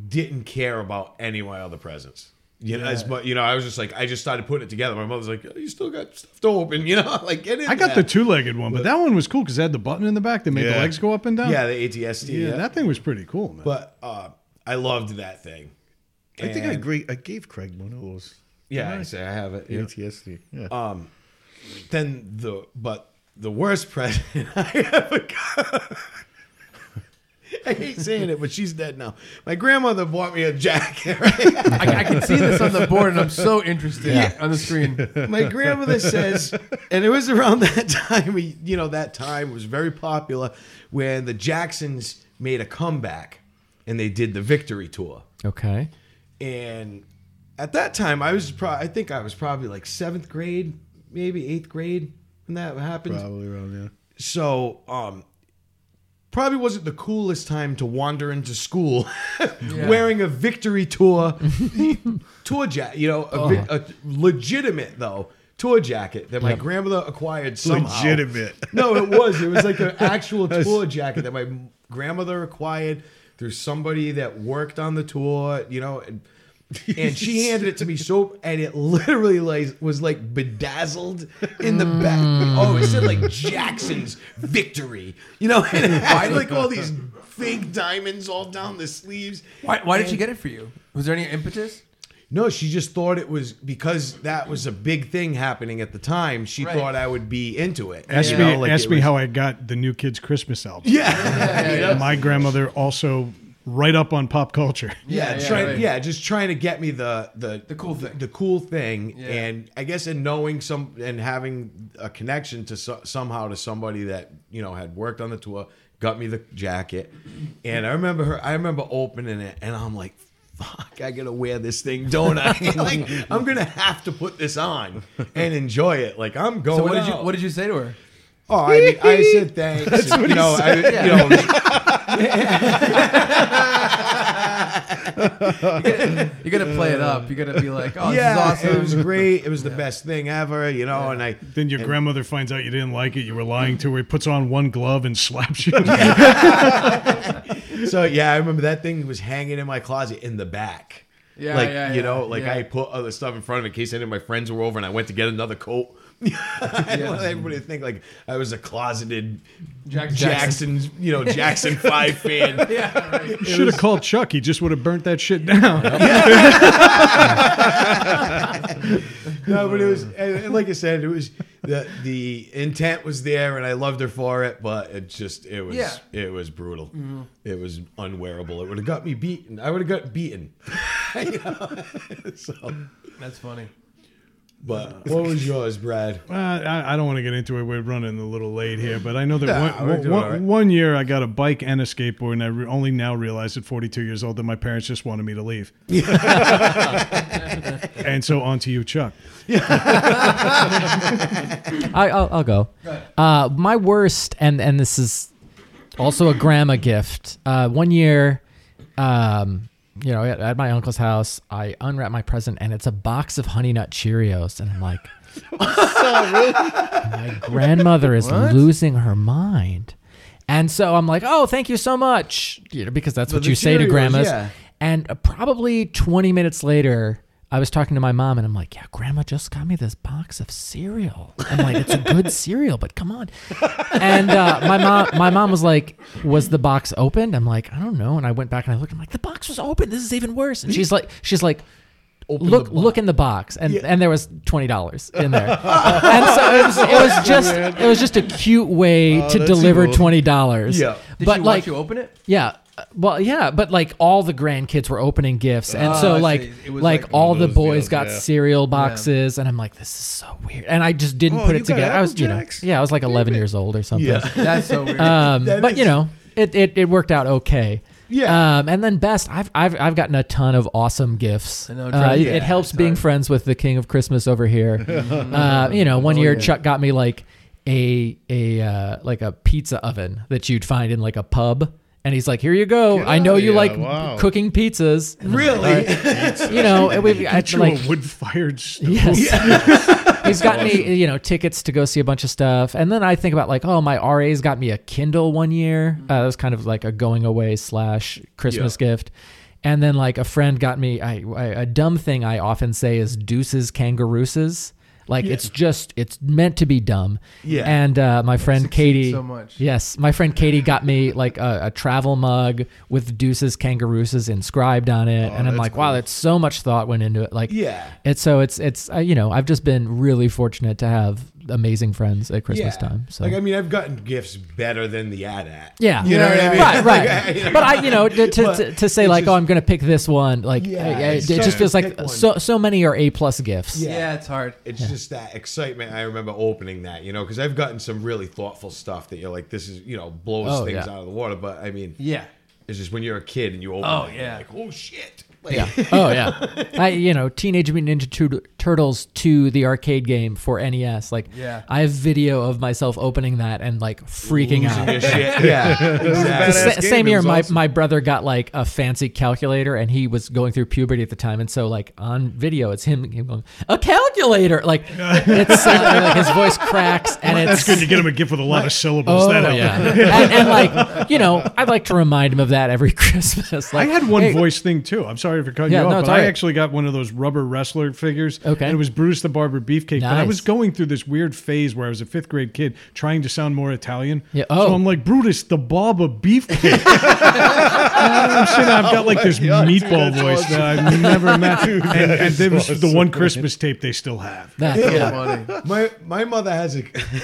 didn't care about any of my other presents. You know, as much, you know, I was just like, I just started putting it together. My mother's like, oh, "You still got stuff to open," you know, like get in. I got the two-legged one, but that one was cool because it had the button in the back that made the legs go up and down. yeah, the ATST. yeah, Yeah, that thing was pretty cool, man. but uh, I loved that thing. I think I And- agree. I gave Craig one of those. Yeah, I say I have it. yeah. AT-ST. Yeah. Um, then the but the worst present I ever got. I hate saying it, but she's dead now. My grandmother bought me a jacket. Right? I, I can see this on the board, and I'm so interested Yeah. on the screen. My grandmother says, and it was around that time. we- You know, that time was very popular when the Jacksons made a comeback and they did the victory tour. Okay. And at that time, I was pro- I think I was probably like seventh grade, maybe eighth grade when that happened. Probably around there. So, um, probably wasn't the coolest time to wander into school wearing a victory tour tour jacket. You know, a, oh. vi- a legitimate though tour jacket that my grandmother acquired somehow. Legitimate. No, it was. It was like an actual tour jacket that my grandmother acquired through somebody that worked on the tour. You know, and, and she handed it to me so, and it literally like was like bedazzled in the back. Mm. Oh, it said like Jackson's victory. You know, and it had like all these fake diamonds all down the sleeves. Why, why did she get it for you? Was there any impetus? No, she just thought it was because that was a big thing happening at the time. She Right. thought I would be into it. ask You me, know, like ask it me was- how I got the new kids' Christmas album. Yeah. My grandmother also right up on pop culture. Yeah, Yeah, yeah, trying, right. yeah, just trying to get me the the The cool thing. the cool thing, Yeah. and I guess in knowing some and having a connection to so, somehow to somebody that you know had worked on the tour, got me the jacket, and I remember her. I remember opening it, and I'm like. Fuck! I gotta wear this thing, don't I? like I'm gonna have to put this on and enjoy it. Like I'm going. So what did you what did you say to her? Oh, I mean, I said thanks. and, you know, I, you know, You gotta play it up. You're gonna be like, oh, yeah, this is awesome. it was great. It was the best thing ever. You know, and I Then your grandmother finds out you didn't like it. You were lying to her. Puts on one glove and slaps you. so yeah, I remember that thing was hanging in my closet in the back. Yeah, like yeah, you yeah, know, like yeah. I put other stuff in front of it in case any of my friends were over, and I went to get another coat. I didn't want everybody to think like I was a closeted Jack- Jackson, you know, Jackson Five fan. yeah, right. Should have called Chuck. He just would have burnt that shit down. No, but it was, and, and like I said, it was the the intent was there, and I loved her for it. But it just, it was, Yeah. it was brutal. Mm-hmm. It was unwearable. It would have got me beaten. I would have got beaten. So, That's funny. But what was yours, Brad? Uh, I, I don't want to get into it. We're running a little late here, but I know that Nah, one, one- all right. one year I got a bike and a skateboard, and I re- only now realize at 42 years old that my parents just wanted me to leave. and so on to you, Chuck. I, I'll, I'll go. Uh, my worst, and and this is also a grandma gift. Uh, one year, um, you know, at, at my uncle's house, I unwrap my present, and it's a box of Honey Nut Cheerios, and I'm like, my grandmother is What? losing her mind. And so I'm like, oh, thank you so much, you know, because that's what the you say to Cheerios, grandmas. yeah. And uh, probably 20 minutes later, I was talking to my mom, and I'm like, yeah, grandma just got me this box of cereal. I'm like, it's a good cereal, but come on. And uh, my mom, my mom was like, was the box opened? I'm like, I don't know. And I went back and I looked. I'm like, the box was open. This is even worse. And she's like, she's like. look, look in the box, and and there was twenty dollars in there, and so it was, it was just it was just a cute way to deliver cool. twenty dollars. Yeah. Did but she like you open it? yeah. Well, yeah, but like all the grandkids were opening gifts, and Oh, so I like see. It was like, like all one the those boys deals, got yeah. cereal boxes, and I'm like, this is so weird, and I just didn't Oh, put you it together. I was, you know, Jacks? yeah, I was like 11 years old or something. Yeah. That's so weird. Um, That but is- you know, it, it, it worked out okay. Yeah. Um, and then best, I've, I've I've gotten a ton of awesome gifts. I know, uh, it, yeah, it helps being hard. friends with the King of Christmas over here. uh, you know, one Oh, year yeah. Chuck got me like a a uh, like a pizza oven that you'd find in like a pub. And he's like, "Here you go. Get I know you here. like Wow. cooking pizzas. Really? You know, and we've I, Get you like a wood-fired stove. Yes. He's got me, you know, tickets to go see a bunch of stuff. And then I think about like, oh, my RA's got me a Kindle one year. Uh, that was kind of like a going away slash Christmas gift. And then like a friend got me I, I, a dumb thing I often say is deuces kangarooses. Like it's just it's meant to be dumb. Yeah. And uh, my friend Katie so much. Yes, my friend Katie got me like a, a travel mug with deuces kangarooses inscribed on it, and I'm like, wow, that's so much thought went into it. Like, Yeah. it's so it's it's uh, you know I've just been really fortunate to have amazing friends at Christmas yeah. time. So Like I mean, I've gotten gifts better than the AT-AT. yeah, You know what I mean? right, right. Like, I- but I, you know, to, to, to, to say like, just- oh, I'm gonna pick this one, like, Yeah, it's it, just feels like one. so so many are A plus gifts. Yeah. yeah, it's hard. It's just that excitement. I remember opening that, you know, because I've gotten some really thoughtful stuff that you're like, this is, you know, blows Oh, things yeah. out of the water. But I mean, Yeah. it's just when you're a kid and you open Oh, it, you're yeah. like, oh shit. Like, Yeah. Oh yeah. I you know Teenage Mutant Ninja Turtles 2 the arcade game for NES. Like Yeah. I have video of myself opening that and like freaking losing out. shit. Yeah. exactly. Sa- same year, my, awesome. my brother got like a fancy calculator, and he was going through puberty at the time, and so like on video, it's him, him going a calculator, like it's uh, like his voice cracks, and it's That's good. You get him a gift with a lot of syllables. Oh that yeah, and, and like you know, I'd like to remind him of that every Christmas. I had one hey, voice thing too. I'm sorry for cutting Yeah, you off, no, but it's I actually got one of those rubber wrestler figures. Okay. And it was Brutus the Barber Beefcake. But I was going through this weird phase where I was a fifth grade kid trying to sound more Italian. Yeah, So oh. I'm like, Brutus the Barber Beefcake. I'm sitting, I've got like this meatball voice that I've never met. and and there was the one Christmas tape they still have. That's So yeah. funny. My my mother has a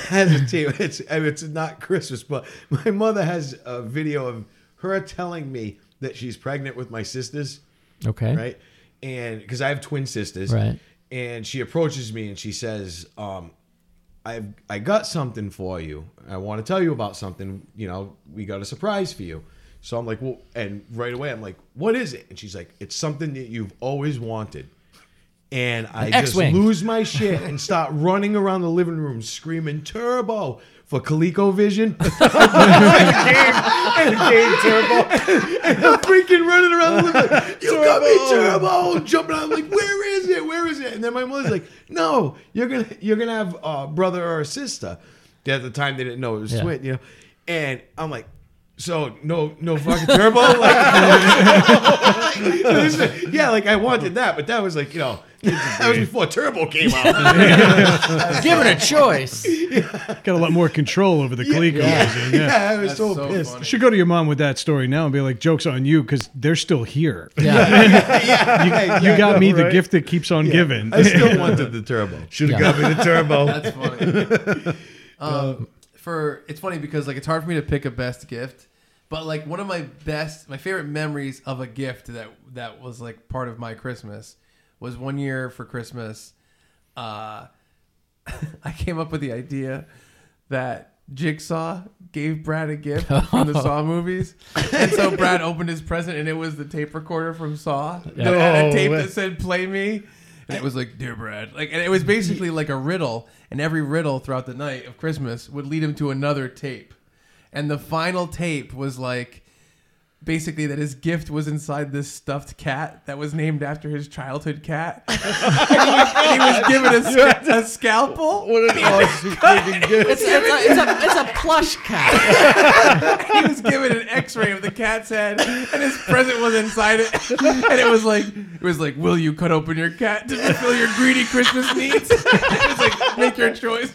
has a tape. It's I mean, it's not Christmas, but my mother has a video of her telling me that she's pregnant with my sisters, Okay. right? And because I have twin sisters, Right. And she approaches me and she says, um, "I've I got something for you. I want to tell you about something. You know, we got a surprise for you." So I'm like, "Well," and right away I'm like, "What is it?" And she's like, "It's something that you've always wanted." And I just X-Wing. lose my shit and start running around the living room screaming "Turbo" for ColecoVision. and game Turbo, and I'm freaking running around the living room. You got me Turbo, jumping out. I'm like, where is it? Where is it? And then my mother's like, no, you're gonna you're gonna have a brother or a sister. At the time, they didn't know it was Yeah. twin, you know. And I'm like, so no no fucking turbo like yeah like i wanted that but that was like you know that was before turbo came out Given a choice. Got a lot more control over the ColecoVision. Yeah. yeah i was so, so pissed funny. You should go to your mom with that story now and be like, "Jokes on you," because they're still here. Yeah. yeah. You got me the gift that keeps on giving. i still wanted the turbo should have Yeah. got me the turbo That's funny. um, for it's funny because like it's hard for me to pick a best gift, but like one of my best, my favorite memories of a gift that that was like part of my Christmas was one year for Christmas. Uh, I came up with the idea that Jigsaw gave Brad a gift from the Saw movies, and so Brad opened his present and it was the tape recorder from Saw. that had a tape that said "Play Me." And it was like, "Dear Brad," like, and it was basically like a riddle, and every riddle throughout the night of Christmas would lead him to another tape, and the final tape was like, basically that his gift was inside this stuffed cat that was named after his childhood cat. and he was, he was oh given a, sca- a scalpel. what an awesome freaking gift It's, it's, a, it's, a, it's a plush cat. he was given an X-ray of the cat's head, and his present was inside it. And it was like, it was like, will you cut open your cat to fulfill your greedy Christmas needs? it was like, make your choice.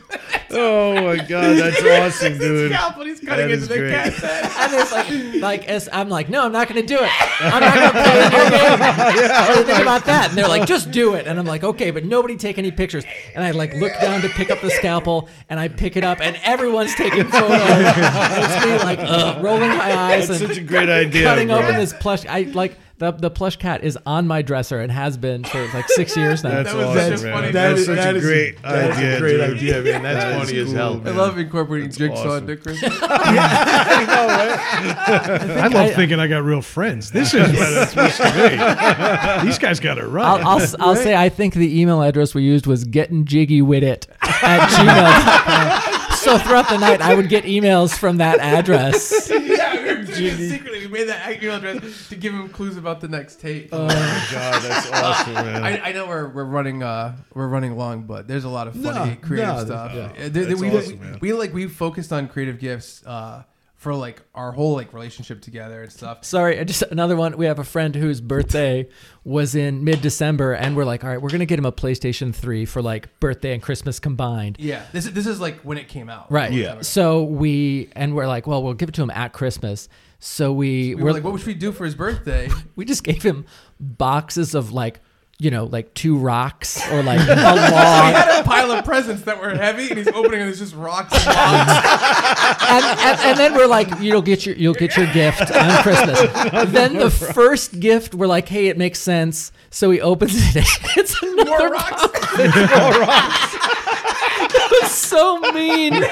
oh my god that's awesome dude scalpel, he's cutting That into the great. cat's head. And it's like, like as I'm like, no, I'm not going to do it. I'm not going to play your game. What do you think about that? And they're like, just do it. And I'm like, okay, but nobody take any pictures. And I like look down to pick up the scalpel, and I pick it up, and everyone's taking photos. And it's me like uh, rolling my eyes that's and such a great idea cutting bro. open this plush. I like the the plush cat is on my dresser and has been for like six years now. That's That was awesome, such a man. funny- That's that is- such that a is- great that is a idea. great dude. idea, man. That's That is funny as cool, hell. I love incorporating jigsaw awesome. into Christmas. I love thinking I got real friends. This is what it's supposed to be. These guys got it right. I'll, I'll, I'll say I think the email address we used was getting jiggy with it at gmail.com. so throughout the night, I would get emails from that address. Yeah, we were doing it secretly. We made that email address to give him clues about the next tape. Oh my god, that's awesome, man. I, I know we're, we're running uh we're running long, but there's a lot of funny No, creative no, stuff. yeah. Uh, th- th- That's we, awesome, man. we like we focused on creative gifts uh for like our whole like relationship together and stuff. Sorry, I just another one. We have a friend whose birthday was in mid December, and we're like, all right, we're gonna get him a PlayStation 3 for like birthday and Christmas combined. Yeah, this is this is like when it came out. Right. Yeah. So we and we're like, well, we'll give it to him at Christmas. So we We were like, what should we do for his birthday? we just gave him boxes of like, you know, like two rocks or like a log. he had a pile of presents that were heavy, and he's opening and it's just rocks and logs. and, and, and then we're like, you'll get your you'll get your gift on Christmas. then the first gift, we're like, hey, it makes sense. So he opens it. It's another More rocks. It was so mean.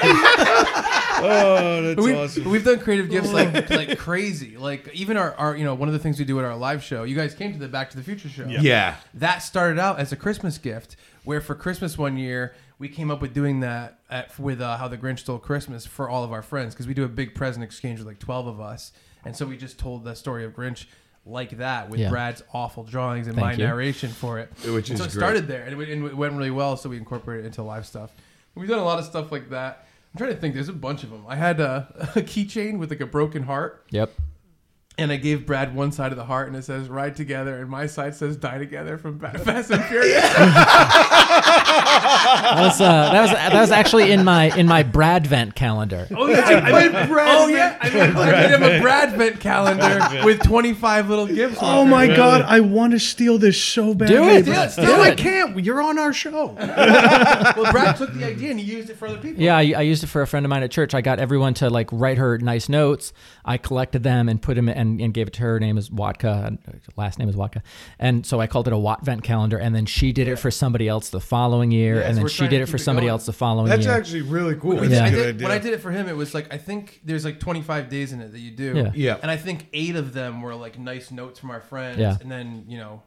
oh, that's We've, awesome. we've done creative gifts like like crazy. Like even our, our you know one of the things we do at our live show. You guys came to the Back to the Future show. Yeah. That started out as a Christmas gift, where for Christmas one year we came up with doing that at, with uh, how the Grinch stole Christmas for all of our friends because we do a big present exchange with like twelve of us, and so we just told the story of Grinch like that with Yeah. Brad's awful drawings and Thank my you. narration for it. Which And is so it great. started there, and it, went- and it went really well. So we incorporated it into live stuff. We've done a lot of stuff like that. I'm trying to think. There's a bunch of them. I had a, a keychain with like a broken heart, Yep. And I gave Brad one side of the heart, and it says "Ride Together," and my side says "Die Together" from Ba- Fast and Furious. That was uh, that was that was actually in my in my Brad vent calendar. oh yeah, I made Brad. Oh yeah, I made, I made him a Brad vent calendar with 25 little gifts. oh my God, I want to steal this so bad. Do it. Do it, do No, I can't. You're on our show. Well, Brad took the idea and he used it for other people. Yeah, I, I used it for a friend of mine at church. I got everyone to like write her nice notes. I collected them and put them and, and gave it to her. Her name is Watka. Last name is Watka. And so I called it a Watt Vent calendar. And then she did it for somebody else the following year. Yeah, so and then she did it for keep it somebody going. else the following That's year. That's actually really cool. We- Yeah. I did, when I did it for him, it was like I think there's like 25 days in it that you do. Yeah. Yeah. And I think eight of them were like nice notes from our friends. Yeah. And then you know,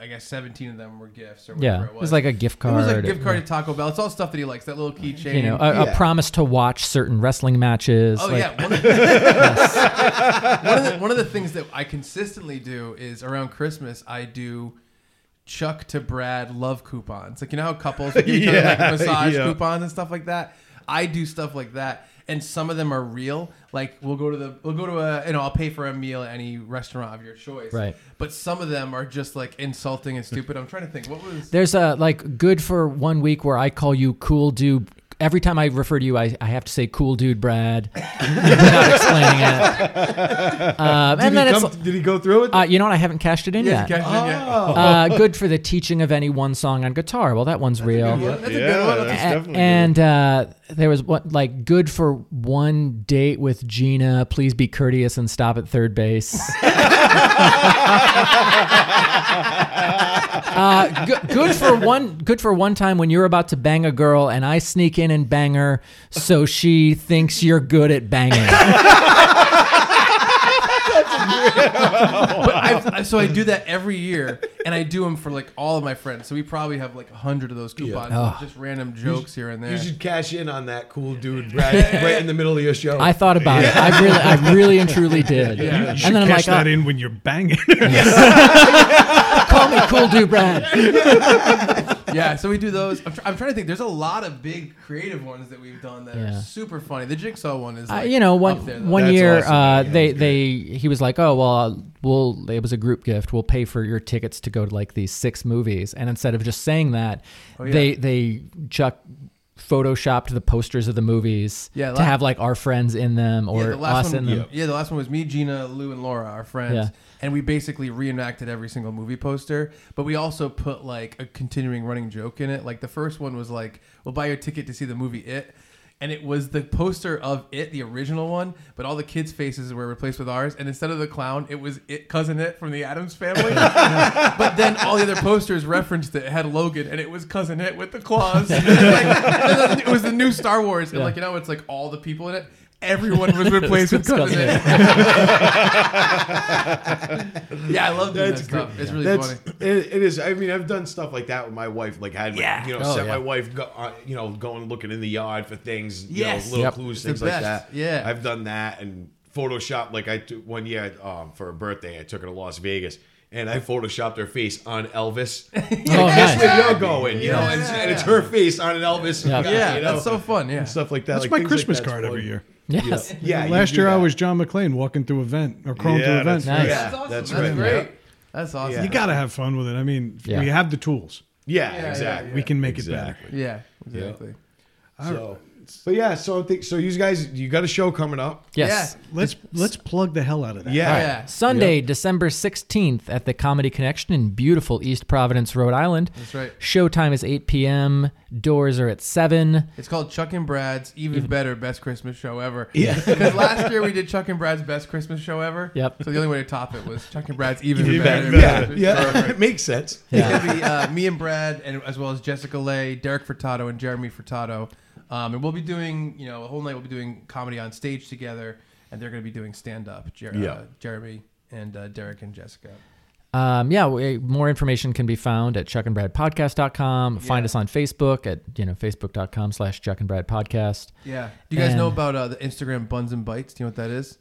I guess 17 of them were gifts or Yeah, whatever it was like a gift card. It card. was like a gift card to Taco Bell. It's all stuff that he likes. That little keychain. You know, a, Yeah. a promise to watch certain wrestling matches. Oh like- yeah, one of, one, of the, one of the things that I consistently do is around Christmas I do Chuck to Brad love coupons. Like you know how couples give each other like massage yeah. coupons and stuff like that. I do stuff like that, and some of them are real. Like we'll go to the we'll go to a you know I'll pay for a meal at any restaurant of your choice. Right. But some of them are just like insulting and stupid. I'm trying to think what was. There's a like good for one week where I call you cool dude. Every time I refer to you, I, I have to say cool dude, Brad, without explaining it. Um, Did, and he then come, it's, did he go through it? uh, you know what? I haven't cashed it in Yeah, yet. catch it, yeah. Uh, good for the teaching of any one song on guitar. Well, that one's real. That's a good one. that's A- definitely and uh, there was what like good for one date with Gina. Please be courteous and stop at third base. uh, good, for one. Good for one time when you're about to bang a girl and I sneak in and bang her, so she thinks you're good at banging. But I've, so I do that every year, and I do them for like all of my friends. So we probably have like a hundred of those coupons, Oh. just random jokes here and there. You should cash in on that cool dude, Brad, right in the middle of your show. I thought about it. I really, I really and truly did. Yeah. And then I'm Catch like, that oh, in when you're banging. call me cool dude, Brad. yeah, so we do those. I'm, tr- I'm trying to think. There's a lot of big creative ones that we've done that Yeah. are super funny. The jigsaw one is, Uh, you know, one there, one That's year, awesome. uh, Yeah, they they he was like, oh well, uh, we'll it was a group gift. We'll pay for your tickets to go to like these six movies, and instead of just saying that, Oh, yeah. they they Chuck photoshopped the posters of the movies Yeah, to la- have like our friends in them or yeah, the last us one, in them. yeah. the last one was me, Gina, Lou, and Laura, our friends, Yeah. And we basically reenacted every single movie poster. But we also put like a continuing running joke in it. Like the first one was like, "We'll buy you a ticket to see the movie It." And it was the poster of it, the original one, but all the kids' faces were replaced with ours. And instead of the clown, it was it cousin it from the Addams family. but then all the other posters referenced it. It had Logan, and it was cousin it with the claws. It, was like, it was the new Star Wars, and Yeah. like you know, it's like all the people in it. Everyone was replaced with cousin Cousin yeah, I love doing that That's stuff. great. It's really That's funny. it, it is. I mean, I've done stuff like that with my wife. Like, I had, Yeah. you know, Oh, set yeah. my wife, go, uh, you know, going looking in the yard for things, you Yes. know, little Yep. clues, It's the things like best. that. Yeah. I've done that and Photoshop. Like I took one year um, for a birthday, I took her to Las Vegas. And I photoshopped her face on Elvis. Oh, That's nice. where you're going, you know, and, it's, and it's her face on an Elvis. Yeah. guy, Yeah, you know, that's so fun. Yeah. and stuff like that. That's like my Christmas like that's card fun. every year. Yes. Yeah, you Last do year I was John McClane walking through event or crawling Yeah, through event. Nice. Yeah, That's awesome. that's That's, right. great. Yeah. That's awesome. Yeah. You got to have fun with it. I mean, Yeah. we have the tools. Yeah, Yeah, exactly. yeah, We can make it Exactly. better. Yeah, exactly. So, but yeah, so I think so. You guys, you got a show coming up. Yes. Let's let's plug the hell out of that. Yeah, Oh, yeah. Sunday, December 16th at the Comedy Connection in beautiful East Providence, Rhode Island. That's right. Showtime is 8 p.m. Doors are at 7. It's called Chuck and Brad's Even Better Best Christmas Show Ever. Yeah. because last year we did Chuck and Brad's Best Christmas Show Ever. Yep. So the only way to top it was Chuck and Brad's Even, Even Better. Better. yeah, Christmas yeah. It makes sense. Yeah. It's gonna be uh, me and Brad, and as well as Jessica Lay, Derek Furtado, and Jeremy Furtado. Um, and we'll be doing, you know, a whole night. We'll be doing comedy on stage together, and they're going to be doing stand up. Jer- Yeah. uh, Jeremy and uh, Derek and Jessica. Um, yeah, we, more information can be found at chuckandbradpodcast.com. Find Yeah. us on Facebook at, you know, facebook.com slash chuckandbradpodcast. Yeah. Do you guys know about uh, the Instagram Buns and Bites? Do you know what that is?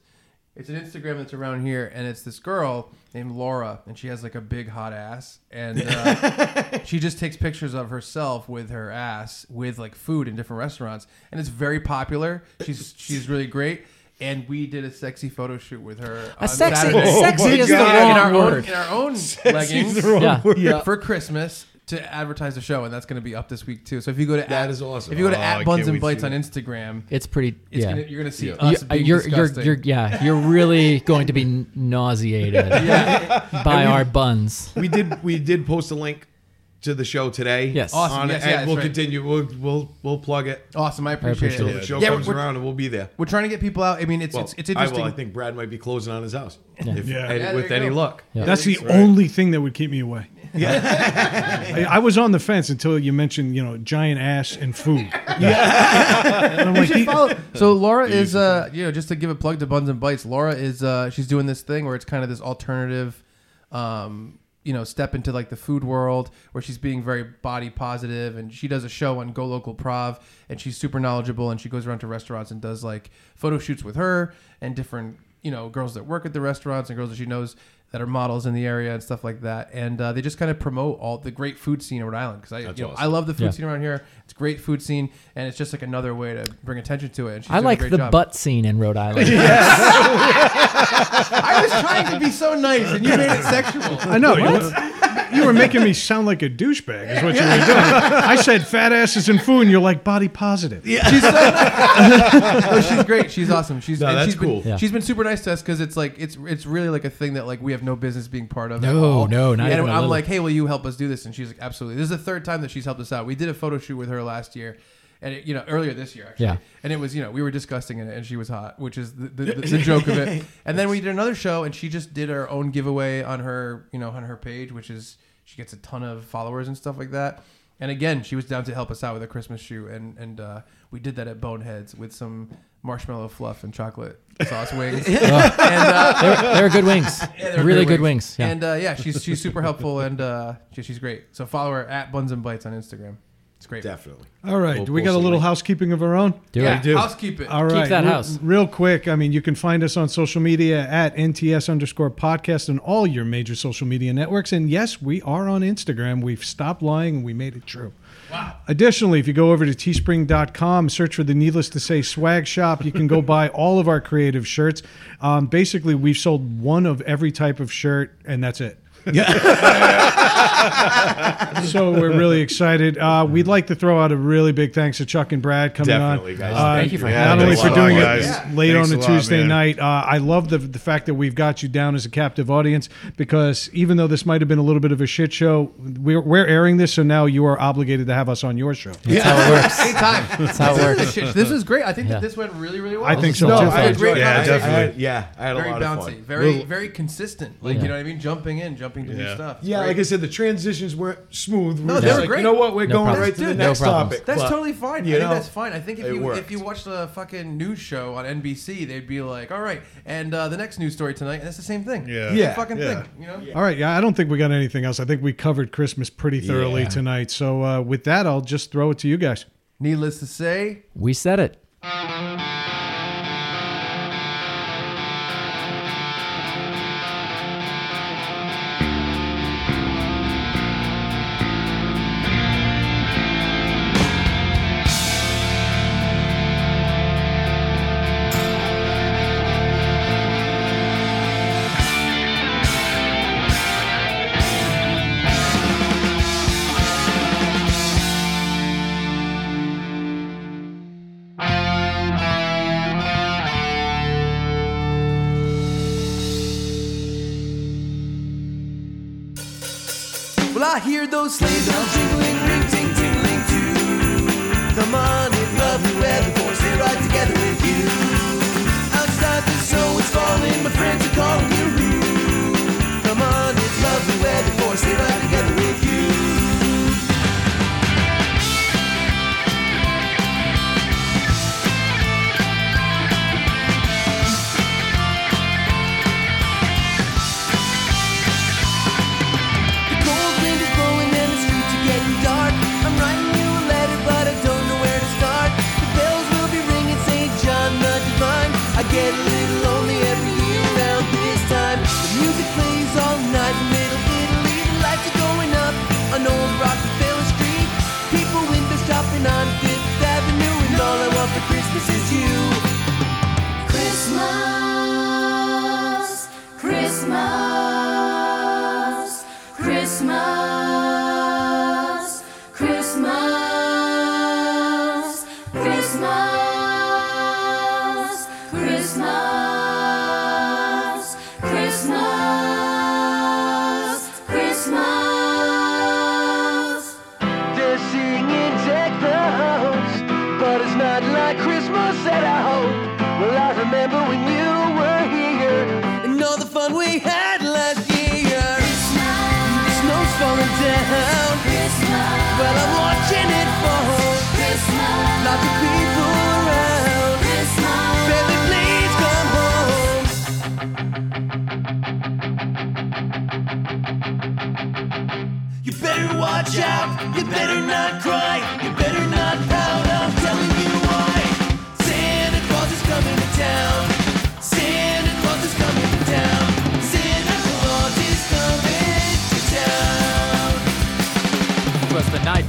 It's an Instagram that's around here, and it's this girl named Laura, and she has like a big hot ass, and uh, she just takes pictures of herself with her ass with like food in different restaurants, and it's very popular. She's she's really great, and we did a sexy photo shoot with her. A on sexy, Saturday. sexy is the in our wrong own word. in our own leggings Yeah. Yeah. for Christmas to advertise the show, and that's going to be up this week too. So if you go to That at, is awesome. If you go to Oh, I at can't Buns and wait Bites see on. Instagram, It's pretty, it's yeah. gonna, you're gonna see Yeah. us You- being you're, you're, disgusting. you're, yeah, you're really going to be nauseated by our buns. we did we did post a link to the show today. Yes. Awesome. On it, Yes, yeah, and that's we'll right. continue. We'll we'll we'll plug it awesome. I appreciate, appreciate till it. the show Yeah, comes we're, around, and we'll be there. we're trying to get people out. I mean, it's Well, it's, it's I interesting. will. I think Brad might be closing on his house. If, Yeah. and Yeah, with any go. luck. Yeah. That's the only thing that would keep me away. I, I was on the fence until you mentioned, you know, giant ass and food. Yeah. and like, Follow- so Laura is uh you know just to give a plug to Buns and Bites. Laura is uh she's doing this thing where it's kind of this alternative, um you know step into like the food world where she's being very body positive and she does a show on Go Local Prov and she's super knowledgeable and she goes around to restaurants and does like photo shoots with her and different you know girls that work at the restaurants and girls that she knows that are models in the area and stuff like that and uh, they just kind of promote all the great food scene in Rhode Island because I you know, I love the food Yeah. scene around here it's a great food scene and it's just like another way to bring attention to it and she's I doing a like great the job. butt scene in Rhode Island. I was trying to be so nice and you made it sexual I know. You were, you were making me sound like a douchebag, is what you were doing. I said fat asses and food, and you're like body positive. Yeah. She's so no, she's great. She's awesome. She's No, and that's she's been, cool. Yeah. She's been super nice to us because it's like it's it's really like a thing that like we have no business being part of. at No, all. no, not And even a I'm little. like, hey, will you help us do this? And she's like, absolutely. This is the third time that she's helped us out. We did a photo shoot with her last year. And it, you know, earlier this year, actually, Yeah. and it was, you know, we were disgusting in it, and she was hot, which is the, the, the, the joke of it. And then we did another show, and she just did her own giveaway on her, you know, on her page, which is she gets a ton of followers and stuff like that. And again, she was down to help us out with a Christmas shoot, and and uh, we did that at Boneheads with some marshmallow fluff and chocolate sauce wings. and uh, They're, they're good wings. they're really great good wings. Yeah. And uh, yeah, she's she's super helpful, and uh, she- she's great. So follow her at Buns and Bites on Instagram. It's great. Definitely. All right. We'll Do we post got a a little link. housekeeping of our own? Do yeah, it. do. housekeeping. All right. Keep that real, house. Real quick. I mean, you can find us on social media at NTS underscore podcast and all your major social media networks. And yes, we are on Instagram. We've stopped lying and we made it true. Wow. Additionally, if you go over to teespring.com, search for the Needless to Say swag shop, you can go buy all of our creative shirts. Um, basically, we've sold one of every type of shirt, and that's it. so we're really excited. Uh, we'd like to throw out a really big thanks to Chuck and Brad coming Definitely, on. guys. Uh, Thank you for not only for Thanks lot, doing guys. it late Thanks on a a Tuesday man. night. Uh, I love the the fact that we've got you down as a captive audience because even though this might have been a little bit of a shit show, we're, we're airing this, so now you are obligated to have us on your show. That's how it works. Anytime. That's how it works. Shit, this is great. I think Yeah. that this went really, really well. I think so No, too. I It was a great enjoyed. Yeah, conversation. I had- definitely. yeah, I had a Very lot bouncy, of fun. very, Little- very consistent. Like Yeah. you know what I mean? Jumping in, jumping to new Yeah. stuff. It's Yeah, great. like I said, the transitions weren't smooth. We No, were they just were like, great. You know what? We're No going problems. right to the Dude, next problems. topic. That's but- totally fine. you I think that's fine. I think if it you worked. if you watch the fucking news show on NBC, they'd be like, "All right, and uh, the next news story tonight," and it's the same thing. Yeah. It's the Yeah, fucking yeah. thing. You know. All right, yeah, I don't think we got anything else. I think we covered Christmas pretty thoroughly Yeah. tonight. So uh, with that, I'll just throw it to you guys. Needless to say, We said it. I window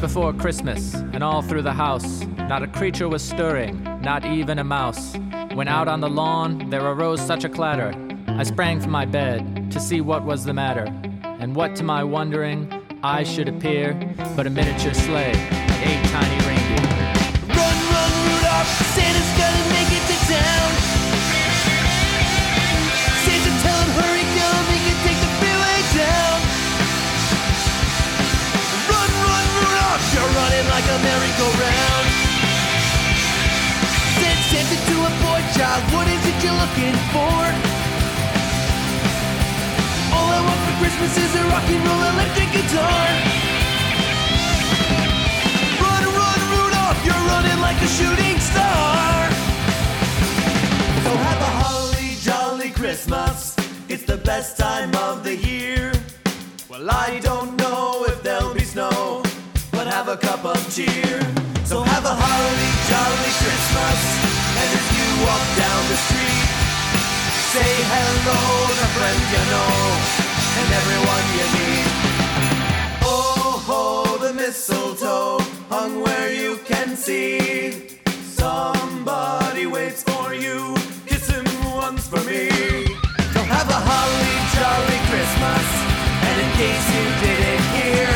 before Christmas, and all through the house, not a creature was stirring, not even a mouse. When out on the lawn there arose such a clatter, I sprang from my bed to see what was the matter, and what to my wondering I should appear but a miniature sleigh, and eight tiny reindeer. Run, run, Rudolph! Santa's gonna make it to town. A merry-go-round. Said Santa to a boy child, what is it you're looking for? All I want for Christmas is a rock and roll electric guitar. Run, run, Rudolph, you're running like a shooting star. So have a holly jolly Christmas. It's the best time of the year. Well, I don't know if there'll be snow, have a cup of cheer. So have a holly jolly Christmas. And if you walk down the street, say hello to friends you know and everyone you meet. Oh, ho, the mistletoe hung where you can see. Somebody waits for you. Kiss him once for me. So have a holly jolly Christmas. And in case you didn't hear,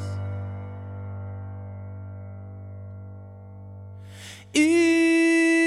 Ooh.